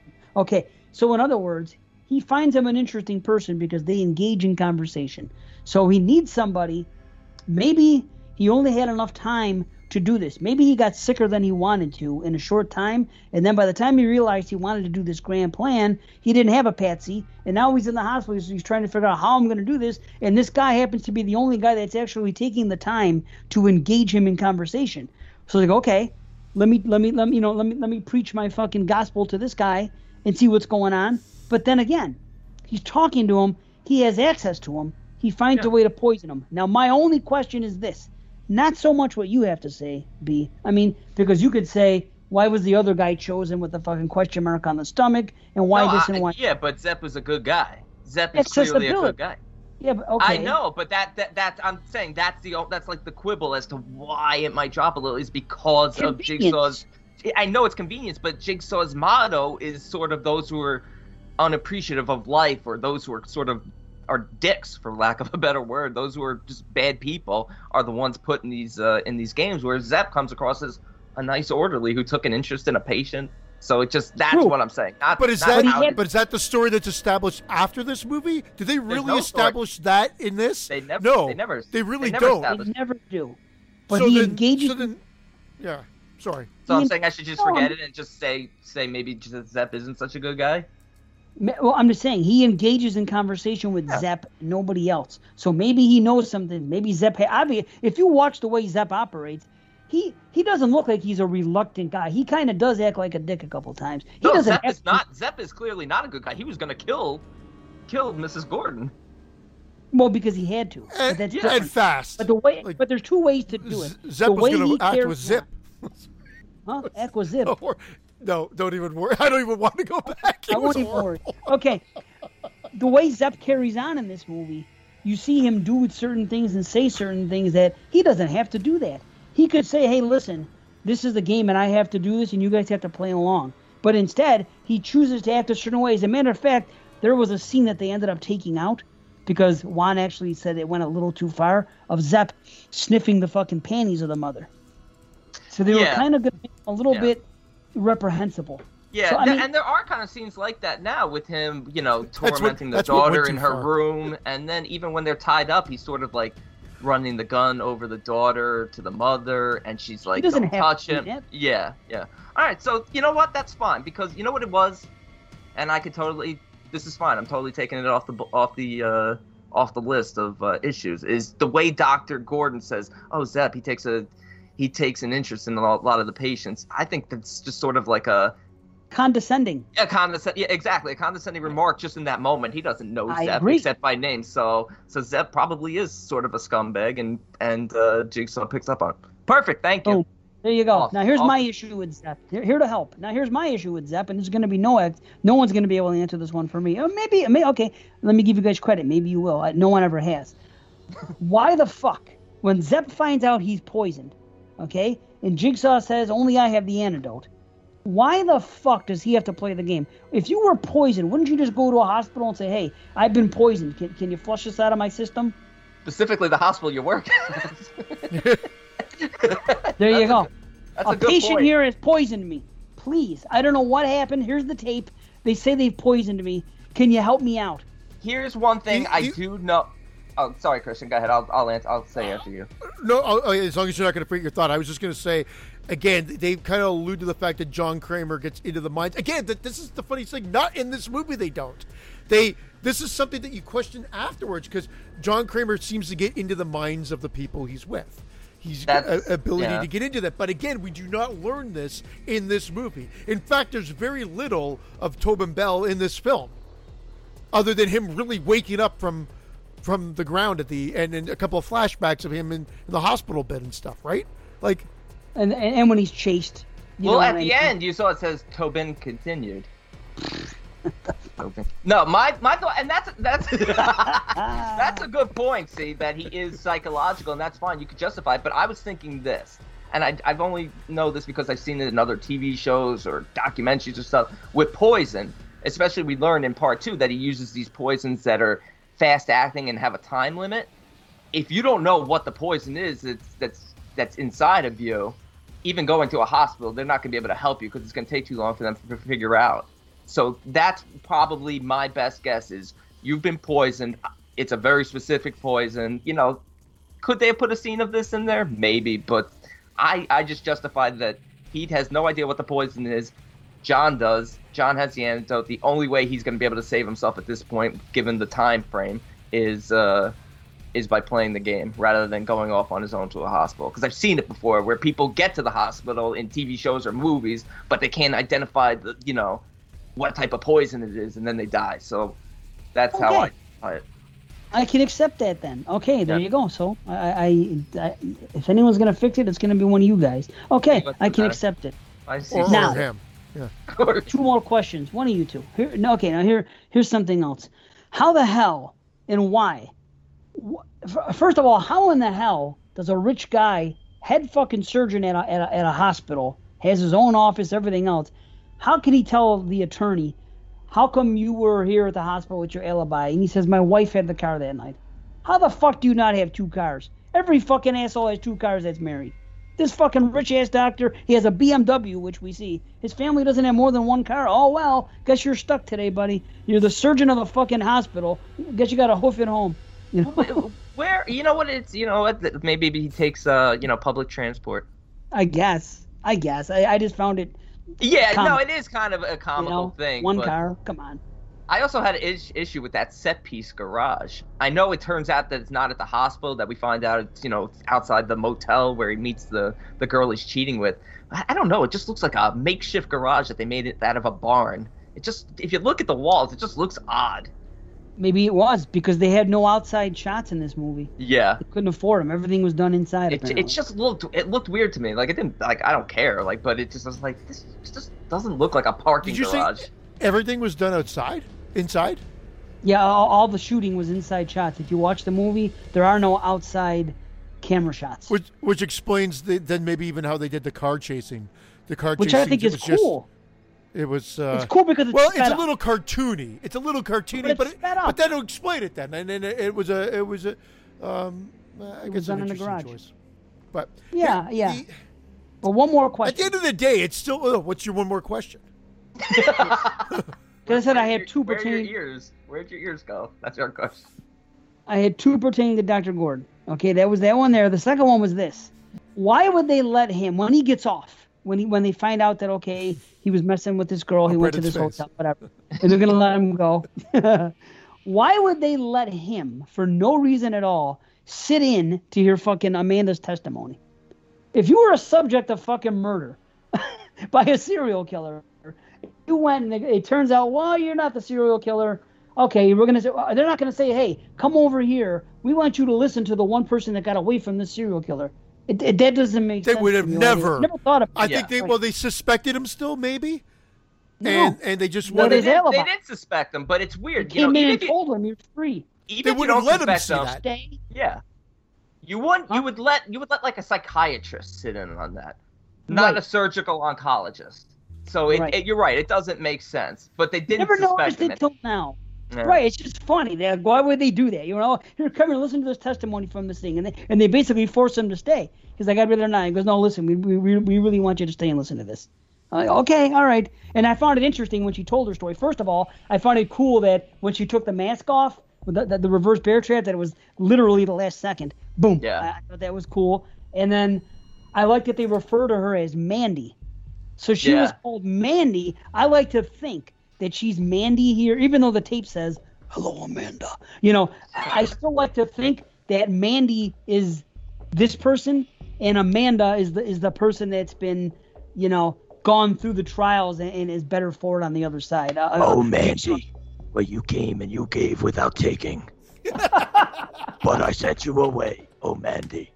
okay, so in other words, he finds him an interesting person because they engage in conversation. So he needs somebody. Maybe he only had enough time to do this. Maybe he got sicker than he wanted to in a short time, and then by the time he realized he wanted to do this grand plan, he didn't have a patsy, and now he's in the hospital. So he's trying to figure out how I'm going to do this, and this guy happens to be the only guy that's actually taking the time to engage him in conversation. So they go, okay, let me let me let me you know let me let me preach my fucking gospel to this guy and see what's going on. But then again, he's talking to him. He has access to him. He finds yeah. a way to poison him. Now, my only question is this not so much what you have to say, B. I mean, because you could say, why was the other guy chosen with the fucking question mark on the stomach, and why no, this I, and why? Yeah, but Zep was a good guy. Zep is clearly a good guy. Yeah, but okay. I know, but that that that I'm saying that's the that's like the quibble as to why it might drop a little is because of Jigsaw's. I know it's convenience, but Jigsaw's motto is sort of those who are unappreciative of life or those who are sort of are dicks for lack of a better word. Those who are just bad people are the ones put in these uh, in these games. Where Zep comes across as a nice orderly who took an interest in a patient. So it just that's True. what I'm saying. Not, but is that had, but is that the story that's established after this movie? Do they really no establish story. that in this? They never. No, they never. They really they never don't. They never do. But so he then, engages. So then, yeah. Sorry. So I'm saying I should just forget it and just say say maybe Zep isn't such a good guy. Well, I'm just saying he engages in conversation with yeah. Zep, nobody else. So maybe he knows something. Maybe Zep. Obviously, if you watch the way Zep operates, he he doesn't look like he's a reluctant guy. He kind of does act like a dick a couple times. He no, doesn't. Zep is not. Zep is clearly not a good guy. He was going to kill kill Mrs. Gordon. Well, because he had to. And, but that's yeah, and fast. But the way, like, but there's two ways to do it. Zep the was going to act with Zip. Huh? Act with Zip. [LAUGHS] Or, no, don't even worry. [LAUGHS] I don't even want to go back. It I won't even worry. Okay, the way Zep carries on in this movie, you see him do certain things and say certain things that he doesn't have to do that. He could say, "Hey, listen, this is the game, and I have to do this, and you guys have to play along." But instead, he chooses to act a certain way. As a matter of fact, there was a scene that they ended up taking out because Wan actually said it went a little too far of Zep sniffing the fucking panties of the mother. So they yeah. were kind of a little yeah. bit reprehensible. Yeah, so, mean, and there are kind of scenes like that now with him, you know, tormenting what, the daughter in her far. room, and then even when they're tied up, he's sort of like running the gun over the daughter to the mother, and she's like, "Don't touch him." Yeah, yeah. All right, so you know what? That's fine because you know what it was, and I could totally. This is fine. I'm totally taking it off the off the uh, off the list of uh, issues. Is the way Doctor Gordon says, "Oh, Zep, he takes a." He takes an interest in a lot of the patients. I think that's just sort of like a condescending. A condescend- yeah, exactly. A condescending remark just in that moment. He doesn't know I Zep agree. except by name, so so Zep probably is sort of a scumbag, and and uh, Jigsaw picks up on. it. Perfect. Thank you. Boom. There you go. Awesome, Now here's my issue with Zep. Here, here to help. Now here's my issue with Zep, and there's going to be no no one's going to be able to answer this one for me. Or maybe, may okay. Let me give you guys credit. Maybe you will. Uh, No one ever has. Why the fuck when Zep finds out he's poisoned, okay, and Jigsaw says only I have the antidote. Why the fuck does he have to play the game? If you were poisoned, wouldn't you just go to a hospital and say, "Hey, I've been poisoned. Can, can you flush this out of my system?" Specifically, the hospital you work at. [LAUGHS] There you go. That's a, a, patient point. here has poisoned me. Please, I don't know what happened. Here's the tape. They say they've poisoned me. Can you help me out? Here's one thing You- I do know. Oh, sorry, Christian. Go ahead. I'll I'll answer. I'll say after you. No, oh, oh, as long as you're not going to forget your thought, I was just going to say, again, they kind of allude to the fact that John Kramer gets into the minds. Again, that this is the funny thing. Not in this movie, they don't. They this is something that you question afterwards because John Kramer seems to get into the minds of the people he's with. He's got That's- a ability yeah. to get into that. But again, we do not learn this in this movie. In fact, there's very little of Tobin Bell in this film, other than him really waking up from from the ground at the and, and a couple of flashbacks of him in, in the hospital bed and stuff, right? Like, And and, and when he's chased. you well, know at the mean? end, you saw it says Tobin continued. [LAUGHS] Tobin. No, my my thought, and that's that's [LAUGHS] that's a good point. See that he is psychological, and that's fine. You could justify it, but I was thinking this, and I, I've only know this because I've seen it in other TV shows or documentaries or stuff with poison. Especially, we learned in part two that he uses these poisons that are fast acting and have a time limit. If you don't know what the poison is that's that's that's inside of you, even going to a hospital, they're not going to be able to help you because it's going to take too long for them to figure out. So that's probably my best guess is you've been poisoned. It's a very specific poison. You know, could they have put a scene of this in there? Maybe, but I I just justified that he has no idea what the poison is. John does. John has the antidote. The only way he's going to be able to save himself at this point, given the time frame, is uh, is by playing the game rather than going off on his own to a hospital. Because I've seen it before, where people get to the hospital in TV shows or movies, but they can't identify the you know what type of poison it is, and then they die. So that's how I. Okay. I I can accept that then. Okay, there Yeah. you go. So I, I, I if anyone's gonna fix it, it's gonna be one of you guys. Okay, I can matter? accept it. I see. or, Now- or him. Two more questions. One of you two. Here, no, okay, now here, here's something else. How the hell and why? First of all, how in the hell does a rich guy, head fucking surgeon at a, at a, at a hospital, has his own office, everything else? How can he tell the attorney, how come you were here at the hospital with your alibi? And he says, my wife had the car that night. How the fuck do you not have two cars? Every fucking asshole has two cars that's married. This fucking rich ass doctor, he has a BMW, which we see. His family doesn't have more than one car. Oh well, guess you're stuck today, buddy. You're the surgeon of the fucking hospital. Guess you got to hoof it home. You know? Where you know what it's you know what maybe he takes uh you know public transport. I guess. I guess. I, I just found it. Yeah, no, it is kind of a You know, thing. one but car. Come on. I also had an is- issue with that set piece garage. I know it turns out that it's not at the hospital. That we find out it's you know outside the motel where he meets the the girl he's cheating with. I, I don't know. It just looks like a makeshift garage that they made it out of a barn. It just if you look at the walls, it just looks odd. Maybe it was because they had no outside shots in this movie. Yeah. They couldn't afford them. Everything was done inside. It, it just looked it looked weird to me. Like it didn't like I don't care. Like but it just was like this just doesn't look like a parking Did you say garage. everything was done outside, inside? Yeah, all, all the shooting was inside shots. If you watch the movie, there are no outside camera shots, which, Which which explains the, then maybe even how they did the car chasing. The car I chasing think it is was just- cool. it was. Uh, it's cool because it's well, sped it's a up. little cartoony. It's a little cartoony, But it's but it, sped but then to explain it then, and then it, it was a it was a um, I It guess was an an done in the garage. choice. But Yeah, yeah. the- But one more question. at the end of the day, it's still. Oh, what's your one more question? [LAUGHS] Because I said I had two Where your pertaining. ears? Where'd your ears go? [LAUGHS] That's your question. I had two pertaining to Dr. Gordon. Okay, that was that one there. The second one was this: Why would they let him when he gets off? When he when they find out that okay he was messing with this girl, he went to this face. hotel, whatever, and they're gonna let him go. [LAUGHS] Why would they let him, for no reason at all, sit in to hear fucking Amanda's testimony? If you were a subject of fucking murder [LAUGHS] by a serial killer, you went and it, it turns out, well, you're not the serial killer. Okay, we're gonna say uh, they're not gonna say, hey, come over here. We want you to listen to the one person that got away from the serial killer. It, it, that doesn't make They sense. would have never- I never thought of. I Yeah. think they well they suspected him still maybe, No. and and they just No, wanted. his they, did, alibi. they did suspect him, but it's weird. You came know, in even and you, told him you're free. even They wouldn't let him see them, that. Stay. yeah, you wouldn't. Huh? You would let you would let like a psychiatrist sit in on that, not Right. a surgical oncologist. So it, Right. it, you're right. It doesn't make sense. But they didn't Never noticed it till now. Yeah. Right, it's just funny. They, why would they do that? You know, here, come here, listen to this testimony from this thing, and they and they basically force him to stay. He's like, I'd rather not. He goes, No, listen, we we, we really want you to stay and listen to this. I'm like, okay, all right. And I found it interesting when she told her story. First of all, I found it cool that when she took the mask off, the, the, the reverse bear trap, that it was literally the last second. Boom. Yeah. I, I thought that was cool. And then I like that they refer to her as Mandy. So she Yeah. was called Mandy. I like to think that she's Mandy here, even though the tape says, Hello, Amanda. You know, I I still like to think that Mandy is this person and Amanda is the is the person that's been, you know, gone through the trials and, and is better for it on the other side. Uh, Oh, uh, Mandy. Well, you came and you gave without taking. [LAUGHS] but I sent you away, oh, Mandy.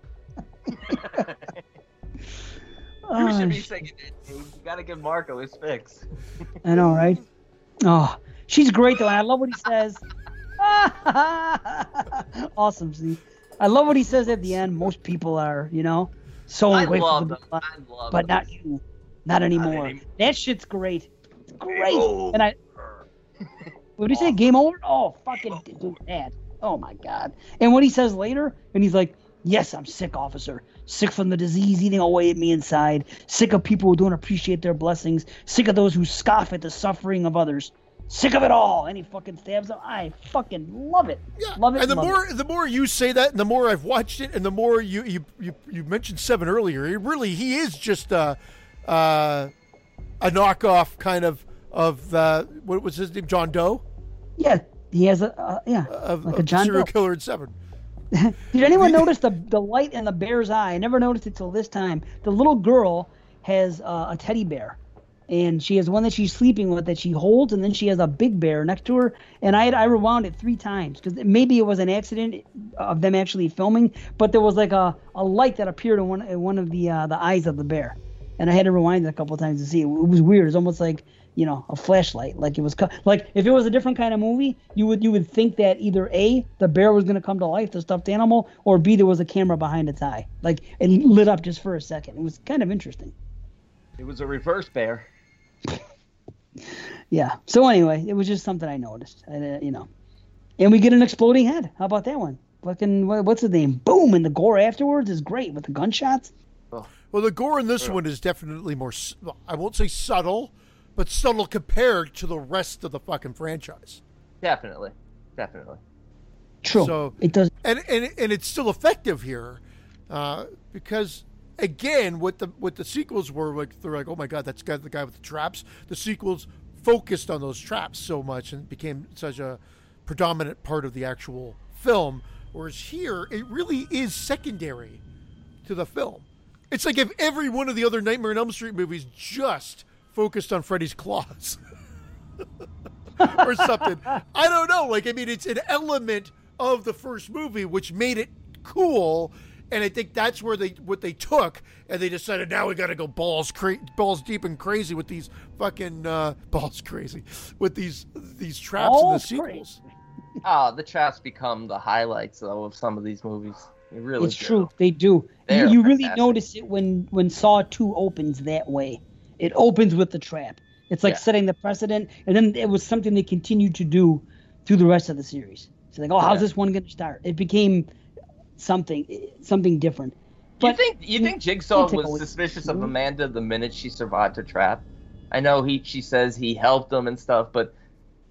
[LAUGHS] You oh, should be singing it. dude. You gotta give Marco his fix. I know, right? Oh, she's great though, and I love what he says. [LAUGHS] awesome, see. I love what he says at the end. Most people are, you know, so I love them. alive, I love but them. not you, not anymore. anymore. That shit's great. It's great. Oh. And I, what did he say? Game over? Oh, fucking do that. Oh my god. And what he says later, and he's like, "Yes, I'm sick, officer. Sick from the disease eating away at me inside. Sick of people who don't appreciate their blessings. Sick of those who scoff at the suffering of others. Sick of it all." And he fucking stabs him. I fucking love it. Yeah, Love it. and the more the more you say that, and the more I've watched it, and the more you you you, you mentioned Seven earlier. He really he is just a uh, a knockoff kind of of the what was his name John Doe. Yeah, he has a uh, yeah, of, like a John serial Doe. killer in Seven. [LAUGHS] Did anyone notice the the light in the bear's eye? I never noticed it till this time. The little girl has uh, a teddy bear, and she has one that she's sleeping with that she holds, and then she has a big bear next to her. And I I rewound it three times because maybe it was an accident of them actually filming, but there was like a, a light that appeared in one in one of the uh, the eyes of the bear, and I had to rewind it a couple times to see it. It was weird. It's almost like you know a flashlight. Like it was co- like if it was a different kind of movie you would you would think that either a the bear was going to come to life the stuffed animal or b there was a camera behind its eye. Like it lit up just for a second. It was kind of interesting. It was a reverse bear. [LAUGHS] yeah. So anyway it was just something i noticed. And, uh, you know. And we get an exploding head. How about that one? Fucking what, what's his name? Boom! And the gore afterwards is great with the gunshots. Well, the gore in this one is definitely more. I won't say subtle, but subtle compared to the rest of the fucking franchise. Definitely. Definitely. true So- it does and and and it's still effective here, uh, because again, what the what the sequels were like, they're like, oh my god, that's got the guy with the traps. The sequels focused on those traps so much and became such a predominant part of the actual film. Whereas here, it really is secondary to the film. It's like if every one of the other Nightmare on Elm Street movies just focused on Freddy's claws. [LAUGHS] or something. I don't know. Like, I mean, it's an element of the first movie which made it cool, and I think that's where they what they took, and they decided now we got to go balls cra- balls deep and crazy with these fucking uh, [LAUGHS] balls crazy with these these traps in the Balls sequels. Ah, the traps become the highlights though of some of these movies. They really It's do. true. They do. You, They're you really notice it when when Saw Two opens that way. It opens with the trap. It's like Yeah. setting the precedent, and then it was something they continued to do through the rest of the series. So like, oh, how's Yeah. this one going to start? It became something something different. you think you think Jigsaw was suspicious of Mhm. Amanda the minute she survived a trap? I know he she says he helped them and stuff, but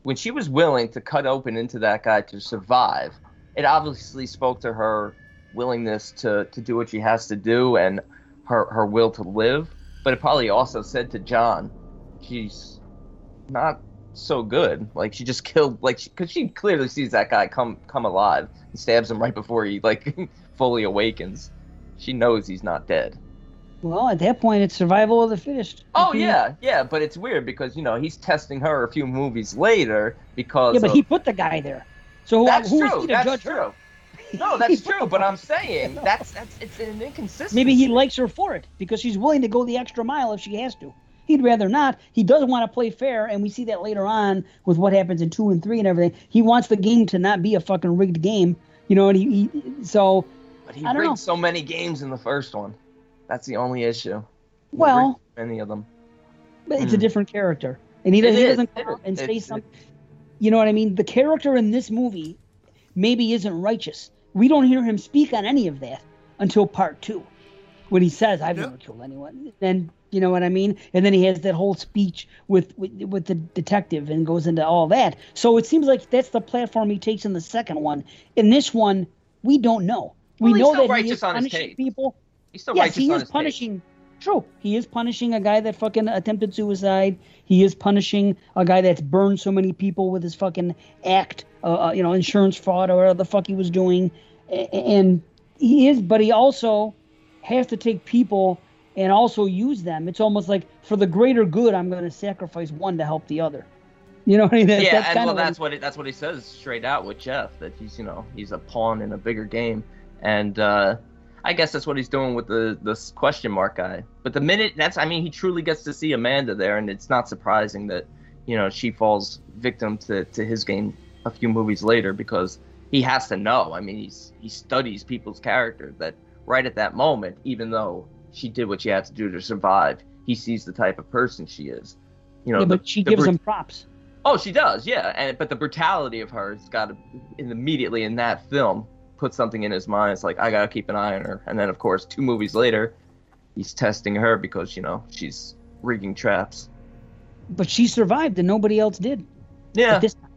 when she was willing to cut open into that guy to survive, it obviously spoke to her willingness to, to do what she has to do and her her will to live. But it probably also said to John, she's not so good. Like she just killed like because she, clearly sees that guy come come alive and stabs him right before he like [LAUGHS] fully awakens. She knows he's not dead. Well, at that point, it's survival of the fittest. Oh yeah, yeah, but it's weird because you know he's testing her a few movies later because Yeah, but of- he put the guy there. So who, that's who is true. he to That's judge true. her? No, that's true. But I'm saying that's that's it's an inconsistency. Maybe he likes her for it because she's willing to go the extra mile if she has to. He'd rather not. He doesn't want to play fair, and we see that later on with what happens in two and three and everything. He wants the game to not be a fucking rigged game, you know. And he, he so But he rigged know. so many games in the first one. That's the only issue. He well, many of them. but it's a Hmm. different character, and he, doesn't he doesn't come out and say something. You know what I mean? The character in this movie maybe isn't righteous. We don't hear him speak on any of that until part two, when he says, "I've Yeah. never killed anyone." Then you know what I mean? And then he has that whole speech with, with with the detective and goes into all that. So it seems like that's the platform he takes in the second one. In this one, we don't know. We Well, know that he is punishing people. He's still yes, he is his take. True, he is punishing a guy that fucking attempted suicide. He is punishing a guy that's burned so many people with his fucking act, uh, uh, you know, insurance fraud or whatever the fuck he was doing. And he is, but he also has to take people and also use them. It's almost like for the greater good, I'm going to sacrifice one to help the other. You know what I mean? That- yeah, that's and well, that's what it, that's what he says straight out with Jeff that he's you know he's a pawn in a bigger game, and uh, I guess that's what he's doing with the this question mark guy. But the minute that's I mean he truly gets to see Amanda there, and it's not surprising that you know she falls victim to to his game a few movies later because he has to know. I mean he's he studies people's character that right at that moment, even though she did what she had to do to survive, he sees the type of person she is. You know, yeah, the- but she the gives brut- him props. Oh, she does, yeah. And but the brutality of her has got to immediately in that film put something in his mind. It's like I gotta keep an eye on her. And then of course, two movies later, he's testing her because you know she's rigging traps. But she survived and nobody else did Yeah, at this time.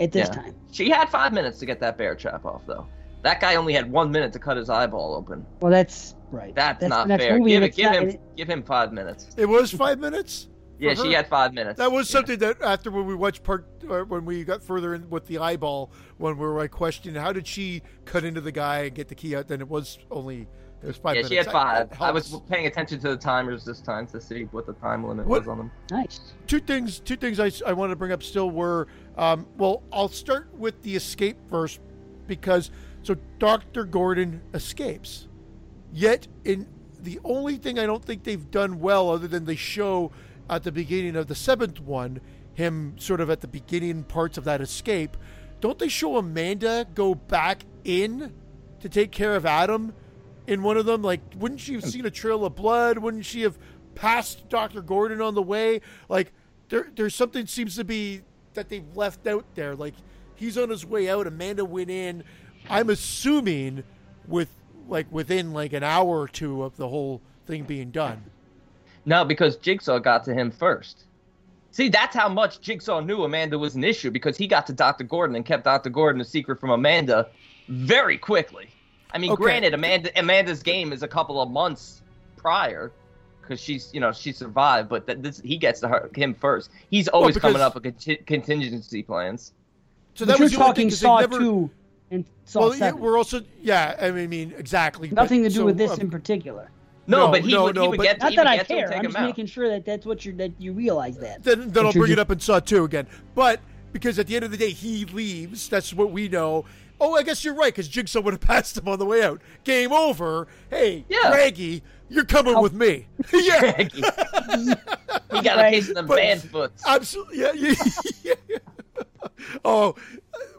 At this Yeah. time. she had five minutes to get that bear trap off though. That guy only had one minute to cut his eyeball open. Well, that's right. That's, the not fair. Give, it, give not- him it- give him five minutes. It was five minutes. Yeah, for she had five minutes. That was Yeah. something that after when we watched part, when we got further in with the eyeball, when we were like questioning how did she cut into the guy and get the key out, then it was only it was five Yeah, minutes. she had five. that I was paying attention to the timers this time to see what the time limit What- was on them. Nice. two things. Two things I, I wanted to bring up still were, um, well, I'll start with the escape first because so Doctor Gordon escapes, yet in the only thing I don't think they've done well, other than they show at the beginning of the seventh one, him sort of at the beginning parts of that escape, don't they show Amanda go back in to take care of Adam in one of them? Like, wouldn't she have seen a trail of blood? Wouldn't she have passed Dr. Gordon on the way? Like, there, there's something seems to be that they've left out there. Like, he's on his way out. Amanda went in. I'm assuming with like within like an hour or two of the whole thing being done. No, because Jigsaw got to him first. See, that's how much Jigsaw knew Amanda was an issue because he got to Dr. Gordon and kept Dr. Gordon a secret from Amanda very quickly. I mean, Okay. granted, Amanda Amanda's game is a couple of months prior because she's you know she survived, but that this he gets to her, him first. He's always because- coming up with conti- contingency plans. So but that you're was the only thing talking 'cause they Saw never. 2 and Saw well, 7. we're also yeah. I mean, exactly. but- Nothing to do so, with this um, in particular. No, No, but he no, would, no, he would but- get Not that I get to care. I'm just out. making sure that that's what you're that you realize that. Then, then I'll you're bring it up in Saw 2 again. But because at the end of the day, he leaves. That's what we know. Oh, I guess you're right, because Jigsaw would have [LAUGHS] passed him on the way out. Game over. Hey, Yeah. Craigie, you're coming How- with me. [LAUGHS] yeah. he got a Right. case of them But- bad foots. Absolutely. Yeah, yeah, [LAUGHS] yeah. oh,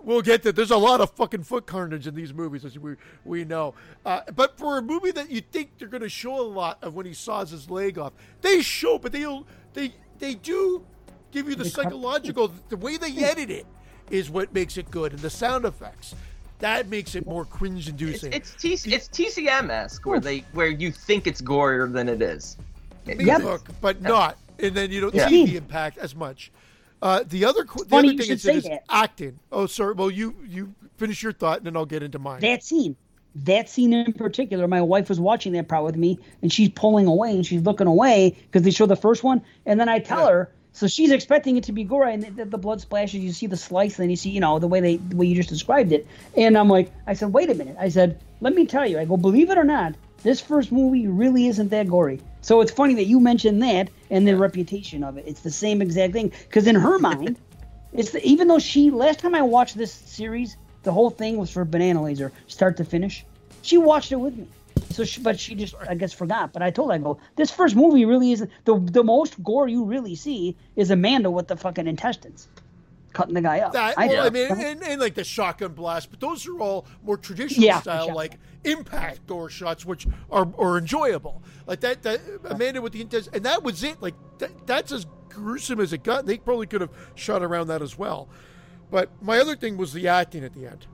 we'll get that. There's a lot of fucking foot carnage in these movies, as we we know. Uh, but for a movie that you think they're going to show a lot of when he saws his leg off, they show, but they they they do give you the psychological. The way they edit it is what makes it good, and the sound effects that makes it more cringe-inducing. it's, T- it's TCM esque where they where you think it's gorier than it is. It- Yep. look, but not, and then you don't Yeah. see the impact as much. Uh, the other, the funny other thing should is, say is acting. Oh, sir. Well, you you finish your thought, and then I'll get into mine. That scene, that scene in particular, my wife was watching that part with me, and she's pulling away and she's looking away because they show the first one, and then I tell Yeah. her, so she's expecting it to be gory, and the, the blood splashes. You see the slice, and then you see, you know, the way they, the way you just described it, and I'm like, I said, wait a minute, I said, let me tell you, I go, believe it or not, This first movie really isn't that gory. So it's funny that you mentioned that and the reputation of it. It's the same exact thing because in her mind, [LAUGHS] it's the, even though she last time I watched this series, the whole thing was for Banana Laser, start to finish. She watched it with me. So, she, but she just, I guess, forgot. But I told her, I go, this first movie really isn't the the most gore you really see is Amanda with the fucking intestines, cutting the guy up. That, I, well, I mean, and, and like the shotgun blast, but those are all more traditional Yeah, style, shotgun. like impact door shots, which are, are enjoyable. Like that, that Amanda with the intense, and that was it. Like that, that's as gruesome as it got. They probably could have shot around that as well. But my other thing was the acting at the end.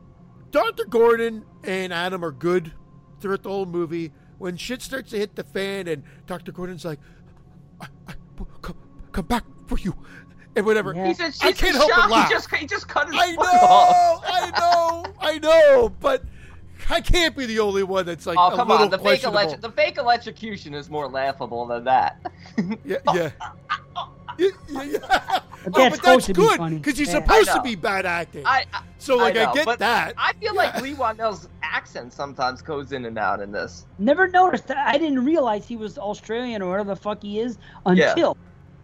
Dr. Gordon and Adam are good throughout the whole movie. When shit starts to hit the fan, and Dr. Gordon's like, I, I, come, come back for you, and whatever. Yeah. He said she's I can't help but laugh. He just he just cut his I know, I know, I know, but I can't be the only one that's like Oh a come little on! The fake electro- the fake electrocution is more laughable than that. Yeah, yeah. [LAUGHS] Yeah, yeah, yeah. But Oh, that's but supposed that's to be good funny. because he's Yeah. supposed to be bad acting. I, I so like I, know, get that. I feel Yeah. like Leigh Whannell's accent sometimes goes in and out in this. Never noticed that. I didn't realize he was Australian or whatever the fuck he is until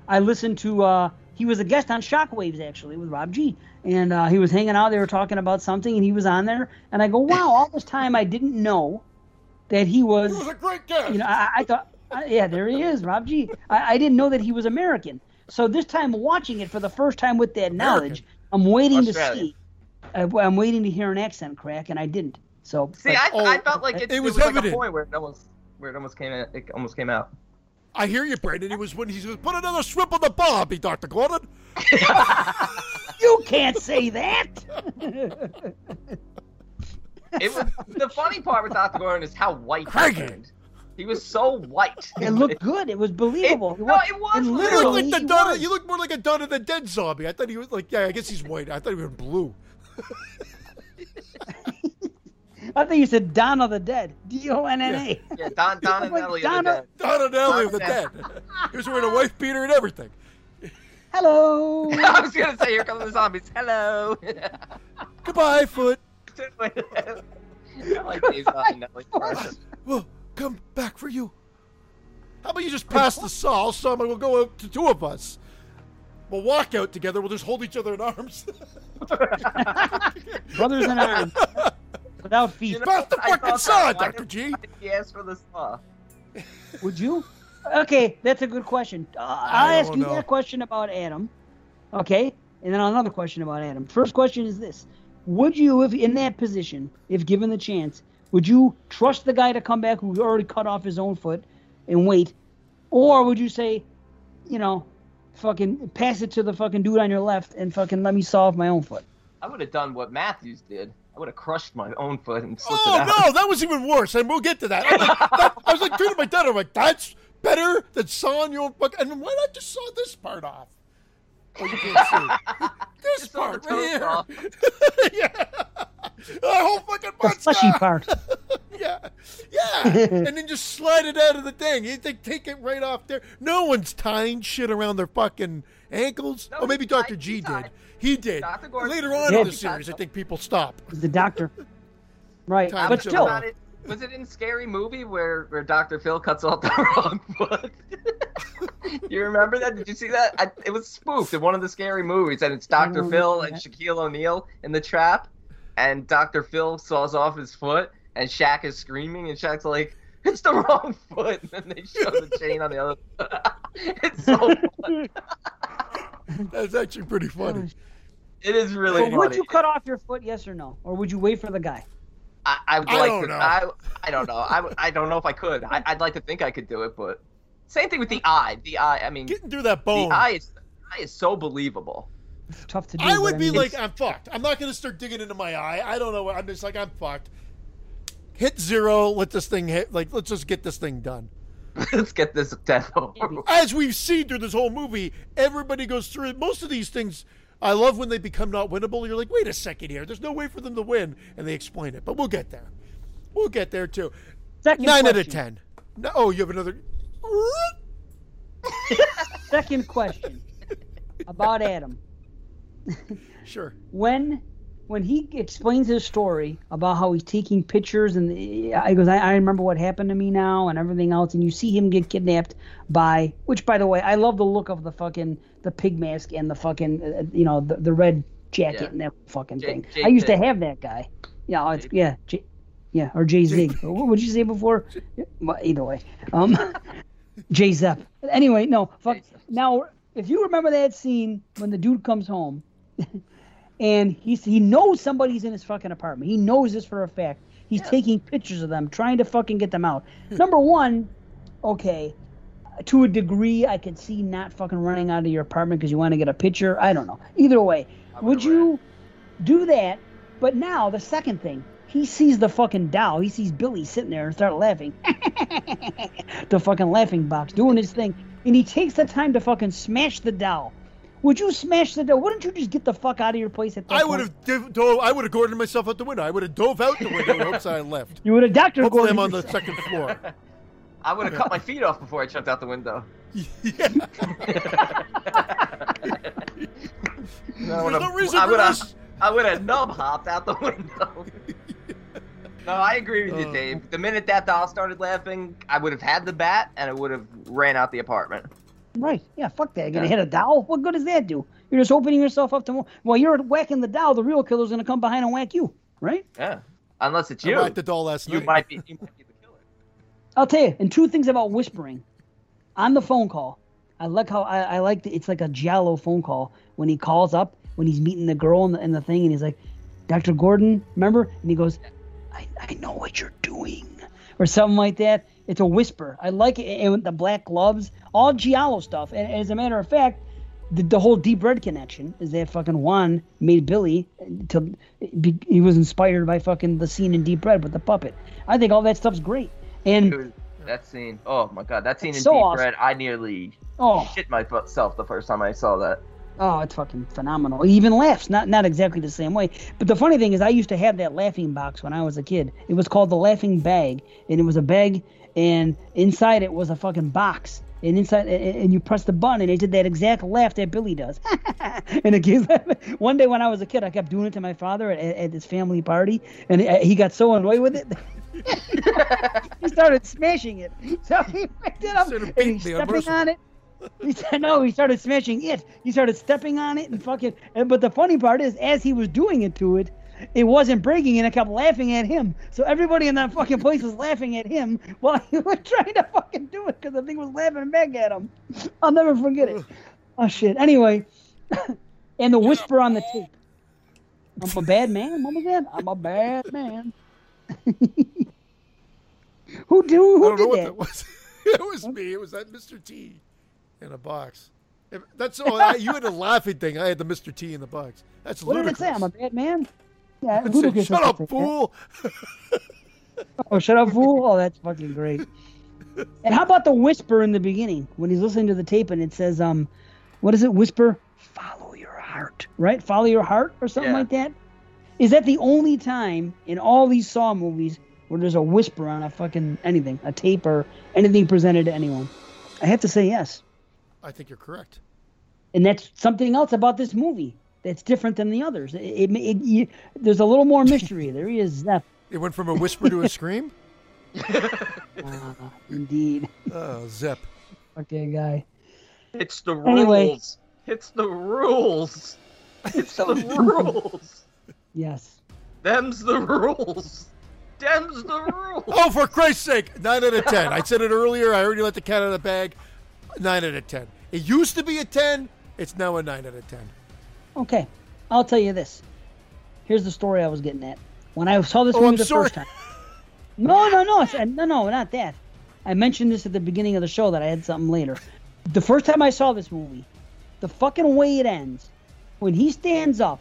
I listened to. uh He was a guest on Shockwaves actually with Rob G, and uh, he was hanging out. They were talking about something, and he was on there. And I go, "Wow! All this time I didn't know that he was." He was a great guest. You know, I, I thought, uh, yeah, there he is, Rob G. I, I didn't know that he was American. So this time watching it for the first time with that knowledge, I'm waiting to see. Uh, I'm waiting to hear an accent crack, and I didn't. So See, but- I, oh, I felt like it, it it was was, like a point where it almost where it almost came out, it almost came out. I hear you, Brandon. It was when he said, "Put another shrimp on the barbie, Doctor Gordon." you can't say that. It was the funny part with Dr. Gordon is how white he turned. He was so white. [LAUGHS] it looked good. It was believable. It- no, it was and believable. You literally, look like the he was. You look more like a Dawn of the Dead zombie. I thought he was like, yeah, I guess he's white. I thought he was blue. [LAUGHS] I think you said Donna the Dead. D O N N A. yeah, Don [LAUGHS] Don and Like Ellie Donna- are the Dawn and Ellie of the Dead. he was wearing a wife beater and everything. Hello. I was gonna say, here come the zombies. Hello. Goodbye, Foot. I like these Don and Ellie impressions. We'll come back for you. How about you just pass the saw? I'll we'll go out to two of us. We'll walk out together. We'll just hold each other in arms. [LAUGHS] Brothers in arms. Without feet. You know, Pass the I fucking saw, Dr. G. why did He asked for the saw. Would you? Okay, that's a good question. Uh, I'll ask you know. that question about Adam. Okay, and then another question about Adam. First question is this: Would you, if in that position, if given the chance, would you trust the guy to come back who already cut off his own foot and wait, or would you say, you know, fucking pass it to the fucking dude on your left and fucking let me saw off my own foot? I would have done what Matthews did. I would have crushed my own foot and slipped Oh it out. no, that was even worse, and we'll get to that. I was like, that- I was like to my dad. I'm like, that's better than sawing your fuck. And why not just saw this part off? Oh, you can't [LAUGHS] see this Just saw part right here. [LAUGHS] yeah, the whole fucking The fleshy part. [LAUGHS] yeah, yeah, and then just slide it out of the thing. You think take it right off there. No one's tying shit around their fucking ankles. No, oh, maybe Doctor tied- G he did. tied. He did. Dr. Later on Yeah. in the series, I think people stop. The doctor. Right, Time but still. About it- Was it in Scary Movie where, where Dr. Phil cuts off the [LAUGHS] wrong foot? [LAUGHS] you remember that? Did you see that? I, it was spoofed in one of the Scary movies, and it's Dr. Phil remember and. Shaquille O'Neal in the trap, and Dr. Phil saws off his foot, and Shaq is screaming, and Shaq's like, "It's the wrong foot," and then they show the chain on the other. [LAUGHS] it's so funny. That's actually pretty funny. It is really But funny. would you cut off your foot? Yes or no? Or would you wait for the guy? I, I would I like don't to. know. I, I don't know. I, I don't know if I could. I, I'd like to think I could do it, but same thing with the eye. The eye. I mean, the Getting through that bone. eye is the eye is so believable. It's tough to do. I would be mean, like, it's- I'm fucked. I'm not going to start digging into my eye. I don't know. I'm just like, I'm fucked. Hit zero. Let this thing hit. Like, let's just get this thing done. [LAUGHS] Let's get this death over. As we've seen through this whole movie, everybody goes through. Most of these things, I love when they become not winnable. You're like, wait a second here. There's no way for them to win. And they explain it. But we'll get there. We'll get there too. Second Nine out of ten. No, oh, you have another. [LAUGHS] Second question about Adam. Sure. [LAUGHS] When when he explains his story about how he's taking pictures and I goes, I, I remember what happened to me now and everything else, and you see him get kidnapped by, which by the way, I love the look of the fucking the pig mask and the fucking uh, you know the, the red jacket Yeah. and that fucking Jake- thing. Jake I used to have that guy. Yeah, oh, it's yeah, J, yeah, or Jay Zig. what would you say before? Yeah, well, either way, um, [LAUGHS] Jay Zepp. Anyway, no, fuck. Now, if you remember that scene when the dude comes home [LAUGHS] and he's he knows somebody's in his fucking apartment. He knows this for a fact. He's Yeah. taking pictures of them, trying to fucking get them out. Number one, okay, to a degree, I could see not fucking running out of your apartment because you want to get a picture. I don't know. Either way, would you do that? But now the second thing, he sees the fucking doll. He sees Billy sitting there and start laughing. [LAUGHS] the fucking laughing box doing his thing, and he takes the time to fucking smash the doll. Would you smash the doll? Wouldn't you just get the fuck out of your place at that I point? would have div- dove, I would have Gordoned myself out the window. I would have dove out the window in hopes I left. You would have Doctor Hopefully, I'm on the second floor. [LAUGHS] I would have cut my feet off before I jumped out the window. yeah. No, [LAUGHS] There's no reason I for would have, this. I would have nub hopped out the window. [LAUGHS] no, I agree with you, Uh. Dave. The minute that doll started laughing, I would have had the bat and I would have ran out the apartment. Right. Yeah, fuck that. You're gonna Yeah. hit a doll? What good does that do? You're just opening yourself up to more. While you're whacking the doll, the real killer's gonna come behind and whack you. Right? Yeah, unless it's I you. whacked the doll last You night. might be. You might be the killer. I'll tell you. And two things about whispering on the phone call. I like how I, I like the, it's like a giallo phone call when he calls up when he's meeting the girl in the, in the thing and he's like, Dr. Gordon, remember? And he goes, I, I know what you're doing, or something like that. It's a whisper. I like it. And with the black gloves, all giallo stuff. And as a matter of fact, the, the whole deep red connection is that fucking Wan made Billy to be, he was inspired by fucking the scene in Deep Red with the puppet. I think all that stuff's great. And Dude, that scene. Oh my god, that scene in so Deep awesome. Red. I nearly oh, shit myself the first time I saw that. Oh, it's fucking phenomenal. He even laughs, not not exactly the same way. But the funny thing is, I used to have that laughing box when I was a kid. It was called the laughing bag, and it was a bag, and inside it was a fucking box. And inside, and you press the button, and it did that exact laugh that Billy does. [LAUGHS] and. [LAUGHS] One day when I was a kid, I kept doing it to my father at, at his family party, and he got so annoyed with it. [LAUGHS] he started smashing it. So he picked it up and he's stepping unmerciful. on it. He said no. He started smashing it. He started stepping on it and fucking. and- But the funny part is, as he was doing it to it, it wasn't breaking, and it kept laughing at him. So everybody in that fucking place was laughing at him while he [LAUGHS] was trying to fucking do it because the thing was laughing back at him. I'll never forget it. Oh shit. Anyway, [LAUGHS] and the whisper on the tape. I'm a bad man. What was that? I'm a bad man. [LAUGHS] who do? I Who don't know did what that? that was. it was me. It was that Mr. T in a box. If- That's all. I, you had a laughing thing. I had the Mr. T in the box. That's What did it say? I'm a bad man. Yeah, said, Shut up, fool! [LAUGHS] Oh, shut up, fool! Oh, that's fucking great. And how about the whisper in the beginning when he's listening to the tape and it says, um, what is it? Whisper, follow your heart, right? Follow your heart or something Yeah. like that. Is that the only time in all these Saw movies where there's a whisper on a fucking anything, a tape or anything presented to anyone? I have to say yes. I think you're correct. and that's something else about this movie that's different than the others. It, it, it- you, there's a little more mystery. [LAUGHS] there he is, Zep. It went from a whisper to a scream. Ah, [LAUGHS] indeed, Oh, Zep. okay, guy. It's the rules. It's the rules. It's the [LAUGHS] rules. Yes. Them's the rules. Them's the rules. Oh, for Christ's sake! Nine out of ten. I said it earlier. I already let the cat out of the bag. Nine out of ten. It used to be a ten. It's now a nine out of ten. Okay, I'll tell you this. Here's the story I was getting at when I saw this Oh, movie I'm the sorry. first time. No, no, no, no, no, not that. I mentioned this at the beginning of the show that I had something later. The first time I saw this movie, the fucking way it ends, when he stands up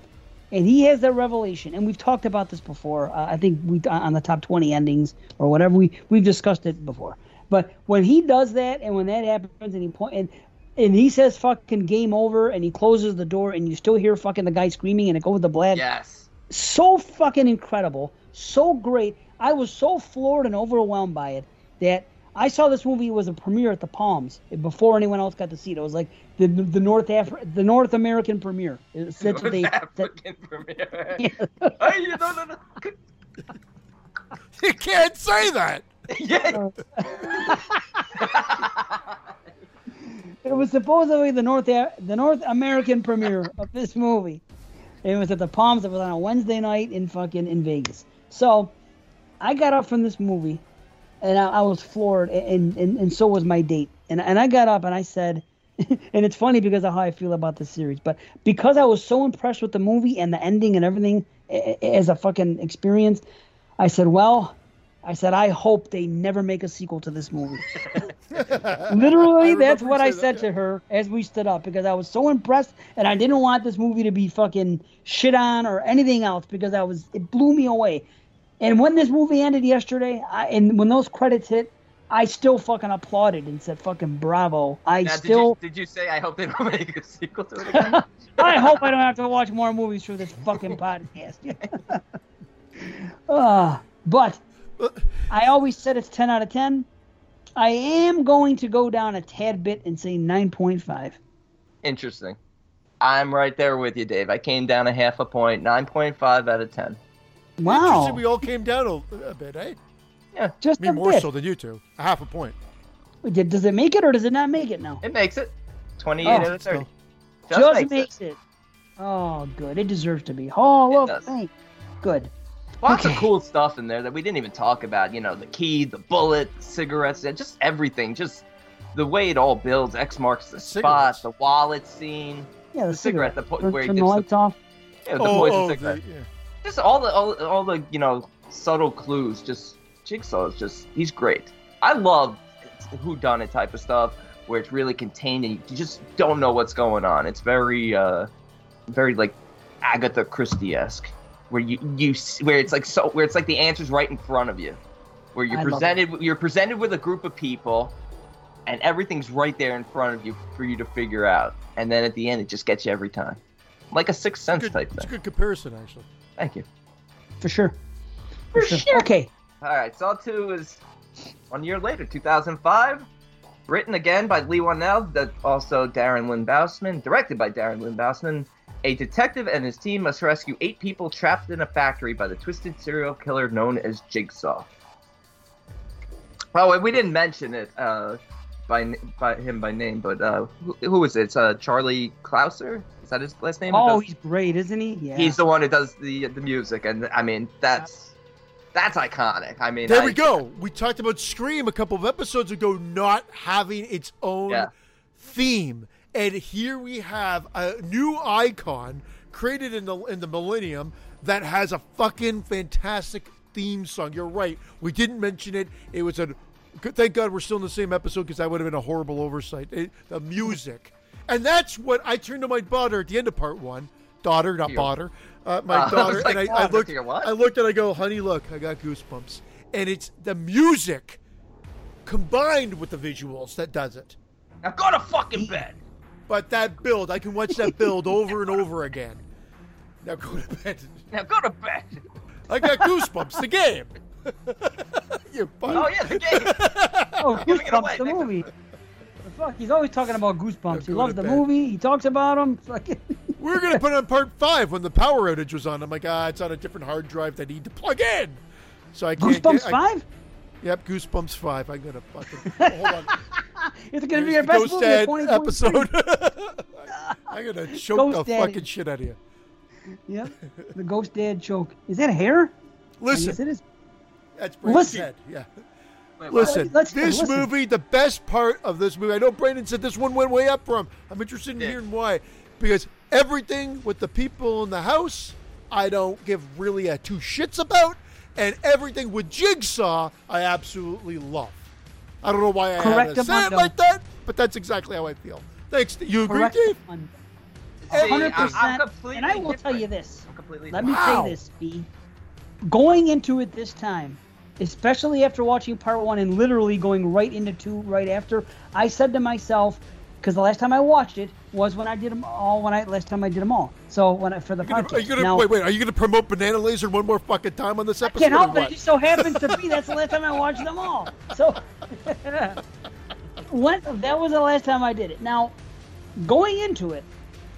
and he has that revelation, and we've talked about this before. Uh, I think we on the top twenty endings or whatever we we've discussed it before. But when he does that, and when that happens, and he point and, and he says fucking game over, and he closes the door, and you still hear fucking the guy screaming, and it goes to black Yes. so fucking incredible, so great. I was so floored and overwhelmed by it that I saw this movie it was a premiere at the Palms before anyone else got to see it. It was like the the North Afri- the North American premiere. It's that's what they. North that- African premiere. Yeah. [LAUGHS] Hey, you no, no, no. You can't say that. [LAUGHS] yeah. [LAUGHS] It was supposedly the North the North American premiere of [LAUGHS] this movie. It was at the Palms. It was on a Wednesday night in fucking in Vegas. So, I got up from this movie, and I, I was floored, and, and and so was my date. And and I got up and I said, [LAUGHS] and it's funny because of how I feel about this series, but because I was so impressed with the movie and the ending and everything as a fucking experience, I said, well. I said, I hope they never make a sequel to this movie. [LAUGHS] Literally, that's what I said said that, to her as we stood up because I was so impressed and I didn't want this movie to be fucking shit on or anything else because I was it blew me away. And when this movie ended yesterday, I, and when those credits hit, I still fucking applauded and said fucking bravo. I Now, still did, you, did you say I hope they don't [LAUGHS] make a sequel to it again? [LAUGHS] I hope I don't have to watch more movies through this fucking podcast. uh, but I always said it's 10 out of 10. I am going to go down a tad bit and say 9.5. Interesting. I'm right there with you, Dave. I came down a half a point, 9.5 out of 10. Wow. Interesting, we all came down a, a bit, eh? Yeah. Just Me a more bit. so than you two. A half a point. Did- Does it make it or does it not make it now? It makes it. 28 Oh, out of 30. still. Just, makes, it. Oh, good. It deserves to be. Oh, It look, does. thank. Good. Lots of cool stuff in there that we didn't even talk about. You know, the key, the bullet, the cigarettes, yeah, just everything. Just the way it all builds. X marks the Cigarettes. spot, the wallet scene, Yeah, the, the cigarette, the po- Turn, where he turn the gives the, lights off. yeah, the oh, poison oh, cigarette. the, yeah. Just all the all, all the you know subtle clues. Just Jigsaw is just he's great. I love who done it type of stuff where it's really contained and you just don't know what's going on. It's very uh very like Agatha Christie esque where you you where it's like so where it's like the answer's right in front of you where you're I presented you're presented with a group of people and everything's right there in front of you for you to figure out and then at the end it just gets you every time like a sixth sense Good, type thing. it's a good comparison, actually. thank you For sure. For, sure. Okay. All right, Saw 2 is one year later, 2005. Written again by Leigh Whannell, that also Darren Lynn Bousman, directed by Darren Lynn Bousman. A detective and his team must rescue eight people trapped in a factory by the twisted serial killer known as Jigsaw. Oh, and we didn't mention it uh, by by him by name, but uh, who, who is it? It's uh, Charlie Clouser. Is that his last name? Oh, Does- he's great, isn't he? Yeah. he's the one who does the the music, and I mean that's that's iconic. I mean, There I- we go. We talked about Scream a couple of episodes ago not having its own Yeah. theme, and here we have a new icon created in the in the millennium that has a fucking fantastic theme song. You're right. We didn't mention it. It was a good- thank God we're still in the same episode because that would have been a horrible oversight. It- the music, and that's what I turned to my daughter at the end of part one. Daughter, not [LAUGHS] daughter. Uh, my Uh, I daughter, like, and I, I looked. I looked and I go, honey, look, I got goosebumps. And it's the music combined with the visuals that does it. Now go to fucking bed. But that build, I can watch that build over and over again. Now go to bed. Now go to bed. I got goosebumps. The game. [LAUGHS] you butt. Oh yeah, the game. [LAUGHS] Oh, Giving it away. Goosebumps, the movie. The fuck, he's always talking about Goosebumps. He loves the bed. movie. He talks about them. Fucking. We were gonna put it on part five when the power outage was on. I'm like, ah, it's on a different hard drive that I need to plug in. So I can't Goosebumps get, I- Five. Yep, Goosebumps five. I'm gonna fucking [LAUGHS] hold on. It's gonna be Here's our the best Ghost movie of Dad 2023. episode. [LAUGHS] I'm gonna choke Ghost the Daddy. fucking shit out of you. Yep. The Ghost Dad choke. Is that hair? Listen, Yes, it is. That's Brandon's Listen. head. Yeah. Wait. Listen, Let's- this listen. movie, the best part of this movie, I know Brandon said this one went way up for him. I'm interested in Yeah. hearing why. Because everything with the people in the house, I don't give really a two shits about. And everything with Jigsaw, I absolutely love. I don't know why I had to say it like that, but that's exactly how I feel. Thanks. You agree, Correct. Dave? one. See, I'm- hundred I'm percent. And I will tell you this. I'm completely Let me Wow. say this, B. Going into it this time, especially after watching part one and literally going right into two right after, I said to myself, because the last time I watched it was when I did them all. When I last time I did them all. So when I, for the Are gonna, podcast. are you gonna- now, wait, wait. Are you going to promote Banana Laser one more fucking time on this I episode? can't help it. It just so happens to be that's the last time I watched them all. So [LAUGHS] when that was the last time I did it. Now, going into it,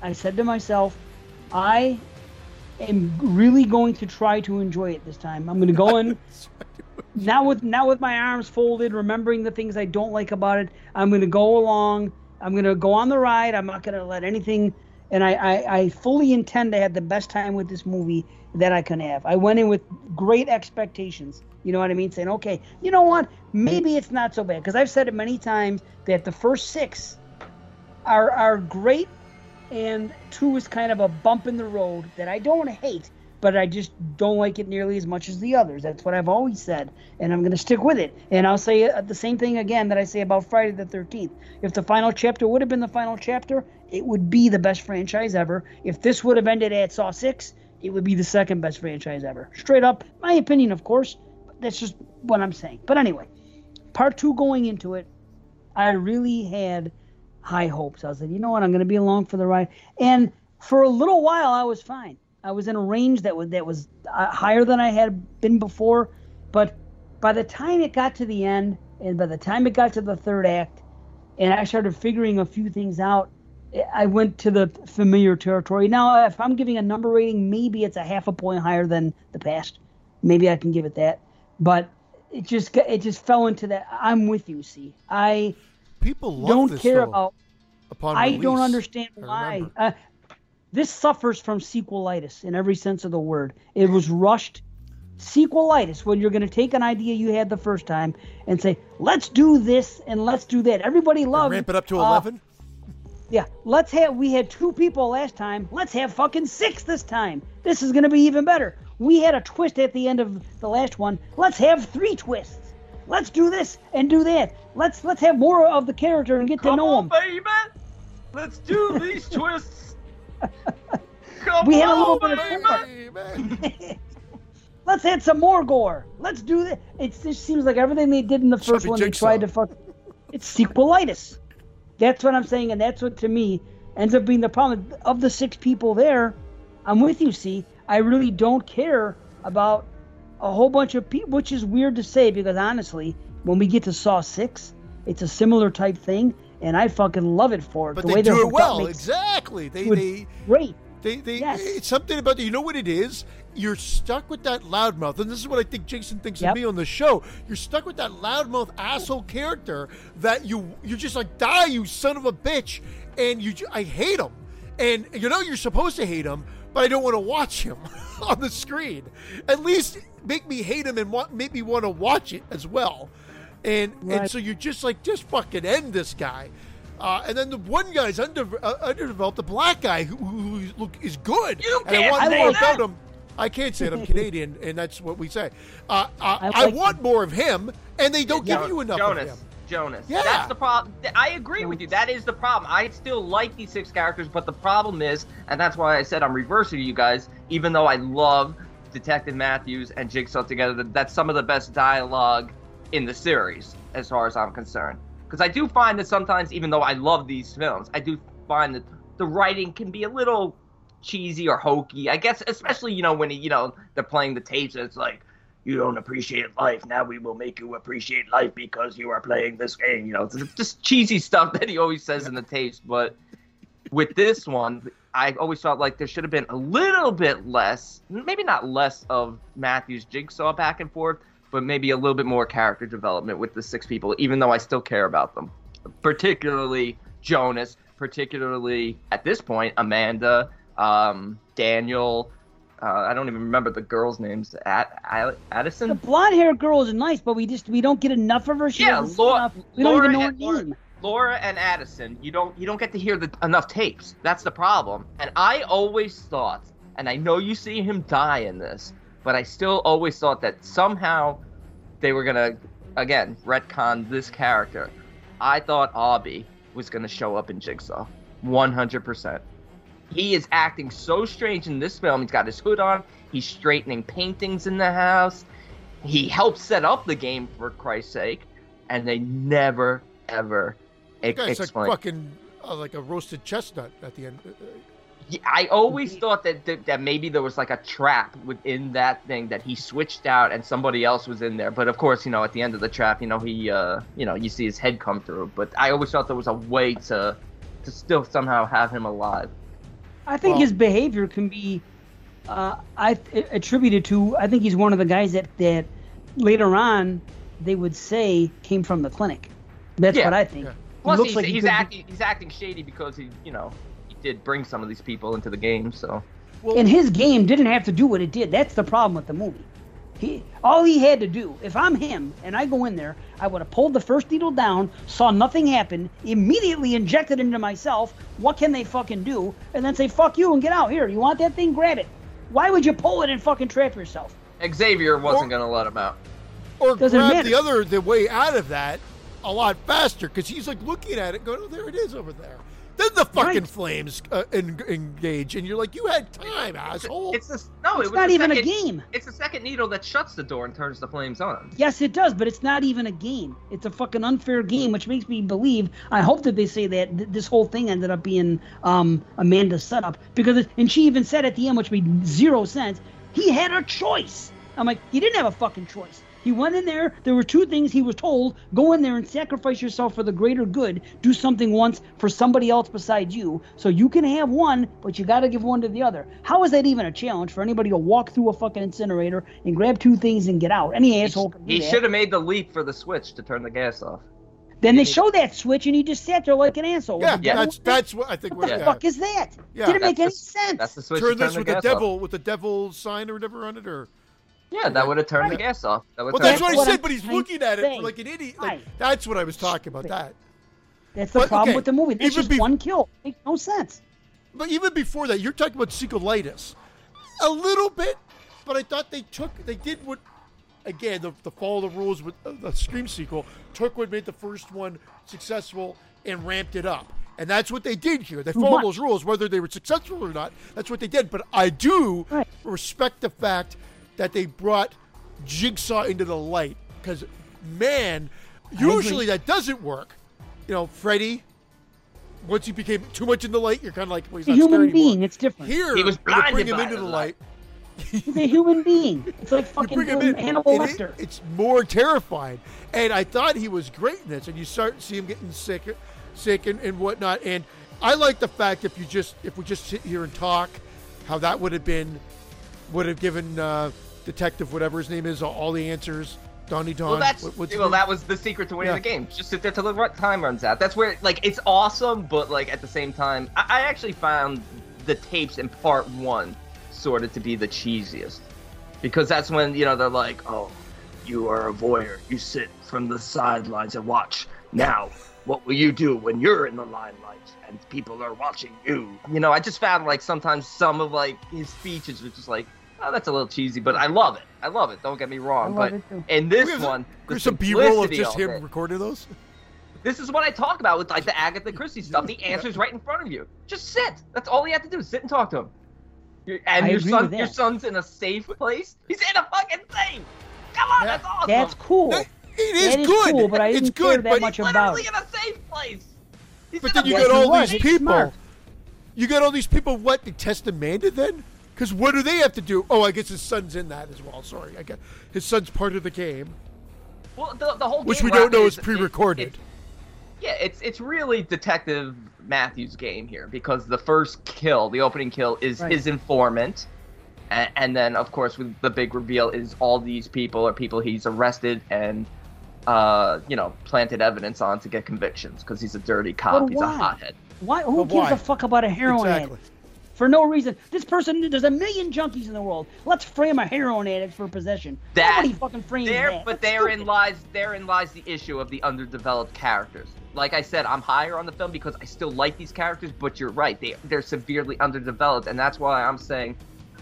I said to myself, I am really going to try to enjoy it this time. I'm going to go in [LAUGHS] now with now with my arms folded, remembering the things I don't like about it. I'm going to go along. I'm going to go on the ride. I'm not going to let anything. And I, I, I fully intend to have the best time with this movie that I can have. I went in with great expectations. You know what I mean? Saying, okay, you know what? Maybe it's not so bad. Because I've said it many times that the first six are are great, and two is kind of a bump in the road that I don't hate, but I just don't like it nearly as much as the others. That's what I've always said, and I'm going to stick with it. And I'll say uh, the same thing again that I say about Friday the 13th. If the final chapter would have been the final chapter, it would be the best franchise ever. If this would have ended at Saw 6, it would be the second best franchise ever. Straight up, my opinion, of course. That's just what I'm saying. But anyway, part two going into it, I really had high hopes. I was like, you know what, I'm going to be along for the ride. And for a little while, I was fine. I was in a range that was that was uh, higher than I had been before. But by the time it got to the end, and by the time it got to the third act, and I started figuring a few things out, I went to the familiar territory. Now, if I'm giving a number rating, maybe it's a half a point higher than the past. Maybe I can give it that. But it just it just fell into that. I'm with you. See, I People love don't this, care about. upon I don't understand why. Uh, this suffers from sequelitis in every sense of the word. It was rushed. Sequelitis, when you're going to take an idea you had the first time and say, let's do this and let's do that. Everybody And loves ramp it up to uh, 11. yeah, let's have. We had two people last time. Let's have fucking six this time. This is gonna be even better. We had a twist at the end of the last one. Let's have three twists. Let's do this and do that. Let's let's have more of the character and get to Come know on, him. baby. Let's do these [LAUGHS] twists. [LAUGHS] Come We had a little bit of baby. fun. [LAUGHS] Let's add some more gore. Let's do that. It just seems like everything they did in the first Chubby one, they tried to fuck. It's sequelitis. That's what I'm saying, and that's what to me ends up being the problem. Of the six people there, I'm with you. See, I really don't care about a whole bunch of people, which is weird to say because honestly, when we get to Saw Six, it's a similar type thing, and I fucking love it for it. But the they do it well. Exactly. They, they, great. They, they, Yes. it's something about you know what it is. You're stuck with that loudmouth, and this is what I think Jason thinks Yep. of me on the show. You're stuck with that loudmouth asshole character that you you're just like die, you son of a bitch, and you I hate him, and you know you're supposed to hate him, but I don't want to watch him [LAUGHS] on the screen. At least make me hate him and want, make me want to watch it as well, and and so you're just like just fucking end this guy. Uh, and then the one guy's under, uh, underdeveloped, the black guy who, who, who look is good. You and I can't want say more that. about him. I can't say it. I'm Canadian, and that's what we say. Uh, uh, I I, like want more of him, and they don't give you enough Jonas. of him. Jonas. Yeah. That's the problem. I agree with you. That is the problem. I still like these six characters, but the problem is, and that's why I said I'm reversing you guys, even though I love Detective Matthews and Jigsaw together, that's some of the best dialogue in the series, as far as I'm concerned. Because I do find that sometimes, even though I love these films, I do find that the writing can be a little cheesy or hokey. I guess, especially, you know, when, you know, they're playing the tapes, it's like, you don't appreciate life. Now we will make you appreciate life because you are playing this game. You know, it's just cheesy stuff [LAUGHS] that he always says in the tapes. But with this one, I always felt like there should have been a little bit less, maybe not less of Matthew's jigsaw back and forth, but maybe a little bit more character development with the six people, even though I still care about them. Particularly Jonas, particularly at this point, Amanda, um, Daniel. Uh, I don't even remember the girls' names. Ad- Ad- The blonde haired girl is nice, but we just we don't get enough of her. She Yeah, Laura- We don't even know her and- Laura- name. Laura and Addison, you don't you don't get to hear the, enough tapes. That's the problem. And I always thought, and I know you see him die in this, but I still always thought that somehow they were gonna again retcon this character. I thought Obi was gonna show up in Jigsaw, 100%. He is acting so strange in this film. He's got his hood on. He's straightening paintings in the house. He helped set up the game for Christ's sake, and they never ever The ex- guy's like fucking uh, like a roasted chestnut at the end. Yeah, I always thought that, that that maybe there was like a trap within that thing that he switched out and somebody else was in there. But of course, you know, at the end of the trap, you know, he, uh, you know, you see his head come through. But I always thought there was a way to, to still somehow have him alive. I think Well- his behavior can be uh, I attributed to. I think he's one of the guys that that later on they would say came from the clinic. That's Yeah. what I think. Yeah. He Plus, looks he's, like he he's could be- acting he's acting shady because he, you know, he did bring some of these people into the game. So Well, and his game didn't have to do what it did. That's the problem with the movie. He all he had to do. If I'm him and I go in there, I would have pulled the first needle down, saw nothing happen, immediately injected into myself. What can they fucking do? And then say fuck you and get out. Here, you want that thing? Grab it. Why would you pull it and fucking trap yourself? Xavier wasn't Or- gonna let him out. or Doesn't grab matter. the other the way out of that a lot faster because he's like looking at it, going, "Oh, there it is over there." Then the fucking Right. flames uh, en- engage, and you're like, "You had time, asshole." It's this no, It's it was not the even a game. It's the second needle that shuts the door and turns the flames on. Yes, it does, but it's not even a game. It's a fucking unfair game, which makes me believe. I hope that they say that th- this whole thing ended up being um, Amanda's setup because, it, and she even said at the end, which made zero sense. He had a choice. I'm like, he didn't have a fucking choice. He went in there. There were two things he was told: go in there and sacrifice yourself for the greater good. Do something once for somebody else besides you, so you can have one, but you got to give one to the other. How is that even a challenge for anybody to walk through a fucking incinerator and grab two things and get out? Any asshole can do He that. should have made the leap for the switch to turn the gas off. Then they show that switch, and he just sat there like an asshole. yeah, With the devil that's that's what I think. What the yeah. fuck is that? Yeah. Didn't make any the- sense. That's the switch Turn to turn this the with the gas devil off. with the devil sign or whatever on it, or Yeah, that would have turned the gas off. That would well, turn that's what I said. I'm But he's looking at it say. like an idiot. Like, Right. that's what I was talking about. That. That's the But, problem okay, with the movie. That's even just be- one kill. It Makes no sense. But even before that, you're talking about sequelitis. A little bit, but I thought they took, they did what, again, the, the follow the rules with uh, the Scream sequel, took what made the first one successful and ramped it up. And that's what they did here. They followed What? those rules, whether they were successful or not. That's what they did. But I do Right. respect the fact that they brought Jigsaw into the light. Because, man, usually that doesn't work. You know, Freddy, once he became too much in the light, you're kind of like, well, he's He's a not human scary anymore. being. It's different. Here, He was when you bring him into the the light. light. He's a human being. It's like [LAUGHS] You fucking bring him in, Hannibal and it- Lecter. it's more terrifying. And I thought he was great in this. And you start see him getting sick, sick and, and whatnot. And I like the fact if you just if we just sit here and talk, how that would have been, would have given uh, detective whatever his name is all the answers. Donnie Don. Well, that's well, name? that was the secret to winning Yeah. the game. Just sit there till the time runs out. That's where, like, it's awesome, but like at the same time, I, I actually found the tapes in part one sort of to be the cheesiest, because that's when you know they're like, "Oh, you are a voyeur. You sit from the sidelines and watch. Now, what will you do when you're in the limelight and people are watching you?" You know, I just found like sometimes some of like his speeches were just like. Oh, that's a little cheesy, but I love it. I love it. Don't get me wrong. I love but it in this There's- one, the There's some B-roll of just of him it. recording those. This is what I talk about with like the Agatha Christie stuff. The answer's right in front of you. Just sit. That's all you have to do. Sit and talk to him. Your- And I your agree son, with that. your son's in a safe place. He's in a fucking thing. Come on, Yeah. that's awesome. That's cool. That- It is That is good. cool, but I it's didn't good, care that but much He's about literally in a safe place. He's But then you Yes, got all these people. smart. You got all these people. What they test Amanda then? Because what do they have to do? Oh, I guess his son's in that as well. Sorry, I guess his son's part of the game, Well, the, the whole which game we don't know wrap is pre-recorded. it- yeah, it's it's really Detective Matthews' game here because the first kill, the opening kill, is Right. his informant, and, and then of course with the big reveal is all these people are people he's arrested and, uh, you know, planted evidence on to get convictions because he's a dirty cop, he's a hothead. Why? Who But gives why? a fuck about a heroin exactly. addict? For no reason. This person, there's a million junkies in the world. Let's frame a heroin addict for possession. That- Nobody fucking frames There, that. but That's therein stupid. lies therein lies the issue of the underdeveloped characters. Like I said, I'm higher on the film because I still like these characters, but you're right, they they're severely underdeveloped, and that's why I'm saying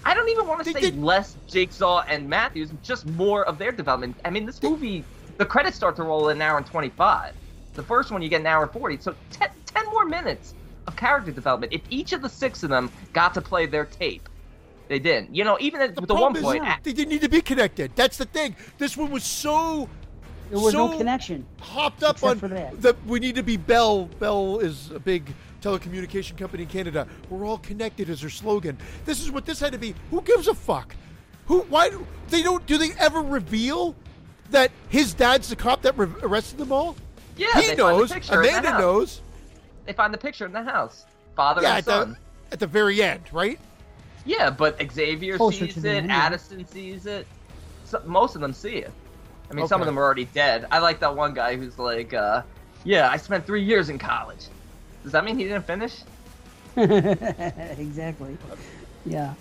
I don't even want to say did- less Jigsaw and Matthews, just more of their development. I mean, this movie, the credits start to roll in an hour and 25. The first one you get an hour and 40, so 10, 10 more minutes of character development. If each of the six of them got to play their tape, they didn't. You know, even at The the, one problem point, is they didn't need to be connected. That's the thing. This one was so There was so no connection. hopped up Except on for that. the we need to be Bell. Bell is a big telecommunication company in Canada. We're all connected as their slogan. This is what this had to be. Who gives a fuck? Who? Why? do- They don't. Do they ever reveal that his dad's the cop that re- arrested them all? Yeah, he they knows. picture the Amanda house. knows. They find the picture in the house. Father Yeah, and at son. the at the very end, right? Yeah, but Xavier Closer sees it. Addison sees it. So, most of them see it. I mean, some of them are already dead. I like that one guy who's like, uh, "Yeah, I spent three years in college." Does that mean he didn't finish? [LAUGHS] exactly. Yeah.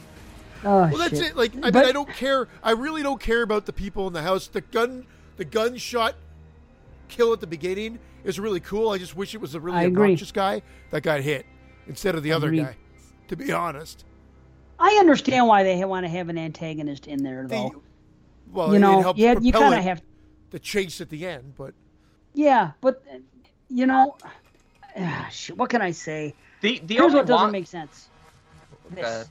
Oh Well, that's shit. it. Like, I mean, But- I don't care. I really don't care about the people in the house. The gun, the gunshot kill at the beginning is really cool. I just wish it was a really I agree. obnoxious guy that got hit instead of the other Agreed. guy. To be honest, I understand why they want to have an antagonist in there, the though. well, you it know, helps yeah, you propel kind of have. the chase at the end. But Yeah, but you know, ah, shit, what can I say? The the Here's only what doesn't one- make sense. Okay. This,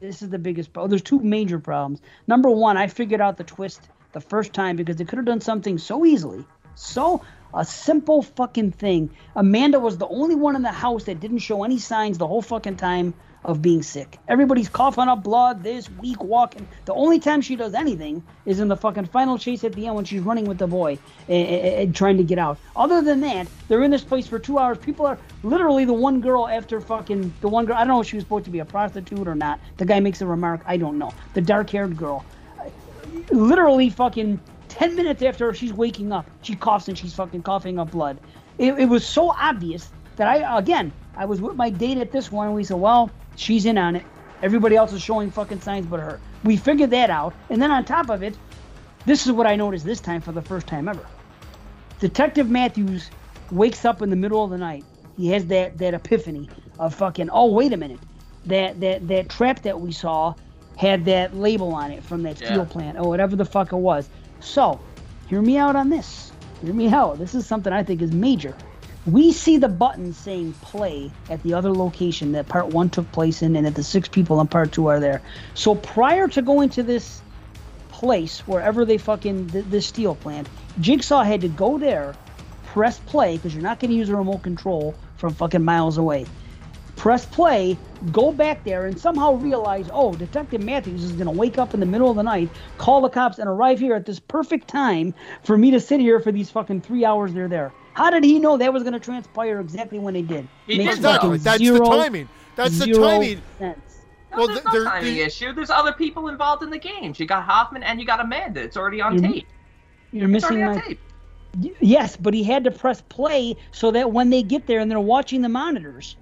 this is the biggest problem. There's two major problems. Number one, I figured out the twist the first time because they could have done something so easily, so a simple fucking thing. Amanda was the only one in the house that didn't show any signs the whole fucking time of being sick. Everybody's coughing up blood, this week walking. The only time she does anything is in the fucking final chase at the end when she's running with the boy and, and trying to get out. Other than that, they're in this place for two hours. People are literally the one girl after fucking the one girl. I don't know if she was supposed to be a prostitute or not. The guy makes a remark. I don't know. The dark haired girl literally fucking 10 minutes after she's waking up, she coughs and she's fucking coughing up blood. It, it was so obvious that I, again, I was with my date at this one and we said, well, she's in on it. Everybody else is showing fucking signs but her. We figured that out. And then on top of it, this is what I noticed this time for the first time ever. Detective Matthews wakes up in the middle of the night. He has that, that epiphany of fucking, oh, wait a minute. That, that, that trap that we saw had that label on it from that steel Yeah. plant or whatever the fuck it was. So, hear me out on this. Hear me out. This is something I think is major. We see the button saying play at the other location that part one took place in and that the six people in part two are there. So prior to going to this place, wherever they fucking, th- this steel plant, Jigsaw had to go there, press play, because you're not going to use a remote control from fucking miles away press play, go back there, and somehow realize, oh, Detective Matthews is going to wake up in the middle of the night, call the cops, and arrive here at this perfect time for me to sit here for these fucking three hours they're there. How did he know that was going to transpire exactly when it did? He Makes did know. fucking Exactly. That's the timing. That's the zero timing. sense. No, Well, there's th- no timing there- issue. There's other people involved in the games. You got Hoffman and you got Amanda. It's already on Mhm. tape. You're It's already missing on my. tape. Yes, but he had to press play so that when they get there and they're watching the monitors,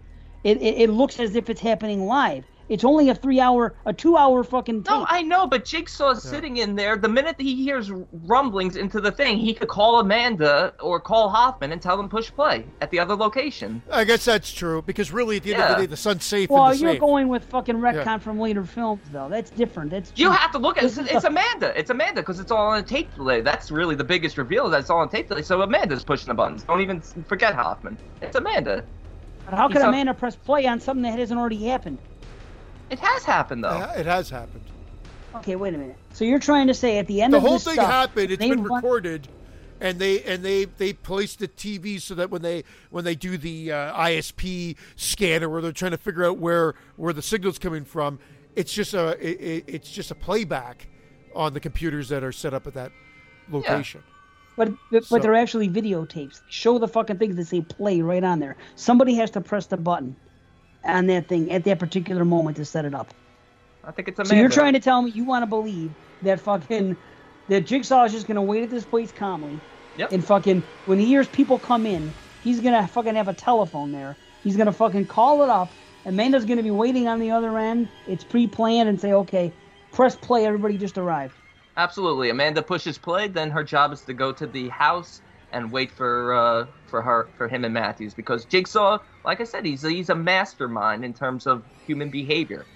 it, it, it looks as if it's happening live. It's only a three hour, a two hour fucking tape. No, I know, but Jigsaw's sitting in there. The minute that he hears rumblings into the thing, he could call Amanda or call Hoffman and tell them push play at the other location. I guess that's true because really, at the end of the day, the son's safe Well, in the you're safe. going with fucking retcon Yeah. from later films, though. That's different. That's You have to look at This it's, it's Amanda. It's Amanda because it's all on a tape delay. That's really the biggest reveal. That's all on tape delay. So Amanda's pushing the buttons. Don't even forget Hoffman. It's Amanda. How could a up- Amanda press play on something that hasn't already happened? It has happened though. Yeah, it has happened. Okay, wait a minute. So you're trying to say at the end The of the whole this thing stuff, happened. It's been run- recorded, and they and they they placed the TV so that when they when they do the uh, ISP scanner where they're trying to figure out where where the signal's coming from, it's just a it, it- it's just a playback on the computers that are set up at that location. But but, So- they're actually videotapes. Show the fucking things that say play right on there. Somebody has to press the button on that thing at that particular moment to set it up. I think it's Amanda. So you're trying to tell me you want to believe that fucking that Jigsaw is just gonna wait at this place calmly, Yep. and fucking when he hears people come in, he's gonna fucking have a telephone there. He's gonna fucking call it up. Amanda's gonna be waiting on the other end. It's pre-planned and say, okay, press play. Everybody just arrived. Absolutely. Amanda pushes play, then her job is to go to the house and wait for uh, for her for him and Matthews because Jigsaw, like I said, he's he's a mastermind in terms of human behavior.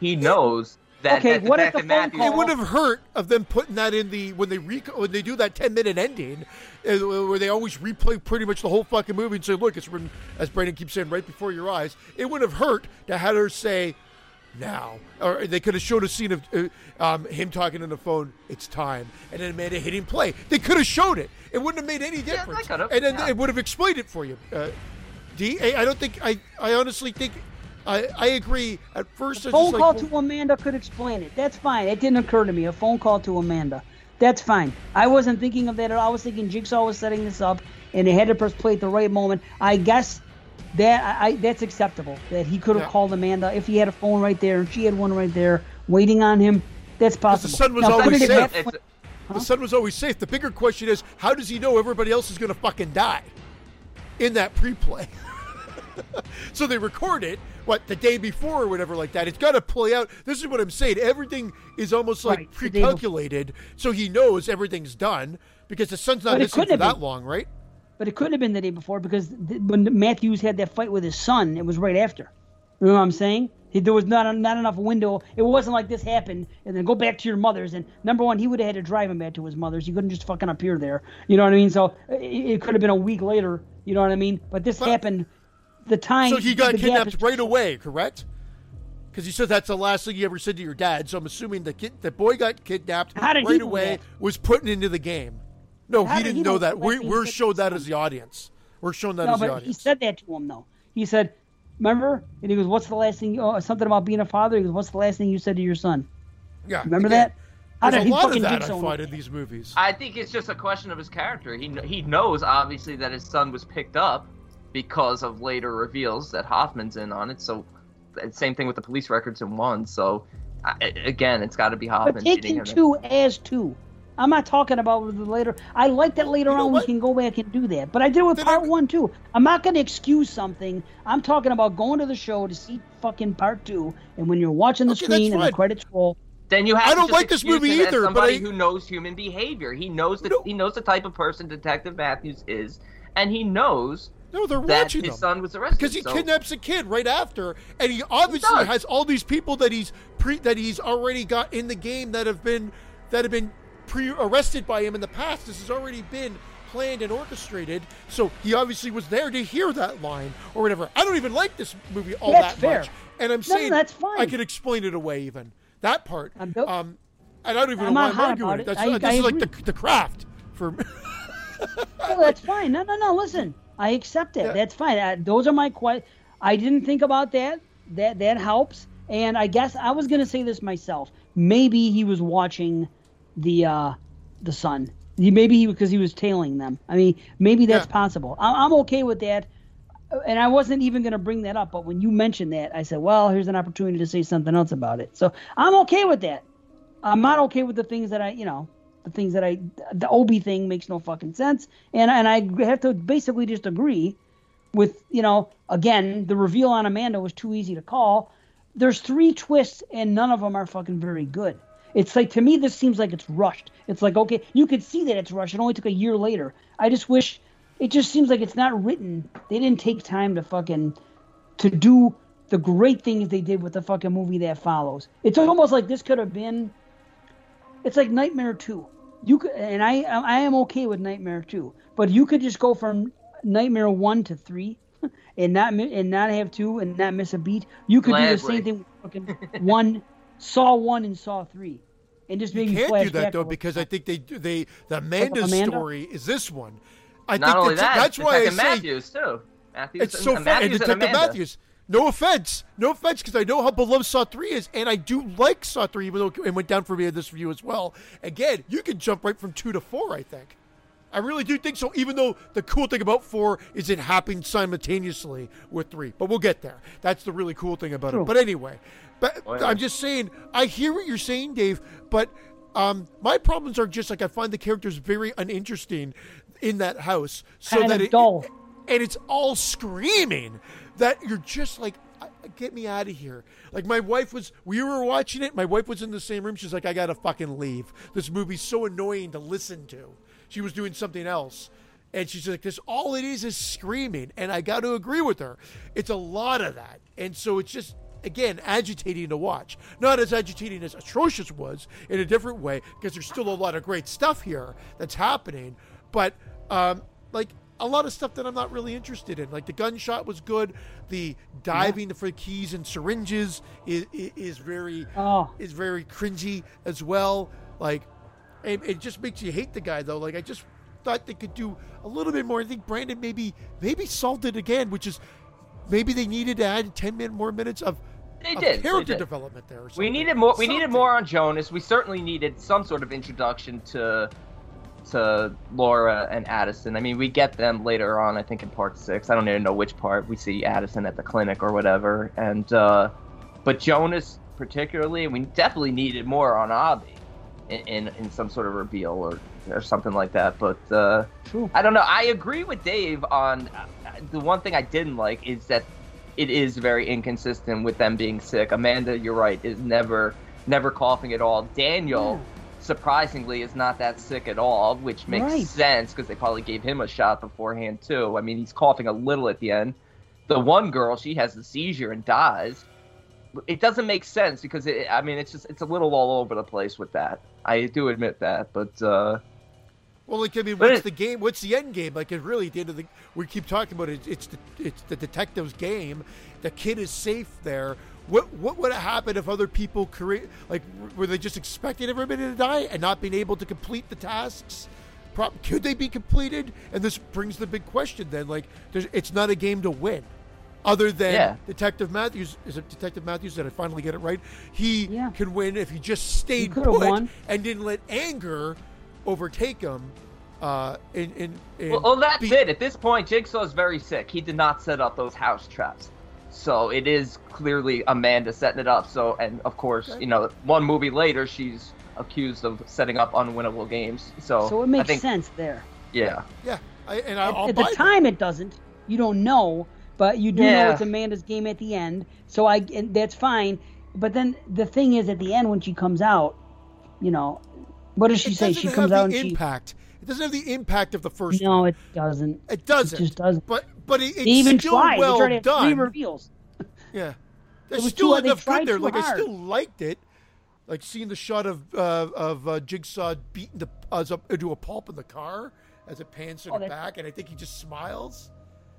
He knows that. Okay, that what if the phone Matthews, call- It would have hurt of them putting that in the when they re- when they do that ten minute ending, uh, where they always replay pretty much the whole fucking movie and say, "Look, it's written," as Brandon keeps saying, right before your eyes. It would have hurt to have her say, "Now," or they could have showed a scene of uh, um, him talking on the phone. It's time, and then Amanda hitting play. They could have showed it. It wouldn't have made any difference, could've, and then yeah. it would have explained it for you. Uh, D, I I don't think I. I honestly think. I, I agree. At first, I was phone just like, call well, to Amanda could explain it. That's fine. It didn't occur to me. A phone call to Amanda. That's fine. I wasn't thinking of that at all. I was thinking Jigsaw was setting this up, and they had to press play at the right moment. I guess that I, that's acceptable. That he could have Yeah. called Amanda if he had a phone right there and she had one right there waiting on him. That's possible. The son was Now, always safe. It's, the son was always safe. The bigger question is, how does he know everybody else is going to fucking die in that pre-play? [LAUGHS] so they record it, what the day before or whatever like that. It's got to play out. This is what I'm saying. Everything is almost like Right, the day before. pre-calculated, so he knows everything's done because the son's not But missing for that been. long, right? But it couldn't have been the day before because th- when Matthews had that fight with his son, it was right after. You know what I'm saying? He, there was not not enough window. It wasn't like this happened and then go back to your mother's. And number one, he would have had to drive him back to his mother's. He couldn't just fucking appear there. You know what I mean? So it, it could have been a week later. You know what I mean? But this But- happened. The time. So he got kidnapped is- right away, correct? Because he said that's the last thing he ever said to your dad. So I'm assuming the kid, the boy got kidnapped How did right away, that? was put into the game. No, he did didn't he know know that. We, we're he showed that as the audience. We're showing that No, as the audience. he said that to him though. He said, "Remember?" And he goes, "What's the last thing? Oh, something about being a father." He goes, "What's the last thing you said to your son?" yeah, Remember again, that? How There's did a lot of fucking that I find in these movies. I think it's just a question of his character. He he knows obviously that his son was picked up because of later reveals that Hoffman's in on it. So and same thing with the police records in one. So I, again, it's got to be Hoffman. But taking him. two as two. I'm not talking about the later. I like that later You know on what? we can go back and do that. But I did it with Then part I'm- one too. I'm not going to excuse something. I'm talking about going to the show to see fucking part two, and when you're watching the Okay, screen and the credits roll, Then you have I to don't just like this movie him as either, but Somebody I- who knows human behavior. He knows that No. he knows the type of person Detective Matthews is, and he knows No, they're that watching his them. son was arrested. because he so- kidnaps a kid right after, and he obviously does. has all these people that he's pre that he's already got in the game that have been that have been pre arrested by him in the past. This has already been planned and orchestrated, so he obviously was there to hear that line or whatever. I don't even like this movie all That's that fair. much, and I'm no, saying that's fine. I can explain it away even that part. Um, and I don't even I'm know why I'm arguing it. it. That's I- this I is like the the craft for. [LAUGHS] Oh, that's fine. No, no, no. Listen, I accept it. Yeah. That's fine. I, those are my questions. I didn't think about that. That that helps. And I guess I was gonna say this myself. Maybe he was watching the uh, the son. Maybe he because he was tailing them. I mean, maybe that's Yeah. possible. I, I'm okay with that. And I wasn't even gonna bring that up, but when you mentioned that, I said, "Well, here's an opportunity to say something else about it." So I'm okay with that. I'm not okay with the things that I, you know, the things that I, the Obi thing makes no fucking sense, and and I have to basically just agree with, you know, again, the reveal on Amanda was too easy to call. There's three twists, and none of them are fucking very good. It's like to me, this seems like it's rushed. It's like okay, you could see that it's rushed. It only took a year later. I just wish it just seems like it's not written. They didn't take time to fucking to do the great things they did with the fucking movie that follows. It's almost like this could have been. It's like Nightmare Two. You could, and I I am okay with Nightmare Two, but you could just go from Nightmare One to three, [LAUGHS] and not and not have two and not miss a beat. You could do the same thing with fucking [LAUGHS] one, Saw One and Saw Three, and just You maybe can't flash do that though because I think they do- they the Amanda's Amanda? story is this one. I Not think only that's, that, that's why I Detective say Matthews too. Matthews it's and, so fun. And Matthews and Detective Amanda. Matthews. No offense, no offense, because I know how beloved Saw Three is, and I do like Saw Three, even though it went down for me in this review as well. Again, you can jump right from two to four. I think. I really do think so. Even though the cool thing about four is it happened simultaneously with three, but we'll get there. That's the really cool thing about True. it. But anyway, but Oh, yeah. I'm just saying, I hear what you're saying, Dave. But um, my problems are just like I find the characters very uninteresting in that house, so Kind that of it, dull. and it's all screaming that you're just like get me out of here like my wife was we were watching it my wife was in the same room she's like i gotta fucking leave this movie's so annoying to listen to she was doing something else and she's like this all it is is screaming and i gotta agree with her it's a lot of that and so it's just again agitating to watch not as agitating as atrocious was in a different way because there's still a lot of great stuff here that's happening but um like a lot of stuff that I'm not really interested in. Like the gunshot was good. The diving for keys and syringes is, is very Oh. is very cringy as well. Like it, it just makes you hate the guy though. Like I just thought they could do a little bit more. I think Brandon maybe maybe salted again, which is maybe they needed to add ten min- more minutes of, They of did. they character did. development there. or We needed more. We needed more on Jonas. We certainly needed some sort of introduction to to Laura and Addison. I mean, we get them later on. I think in part six. I don't even know which part. We see Addison at the clinic or whatever. And uh, but Jonas particularly, we definitely needed more on Obi in, in in some sort of reveal or or something like that. But uh, I don't know. I agree with Dave on uh, the one thing I didn't like is that it is very inconsistent with them being sick. Amanda, you're right, is never never coughing at all. Daniel, surprisingly, is not that sick at all, which makes Right. sense because they probably gave him a shot beforehand too. I mean, he's coughing a little at the end. The one girl, she has a seizure and dies. It doesn't make sense because it, I mean, it's just it's a little all over the place with that. I do admit that, but uh, Well, like I mean, what's it- the game? What's the end game? Like, it really, at the end of the, we keep talking about it. It's the it's the detective's game. The kid is safe there. What what would have happened if other people create like were they just expecting everybody to die and not being able to complete the tasks? Could they be completed? And this brings the big question then. Like, there's, it's not a game to win. Other than Yeah. Detective Matthews, is it Detective Matthews? Did I finally get it right? He Yeah. can win if he just stayed could've put won. and didn't let anger overtake him. Uh, in in, in Well, well that's be- it. At this point, Jigsaw's very sick. He did not set up those house traps. So it is clearly Amanda setting it up. So, and of course, Okay. you know, one movie later, she's accused of setting up unwinnable games. So, So it I makes think, sense there. Yeah. Yeah, I, and I, At, I'll at buy the that. time, it doesn't. You don't know, but you do Yeah. know it's Amanda's game at the end. So I, and that's fine. But then the thing is, at the end when she comes out, you know, what does she it say? She have comes the out and she. impact. It doesn't have the impact of the first. No, one. it doesn't. it doesn't. just doesn't. But but it, it's even still tried. well they tried to have three done. reveals. [LAUGHS] Yeah, there's was still too- they enough good there. too Like I still liked it. Like seeing the shot of uh, of uh, Jigsaw beating the us up into a pulp in the car as it pans to Oh, the back, and I think he just smiles.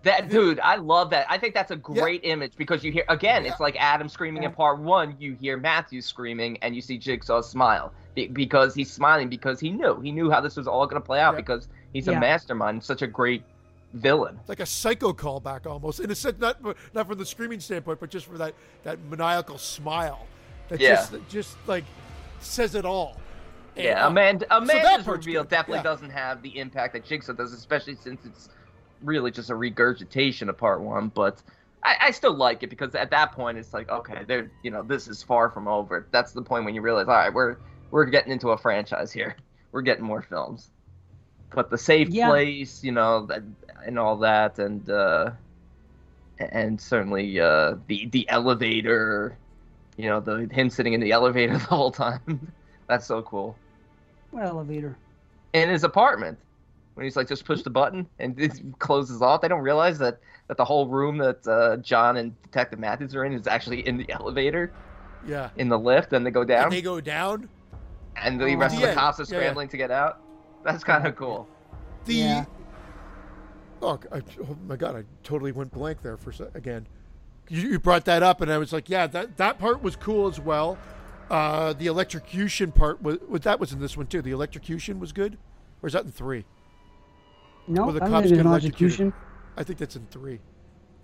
That dude, I love that. I think that's a great image because you hear again, it's like Adam screaming in part one. You hear Matthew screaming, and you see Jigsaw smile because he's smiling because he knew he knew how this was all going to play out Yeah. because he's Yeah. a mastermind, such a great villain. It's like a psycho callback almost, in a sense, not not from the screaming standpoint, but just for that that maniacal smile that Yeah. just just like says it all. And, Yeah, uh, Amanda, Amanda's part's reveal good, definitely yeah. doesn't have the impact that Jigsaw does, especially since it's really just a regurgitation of part one. But I, I still like it because at that point it's like, okay, they're you know this is far from over. That's the point when you realize, all right, we're we're getting into a franchise here. [LAUGHS] We're getting more films. But the safe Yeah. place, you know, and all that, and uh, and certainly uh, the the elevator, you know, the him sitting in the [LAUGHS] elevator the whole time. [LAUGHS] That's so cool What elevator? in his apartment when he's like just push the button and [LAUGHS] it closes off. They don't realize that that the whole room that uh, John and Detective Matthews are in is actually in the elevator yeah. in the lift. and they go down, And they go down. and the Oh. rest of the cops are yeah, yeah. scrambling to get out. That's kind of cool. The Yeah. oh, I, oh my god, I totally went blank there for a again. You, you brought that up, and I was like, yeah, that that part was cool as well. Uh, the electrocution part was, was that was in this one too. The electrocution was good, or is that in three? No, Well, the I cops think there's get an electrocuted. electrocution. I I think that's in three.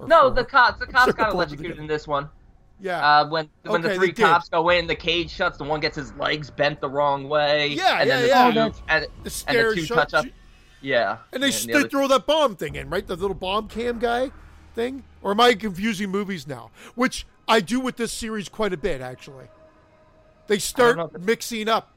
No, four. the cops, the cops [LAUGHS] got Circle electrocuted together. in this one. yeah, Uh, when when Okay, the they three did. cops go in, the cage shuts. The one gets his legs bent the wrong way. Yeah, and yeah, then the yeah. Oh, Two, and, the and the stairs two shut, touch up. Yeah, and they, the they other- throw that bomb thing in, right? The little bomb cam guy thing. Or am I confusing movies now? Which I do with this series quite a bit, actually. They start mixing up.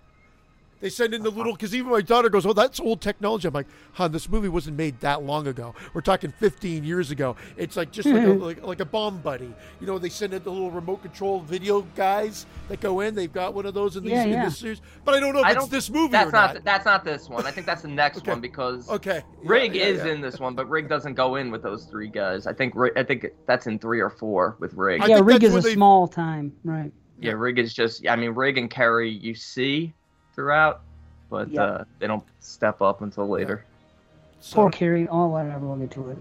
They send in the little because even my daughter goes, "Oh, that's old technology." I'm like, "Huh, this movie wasn't made that long ago. We're talking 15 years ago. It's like just like a, mm-hmm. like, like a bomb buddy. You know, they send in the little remote control video guys that go in. They've got one of those in these Yeah, in yeah. this series, but I don't know if I it's this movie That's or not, not. that's not this one. I think that's the next Okay. one because okay, Yeah, Rigg yeah, is yeah. in this one, but Rigg doesn't go in with those three guys. I think Rigg, I think that's in three or four with Rigg. I yeah, Rigg is a they- small time, right? yeah, Rigg is just. I mean, Rigg and Kerry you see throughout, but Yeah. uh, they don't step up until later. So- Poor Kerry. Oh, whatever. We'll get to it.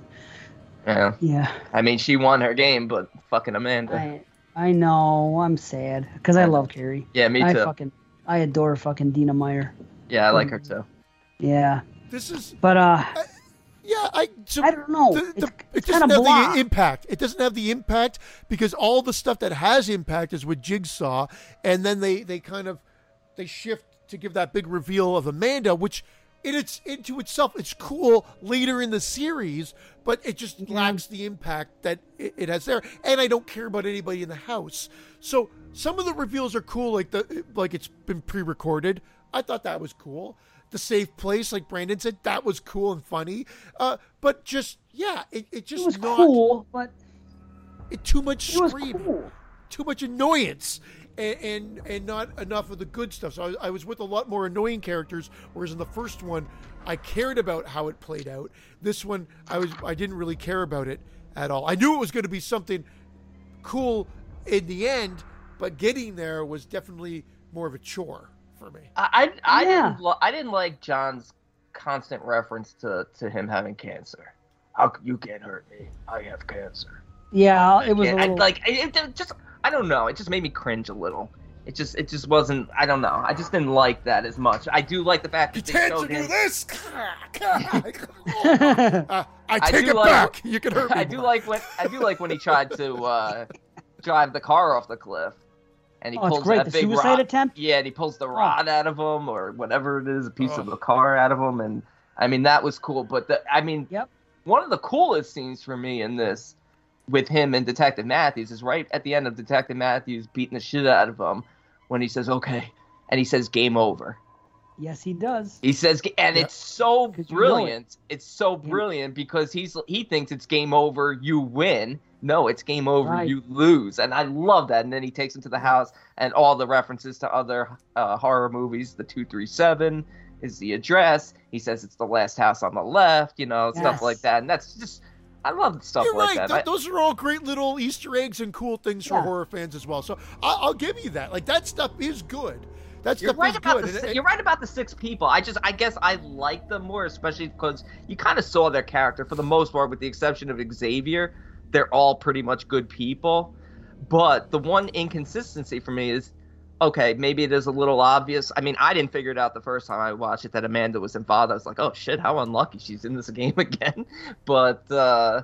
Yeah, Yeah, I mean, she won her game, but fucking Amanda. I I know. I'm sad because I love Kerry. yeah, me too. I fucking I adore fucking Dina Meyer. yeah, I like her too. Yeah. This is But uh, yeah. I so I don't know. the- the- it's it doesn't have blah. the impact. It doesn't have the impact because all the stuff that has impact is with Jigsaw, and then they they kind of they shift to give that big reveal of Amanda, which in its into itself it's cool later in the series, but it just lacks the impact that it, it has there. And I don't care about anybody in the house. So some of the reveals are cool, like the like it's been pre-recorded. I thought that was cool. The safe place, like Brandon said, that was cool and funny. Uh, but just yeah, it, it just It was not cool, but it, too much scream cool. too much annoyance and, and and not enough of the good stuff. So I, was- I was with a lot more annoying characters, whereas in the first one, I cared about how it played out. This one, I was I didn't really care about it at all. I knew it was going to be something cool in the end, but getting there was definitely more of a chore for me. I I, I Yeah. didn't lo- I didn't like John's constant reference to to him having cancer. How you can't hurt me? I have cancer. Yeah, it was a Yeah, I, like it, it just I don't know. It just made me cringe a little. It just it just wasn't. I don't know. I just didn't like that as much. I do like the fact You that they tend to showed do him. this. [LAUGHS] Uh, I I take do it like- back. You can hurt [LAUGHS] me. I do more. like when I do like when he tried to uh, drive the car off the cliff, and he oh, pulls it's great. that The big suicide rod. attempt. Yeah, and he pulls the rod out of him or whatever it is, a piece of the car out of him, and I mean that was cool. But the, I mean, Yep. one of the coolest scenes for me in this, with him and Detective Matthews, is right at the end of Detective Matthews beating the shit out of him, when he says "Okay," and he says "Game over." Yes, he does. He says, and Yeah. it's so know it. brilliant. It's so brilliant because he's he thinks it's game over, you win. No, it's game over, Right. you lose. And I love that. And then he takes him to the house, and all the references to other uh, horror movies. The two three seven is the address. He says it's the last house on the left. You know, stuff like that. And that's just, I love stuff You're like right. that. Th- those are all great little Easter eggs and cool things for Yeah. horror fans as well. So I- I'll give you that. Like that stuff is good. That You're right is about good. the and- you're right about the six people. I just I guess I like them more, especially because you kind of saw their character for the most part, with the exception of Xavier. They're all pretty much good people, but the one inconsistency for me is, okay, maybe it is a little obvious. I mean, I didn't figure it out the first time I watched it that Amanda was involved. I was like, oh shit, how unlucky she's in this [LAUGHS] game again. But uh,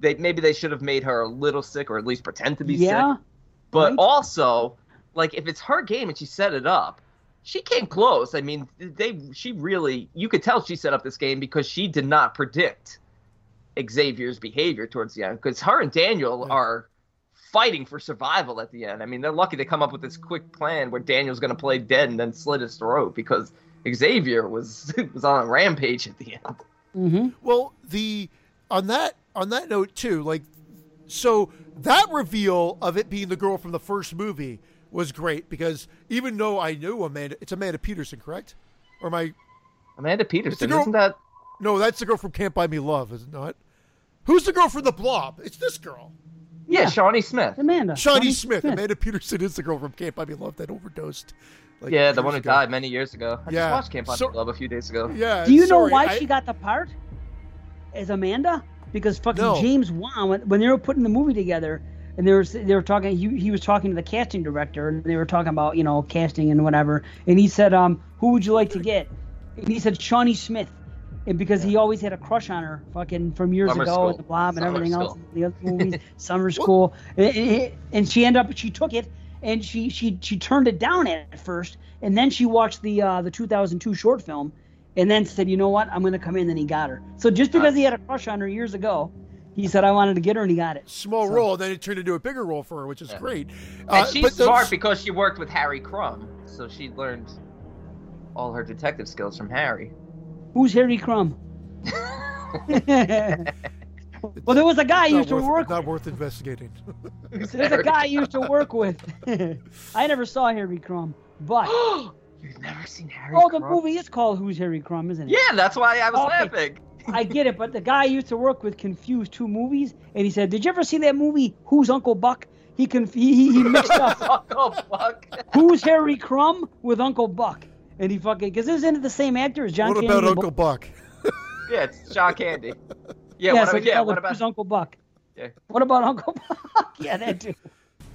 they maybe they should have made her a little sick or at least pretend to be sick. Yeah, But Right. also, like if it's her game and she set it up, she came close. I mean, they she really you could tell she set up this game because she did not predict Xavier's behavior towards the end because her and Daniel are fighting for survival at the end. I mean, they're lucky they come up with this quick plan where Daniel's going to play dead and then slit his throat because Xavier was [LAUGHS] was on a rampage at the end. hmm Well, the on that on that note too, like so that reveal of it being the girl from the first movie was great because even though I knew Amanda, it's Amanda Peterson, correct? Or my Amanda Peterson, girl- isn't that? no, that's the girl from Can't Buy Me Love, is it not? Who's the girl from the Blob? It's this girl, Yeah, Yeah. Shawnee Smith. Amanda. Shawnee Smith. Amanda Peterson is the girl from Camp I Buy Me Love that overdosed. like, Yeah, the one who ago. died many years ago. I Yeah, just watched Camp I so- Love a few days ago. Yeah. Do you know why I- she got the part as Amanda? Because fucking No. James Wan, when, when they were putting the movie together, and they were they were talking, he, he was talking to the casting director, and they were talking about you know casting and whatever, and he said, um, who would you like to get? And he said Shawnee Smith, and because he always had a crush on her, fucking from years Summer ago, School. and the Blob and Summer everything else, the other movies, [LAUGHS] Summer School, and, and- and she ended up she took it. And she, she she turned it down at first, and then she watched the uh, the 2002 short film, and then said, "You know what? I'm going to come in." And he got her. So just because he had a crush on her years ago, he said, "I wanted to get her," and he got it. small So- role, then it turned into a bigger role for her, which is Yeah. great. And Uh, she's but those- smart because she worked with Harry Crumb, so she learned all her detective skills from Harry. Who's Harry Crumb? [LAUGHS] well, there was a guy I it's not used to worth- work. Not worth investigating. [LAUGHS] There's a guy I used to work with. [LAUGHS] I never saw Harry Crumb, but [GASPS] You've never seen Harry Crumb. oh, the movie is called Who's Harry Crumb, isn't it? Yeah, that's why I was Okay. laughing. I get it, but the guy I used to work with confused two movies, and he said, "Did you ever see that movie Who's Uncle Buck?" He conf- he, he he mixed up oh fuck! Who's Harry Crumb with Uncle Buck, and he fucking because isn't it the same actor as John? what Candy about and Uncle Buck? [LAUGHS] Yeah, it's John Candy. Yeah, Yeah, what, so about, yeah, called what about Uncle Buck? Yeah. What about Uncle [LAUGHS] Buck? yeah, that too.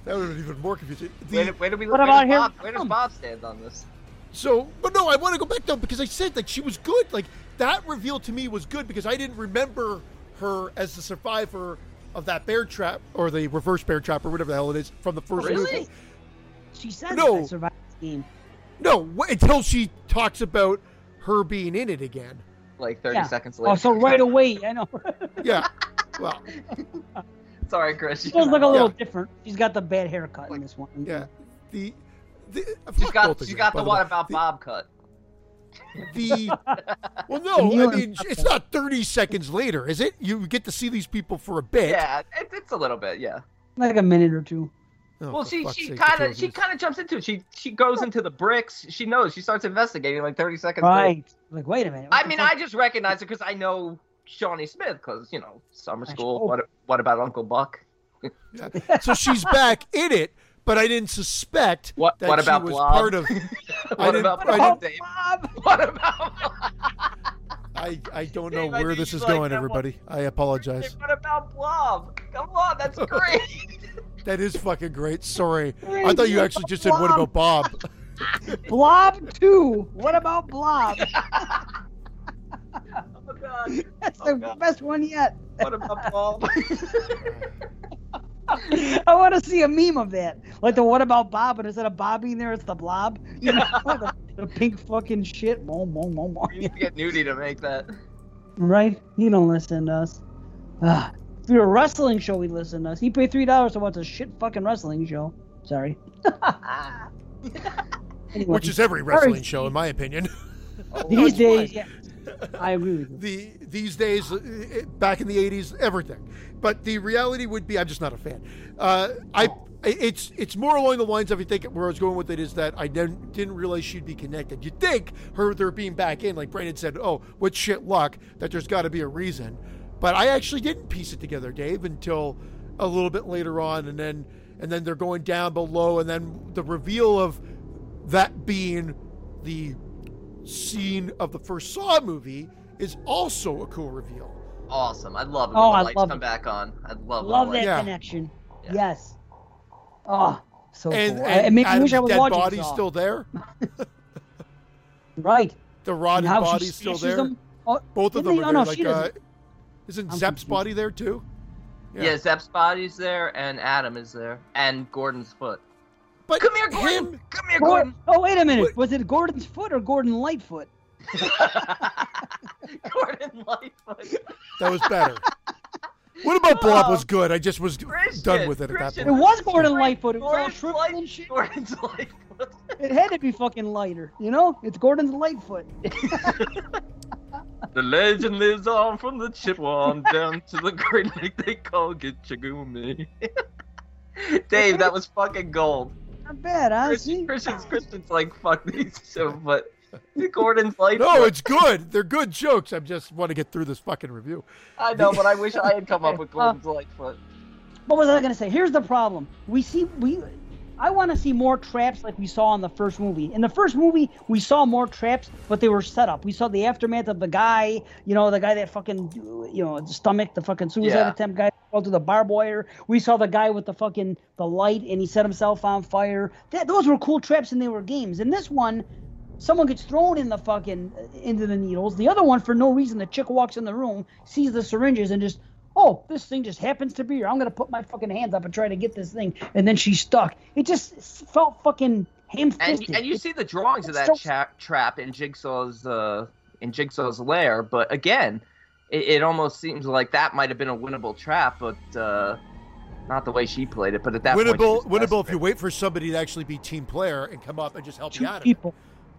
That would have been even more confusing. The- where, where do we What where about does Bob, where does Bob stand on this? So, but no, I want to go back though because I said like she was good. Like that reveal to me was good because I didn't remember her as the survivor of that bear trap or the reverse bear trap or whatever the hell it is from the first Really? movie. She said No. that I survived the game. No, wh- until she talks about her being in it again. Like 30 Yeah. seconds later. Oh, so right away, I know. [LAUGHS] Yeah. Well, [LAUGHS] Sorry, Chris. she does look a Yeah. little different. She's got the bad haircut in this one. yeah. The the uh, She's fuck got both of she's you, got the one about The- Bob cut. the [LAUGHS] well no i mean it's not 30 seconds later is it you get to see these people for a bit Yeah, it, it's a little bit, yeah. Like a minute or two. Oh, Well, she she kind of she kind of jumps into it. She she goes into the bricks. She knows. She starts investigating like 30 seconds later. Right. Like, wait a minute. what I mean, fuck? I just recognize it because I know Shawnee Smith because you know summer school. What what about Uncle Buck? yeah. so she's back in it but i didn't suspect What that what she about was Blob? part of [LAUGHS] what didn't- about I didn't- Bob! What about [LAUGHS] i i don't know Dave, where this is like going that one. everybody i apologize what about Blob? Come on, that's [LAUGHS] great. That is fucking great sorry i thought you actually just said what about bob [LAUGHS] Blob 2. What about Blob? [LAUGHS] oh God. That's Oh, the God. best one yet. What about Bob? [LAUGHS] I want to see a meme of that. Like the what about Bob, but instead of Bob being there, it's the blob. You know, the, the pink fucking shit. Boom, boom, boom, boom. You need to get Nudie to make that. Right? He don't listen to us. Ah, if we were a wrestling show, he'd listen to us. He paid three dollars to watch a shit fucking wrestling show. Sorry. [LAUGHS] Anyway, which is every wrestling Sorry. show in my opinion [LAUGHS] these days. Yeah, I agree with you. the these days, uh, back in the '80s, everything. But the reality would be, I'm just not a fan. Uh, I it's it's more along the lines of I think where I was going with it is that I didn't didn't realize she'd be connected. You'd think her there being back in, like Brandon said, oh, what shit luck that there's got to be a reason. But I actually didn't piece it together, Dave, until a little bit later on, and then and then they're going down below, and then the reveal of that being the scene of the first Saw movie is also a cool reveal. Awesome. I love it Oh, when the I lights love come it. back on. I love, Love it. that Yeah. connection. Yeah. Yes. Oh, so and, cool. and I, it makes me wish I was dead watching body's Saw. still there. [LAUGHS] Right. The And rotted body's still there. them. Oh, Both of them they- are oh, no, like, she uh, doesn't. Isn't I'm Zep's confused. body there too? Yeah. Zep's body's there, and Adam is there, and Gordon's foot. But Come here, Gordon. him, Come here, Gordon. Gordon. Oh, wait a minute. What- Was it Gordon's foot or Gordon Lightfoot? [LAUGHS] Gordon Lightfoot. that was better. what about Blob Oh. was good? I just was done with it at that Christian. It point. was Gordon Lightfoot. It was all Gordon's Light- and shit. Gordon's Lightfoot. It had to be fucking lighter, you know? It's Gordon's Lightfoot. [LAUGHS] The legend lives on from the Chippewa down to the great lake they call Gitche Gumee. [LAUGHS] Dave, that was fucking gold. Not bad, huh? Christian, See? Christian's Christian's like fuck these [LAUGHS] show, but Gordon's like No, it's good. They're good jokes. I just want to get through this fucking review. I know, but I wish I had come up [LAUGHS] with Gordon's Lightfoot. What was I gonna say? Here's the problem. We see we I want to see more traps like we saw in the first movie. In the first movie, we saw more traps, but they were set up. We saw the aftermath of the guy, you know, the guy that fucking, you know, the stomach, the fucking suicide Yeah. attempt guy fell through the barbed wire. We saw the guy with the fucking the light, and he set himself on fire. That those were cool traps, and they were games. In this one, someone gets thrown in the fucking into the needles. The other one, for no reason, the chick walks in the room, sees the syringes, and just, oh, this thing just happens to be here. I'm gonna put my fucking hands up and try to get this thing, and then she's stuck. It just felt fucking And ham-fisted. and you see the drawings of that So- cha- trap in Jigsaw's uh in Jigsaw's lair, but again, it, it almost seems like that might have been a winnable trap, but uh not the way she played it. But at that Winnable, was winnable if you wait for somebody to actually be team player and come up and just help two you out of it. people.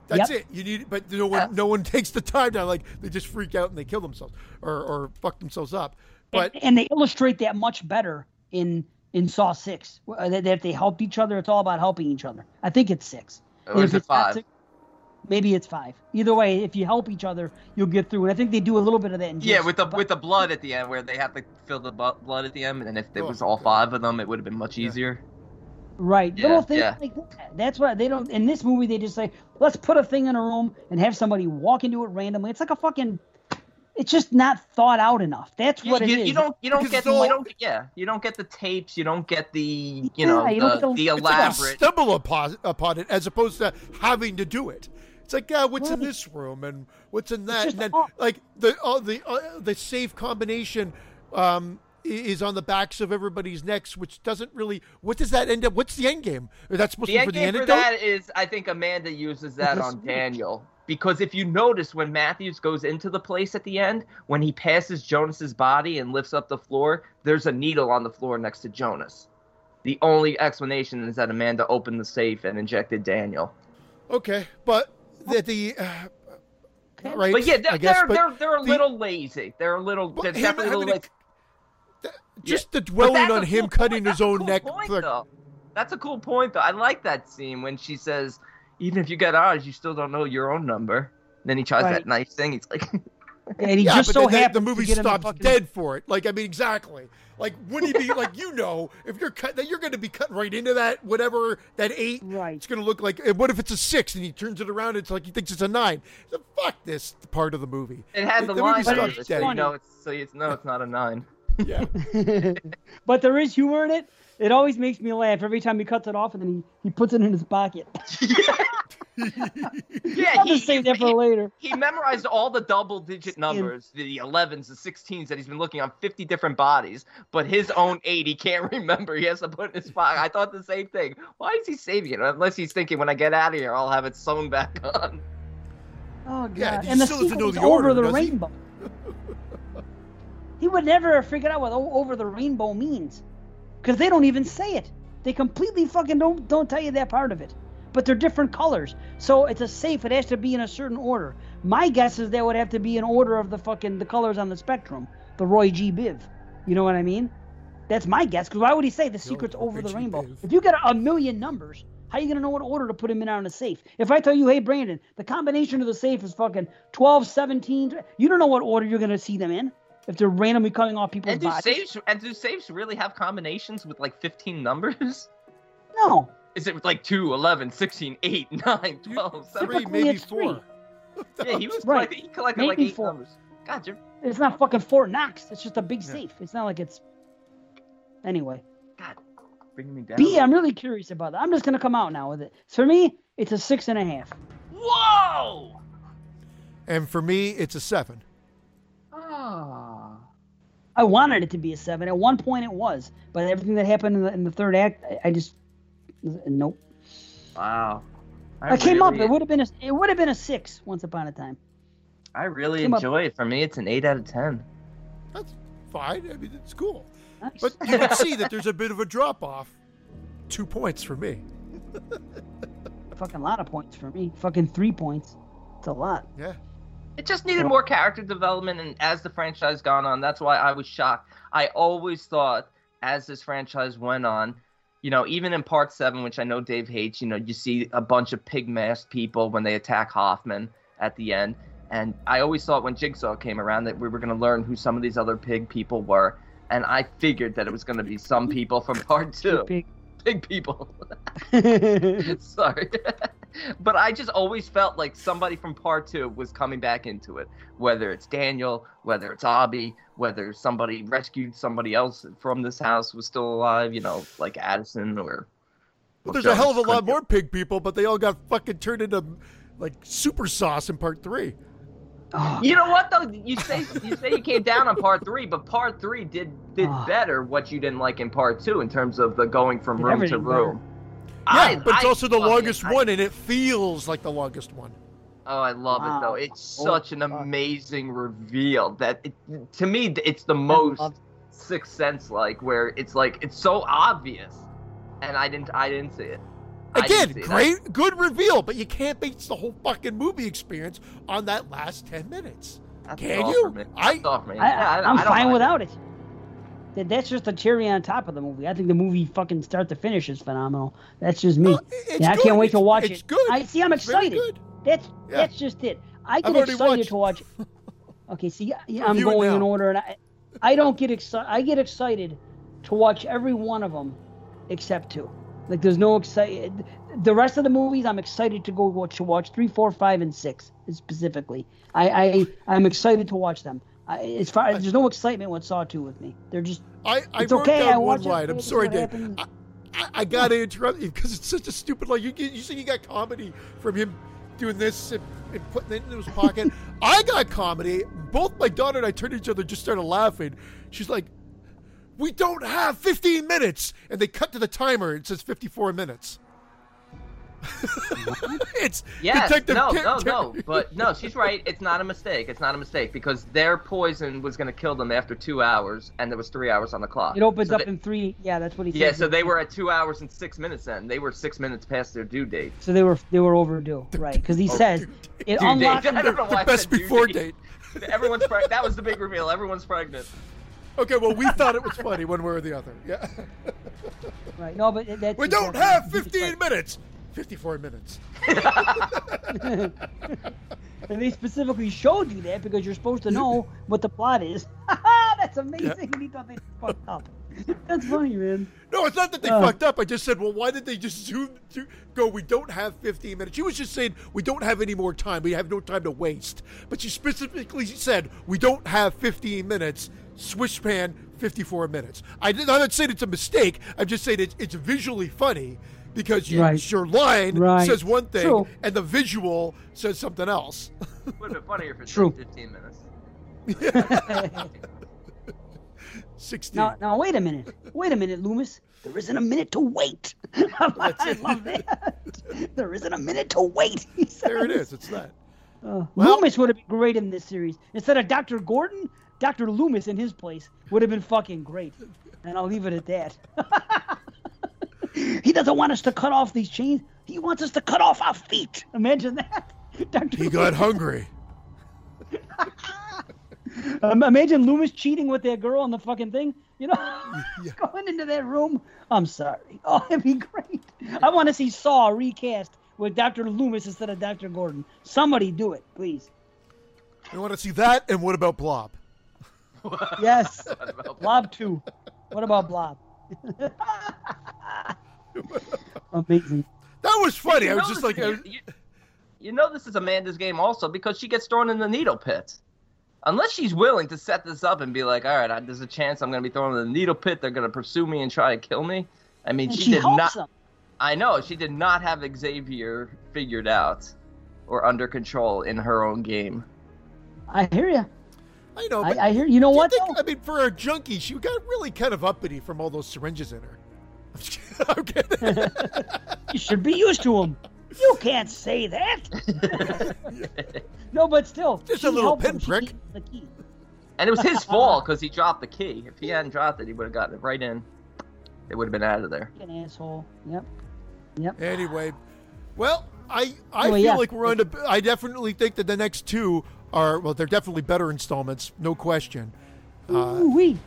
That's Yep. it. You need, but no one, Yeah. no one [LAUGHS] takes the time now. Like they just freak out and they kill themselves or or fuck themselves up. But and, and they illustrate that much better in in Saw Six. uh, That, that they helped each other. It's all about helping each other. I think it's six. Or is if it it's five? six, maybe it's five. Either way, if you help each other, you'll get through. And I think they do a little bit of that in Yeah, Jason, with the but- with the blood at the end, where they have to fill the blood at the end, and if it Oh, was all five of them, it would have been much Yeah. easier. right Yeah, little things yeah. like that. That's why they don't. In this movie, they just say, let's put a thing in a room and have somebody walk into it randomly. It's like a fucking. It's just not thought out enough. That's You, what you, it is. you don't you don't get it's all- you don't yeah you don't get the tapes you don't get the you Yeah, know you the, the- the it's like elaborate stumble upon, upon it as opposed to having to do it. It's like, yeah, what's in this room and what's in that, and then all- like the uh, the uh, the safe combination um, is on the backs of everybody's necks, which doesn't really. What does that end up? What's the end game? Is that supposed The to be for the game for that is, I think Amanda uses that on. Daniel because if you notice when Matthews goes into the place at the end, when he passes Jonas's body and lifts up the floor, there's a needle on the floor next to Jonas. The only explanation is that Amanda opened the safe and injected Daniel. Okay, but the, the uh, right? But yeah, they're I guess, they're, but they're, they're a the- little lazy. They're a little. They're definitely a having little like. that- just the dwelling on him cool cutting point. his That's a own cool neck. Point, for- though. That's a cool point, though. I like that scene when she says, "Even if you got ours, you still don't know your own number." Then he tries Right. that nice thing. He's like, [LAUGHS] and he yeah, just but so then the- movie to get in the stops fucking, dead for it. Like, I mean, exactly. Like, wouldn't he be like, you know, if you're cut, that you're going to be cut right into that whatever that eight. Right. It's going to look like. What if it's a six and he turns it around? It's like he thinks it's a nine. So fuck this part of the movie. it had the, The line movie under stops it, so you know it's so you know it's not a nine. Yeah. [LAUGHS] but there is humor in it. It always makes me laugh every time he cuts it off and then he, he puts it in his pocket. [LAUGHS] Yeah, I'll he, just save that for he, later. he memorized all the double digit numbers, the 11s, the 16s that he's been looking on 50 different bodies, but his own eight he can't [LAUGHS] remember. He has to put in his pocket. I thought the same thing. Why is he saving it? Unless he's thinking when I get out of here, I'll have it sewn back on. Oh god! Yeah, and the still doesn't know the order, over the rainbow. he? He? would never figure out what over the rainbow means, because they don't even say it. They completely fucking don't don't tell you that part of it. But they're different colors, so it's a safe. It has to be in a certain order. My guess is that would have to be in order of the fucking the colors on the spectrum, the Roy G. Biv. You know what I mean? That's my guess. Because why would he say the secret's over the rainbow? If you got a million numbers, how are you gonna know what order to put them in on a safe? If I tell you, hey Brandon, the combination of the safe is fucking 12, 17, you don't know what order you're gonna see them in. If they're randomly coming off people's And do bodies. safes and do safes really have combinations with like 15 numbers? No. Is it like 2, 11, 16, 8, [LAUGHS] 9, 12, Three, 17? maybe it's three. four. Yeah, he was Right. collecting, he collected like 8 four. numbers. God, you're, It's not fucking Fort Knox. It's just a big Yeah. safe. It's not like it's anyway. God, bringing me down. B, I'm really curious about that. I'm just gonna come out now with it. For me, it's a six and a half. Whoa! And for me, it's a seven. Ah. I wanted it to be a seven. At one point, it was, but everything that happened in the, in the third act, I, I just nope. Wow. I, came up. It would have been a it would have been a six once upon a time. I really came up- enjoy it. For me, it's an 8 out of 10. That's fine. I mean, it's cool. Nice. But you can see that there's a bit of a drop off. Two points for me. [LAUGHS] fucking lot of points for me. Fucking three points. It's a lot. Yeah. It just needed more character development, and as the franchise gone on, that's why I was shocked. I always thought, as this franchise went on, you know, even in part seven, which I know Dave hates, you know, you see a bunch of pig masked people when they attack Hoffman at the end. And I always thought when Jigsaw came around that we were going to learn who some of these other pig people were. And I figured that it was going to be some people from part two. Big- Pig people. [LAUGHS] [LAUGHS] Sorry. [LAUGHS] but I just always felt like somebody from part two was coming back into it. Whether it's Daniel, whether it's Abby, whether somebody rescued somebody else from this house was still alive, you know, like Addison or. Well, there's a hell of a lot more pig people, but they all got fucking turned into like super sauce in part three. Oh, You know what though? You say you say you came down on part three, but part three did did better what you didn't like in part two in terms of the going from room to room. better. Room. Yeah, I- but it's I also the love it. longest I- one, and it feels like the longest one. Oh, I love it though. Wow. It's Oh, such an fuck. amazing reveal that it, to me it's the most Sixth Sense like, where it's like it's so obvious, and I didn't I didn't see it. I Again, didn't see it. great, good reveal, but you can't base the whole fucking movie experience on that last ten minutes. That's Can you? I- That's all for me. I, I, I'm I don't fine mind without it. That, that's just a cherry on top of the movie. I think the movie fucking start to finish is phenomenal. That's just me. Well, yeah, I can't wait to It's- watch it's it. good. I see. I'm It's excited. That's Yeah. that's just it. I get excited watched- to watch. [LAUGHS] Okay, see, yeah, I'm Review going in order, and I, I don't get excited. I get excited to watch every one of them, except two. Like, there's no excited. The rest of the movies, I'm excited to go watch. To watch three, four, five, and six specifically. I, I I'm excited to watch them. I, as far there's no excitement with Saw two with me. They're just I, I It's wrote okay, down I one line. I'm sorry, Dave. I, I, I gotta interrupt you because it's such a stupid line. You get, you say you got comedy from him doing this and, and putting it in his pocket. [LAUGHS] I got comedy. Both my daughter and I turned to each other, and just started laughing. She's like, "We don't have 15 minutes," and they cut to the timer. It says 54 minutes. It's Yes, Detective no, Ter- no, Ter- no, but no, she's right. It's not a mistake. It's not a mistake because their poison was going to kill them after two hours, and there was three hours on the clock. It opens So up they- in three. Yeah, that's what he said. Yeah, so they were at two hours and six minutes. Then they were six minutes past their due date. So they were they were overdue, right? Because he says it Due unlocks. date. [LAUGHS] I don't know why I best before date. [LAUGHS] Everyone's preg- that was the big reveal. Everyone's pregnant. Okay, well, we thought it was funny one way or the other. Yeah. Right. No, but that's. We don't have 15 minutes. 54 minutes. [LAUGHS] And they specifically showed you that because you're supposed to know what the plot is. [LAUGHS] That's amazing. And he thought they fucked up. [LAUGHS] That's funny, man. No, it's not that they Uh. fucked up. I just said, well, why did they just zoom to go? We don't have 15 minutes. She was just saying we don't have any more time. We have no time to waste. But she specifically said we don't have 15 minutes. Swish pan 54 minutes. I did, I'm not saying it's a mistake. I'm just saying it's, it's visually funny because you, Right. your line Right. says one thing True. and the visual says something else. Would have been funnier if it True. 15 minutes. [LAUGHS] 16. Now, now, wait a minute. Wait a minute, Loomis. There isn't a minute to wait. [LAUGHS] I love that. There isn't a minute to wait. There it is. It's that. Uh, Well- Loomis would have been great in this series. Instead of Dr. Gordon, Dr. Loomis in his place would have been fucking great. And I'll leave it at that. [LAUGHS] he doesn't want us to cut off these chains. He wants us to cut off our feet. Imagine that. [LAUGHS] Dr. He got hungry. [LAUGHS] Um, imagine Loomis cheating with that girl on the fucking thing. You know, [LAUGHS] going into that room. I'm sorry. Oh, it'd be great. I want to see Saw recast with Dr. Loomis instead of Dr. Gordon. Somebody do it, please. You want to see that? And what about Blob? Yes. What about- Blob 2. What about Blob? [LAUGHS] Amazing. That was funny. I was just like, is- uh, you, you know this is Amanda's game also because she gets thrown in the needle pit. Unless she's willing to set this up and be like, all right, I, there's a chance I'm going to be thrown in the needle pit. They're going to pursue me and try to kill me. I mean, she, she did not. him. I know she did not have Xavier figured out or under control in her own game. I hear you. I know. I, I hear. You know you what? think- I mean, for a junkie, she got really kind of uppity from all those syringes in her. [LAUGHS] I'm kidding. You should be used to him. You can't say that. [LAUGHS] no, but still. Just a little helped pinprick. the key. And it was his [LAUGHS] fault because he dropped the key. If he hadn't dropped it, he would have gotten it right in. It would have been out of there. An asshole. Yep. Yep. anyway, well, I I Well, feel yeah. like we're on. To, I definitely think that the next two are well, they're definitely better installments, no question. Uh, Ooh wee.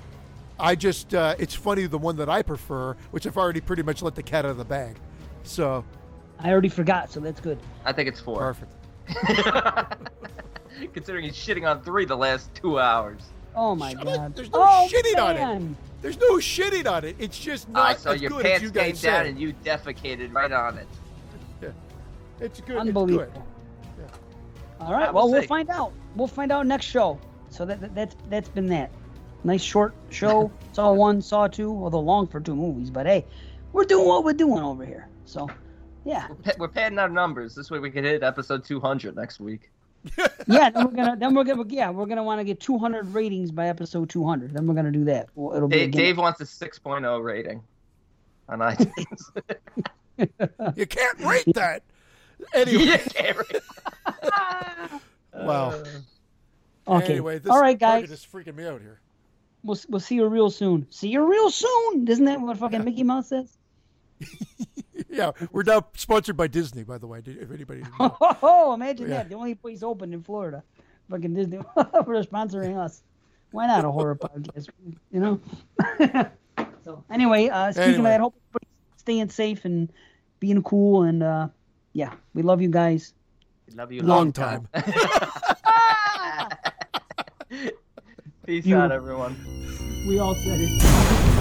I just uh, it's funny the one that I prefer, which I've already pretty much let the cat out of the bag. So I already forgot, so that's good. I think it's four. perfect. [LAUGHS] Considering he's shitting on three the last two hours. Oh my Shut up. god. There's no oh, shitting on it. There's no shitting on it. It's just not I saw as your good as pants you came guys down say. and you defecated right on it. It's good. Unbelievable. It's good. All right. Well, will we'll say- find out. We'll find out next show. So that, that that's that's been that. Nice short show. [LAUGHS] saw one, saw two, although long for two movies. But hey, we're doing what we're doing over here. So, yeah, We're, we're padding our numbers. This way we can hit episode 200 next week. [LAUGHS] yeah. Then we're gonna then we're gonna yeah we're gonna want to get 200 ratings by episode 200. Then we're gonna do that. Well, it'll Dave, gimmick. Dave wants a 6.0 rating on iTunes. [LAUGHS] You can't rate that. Anyway, Yeah, Gary. wow. Okay. Anyway, this All right, target guys. is freaking me out here. We'll we'll see you real soon. See you real soon. Isn't that what fucking Mickey Mouse says? [LAUGHS] Yeah, we're now sponsored by Disney, by the way. If anybody. [LAUGHS] Oh, imagine Yeah. that. The only place open in Florida. Fucking Disney. [LAUGHS] They're sponsoring us. Why not a horror podcast? You know? so, anyway, uh, speaking Anyway. of that, hope everybody's staying safe and being cool. And, uh, yeah, we love you guys. Love you long long time. Peace You- out, everyone. We all said it.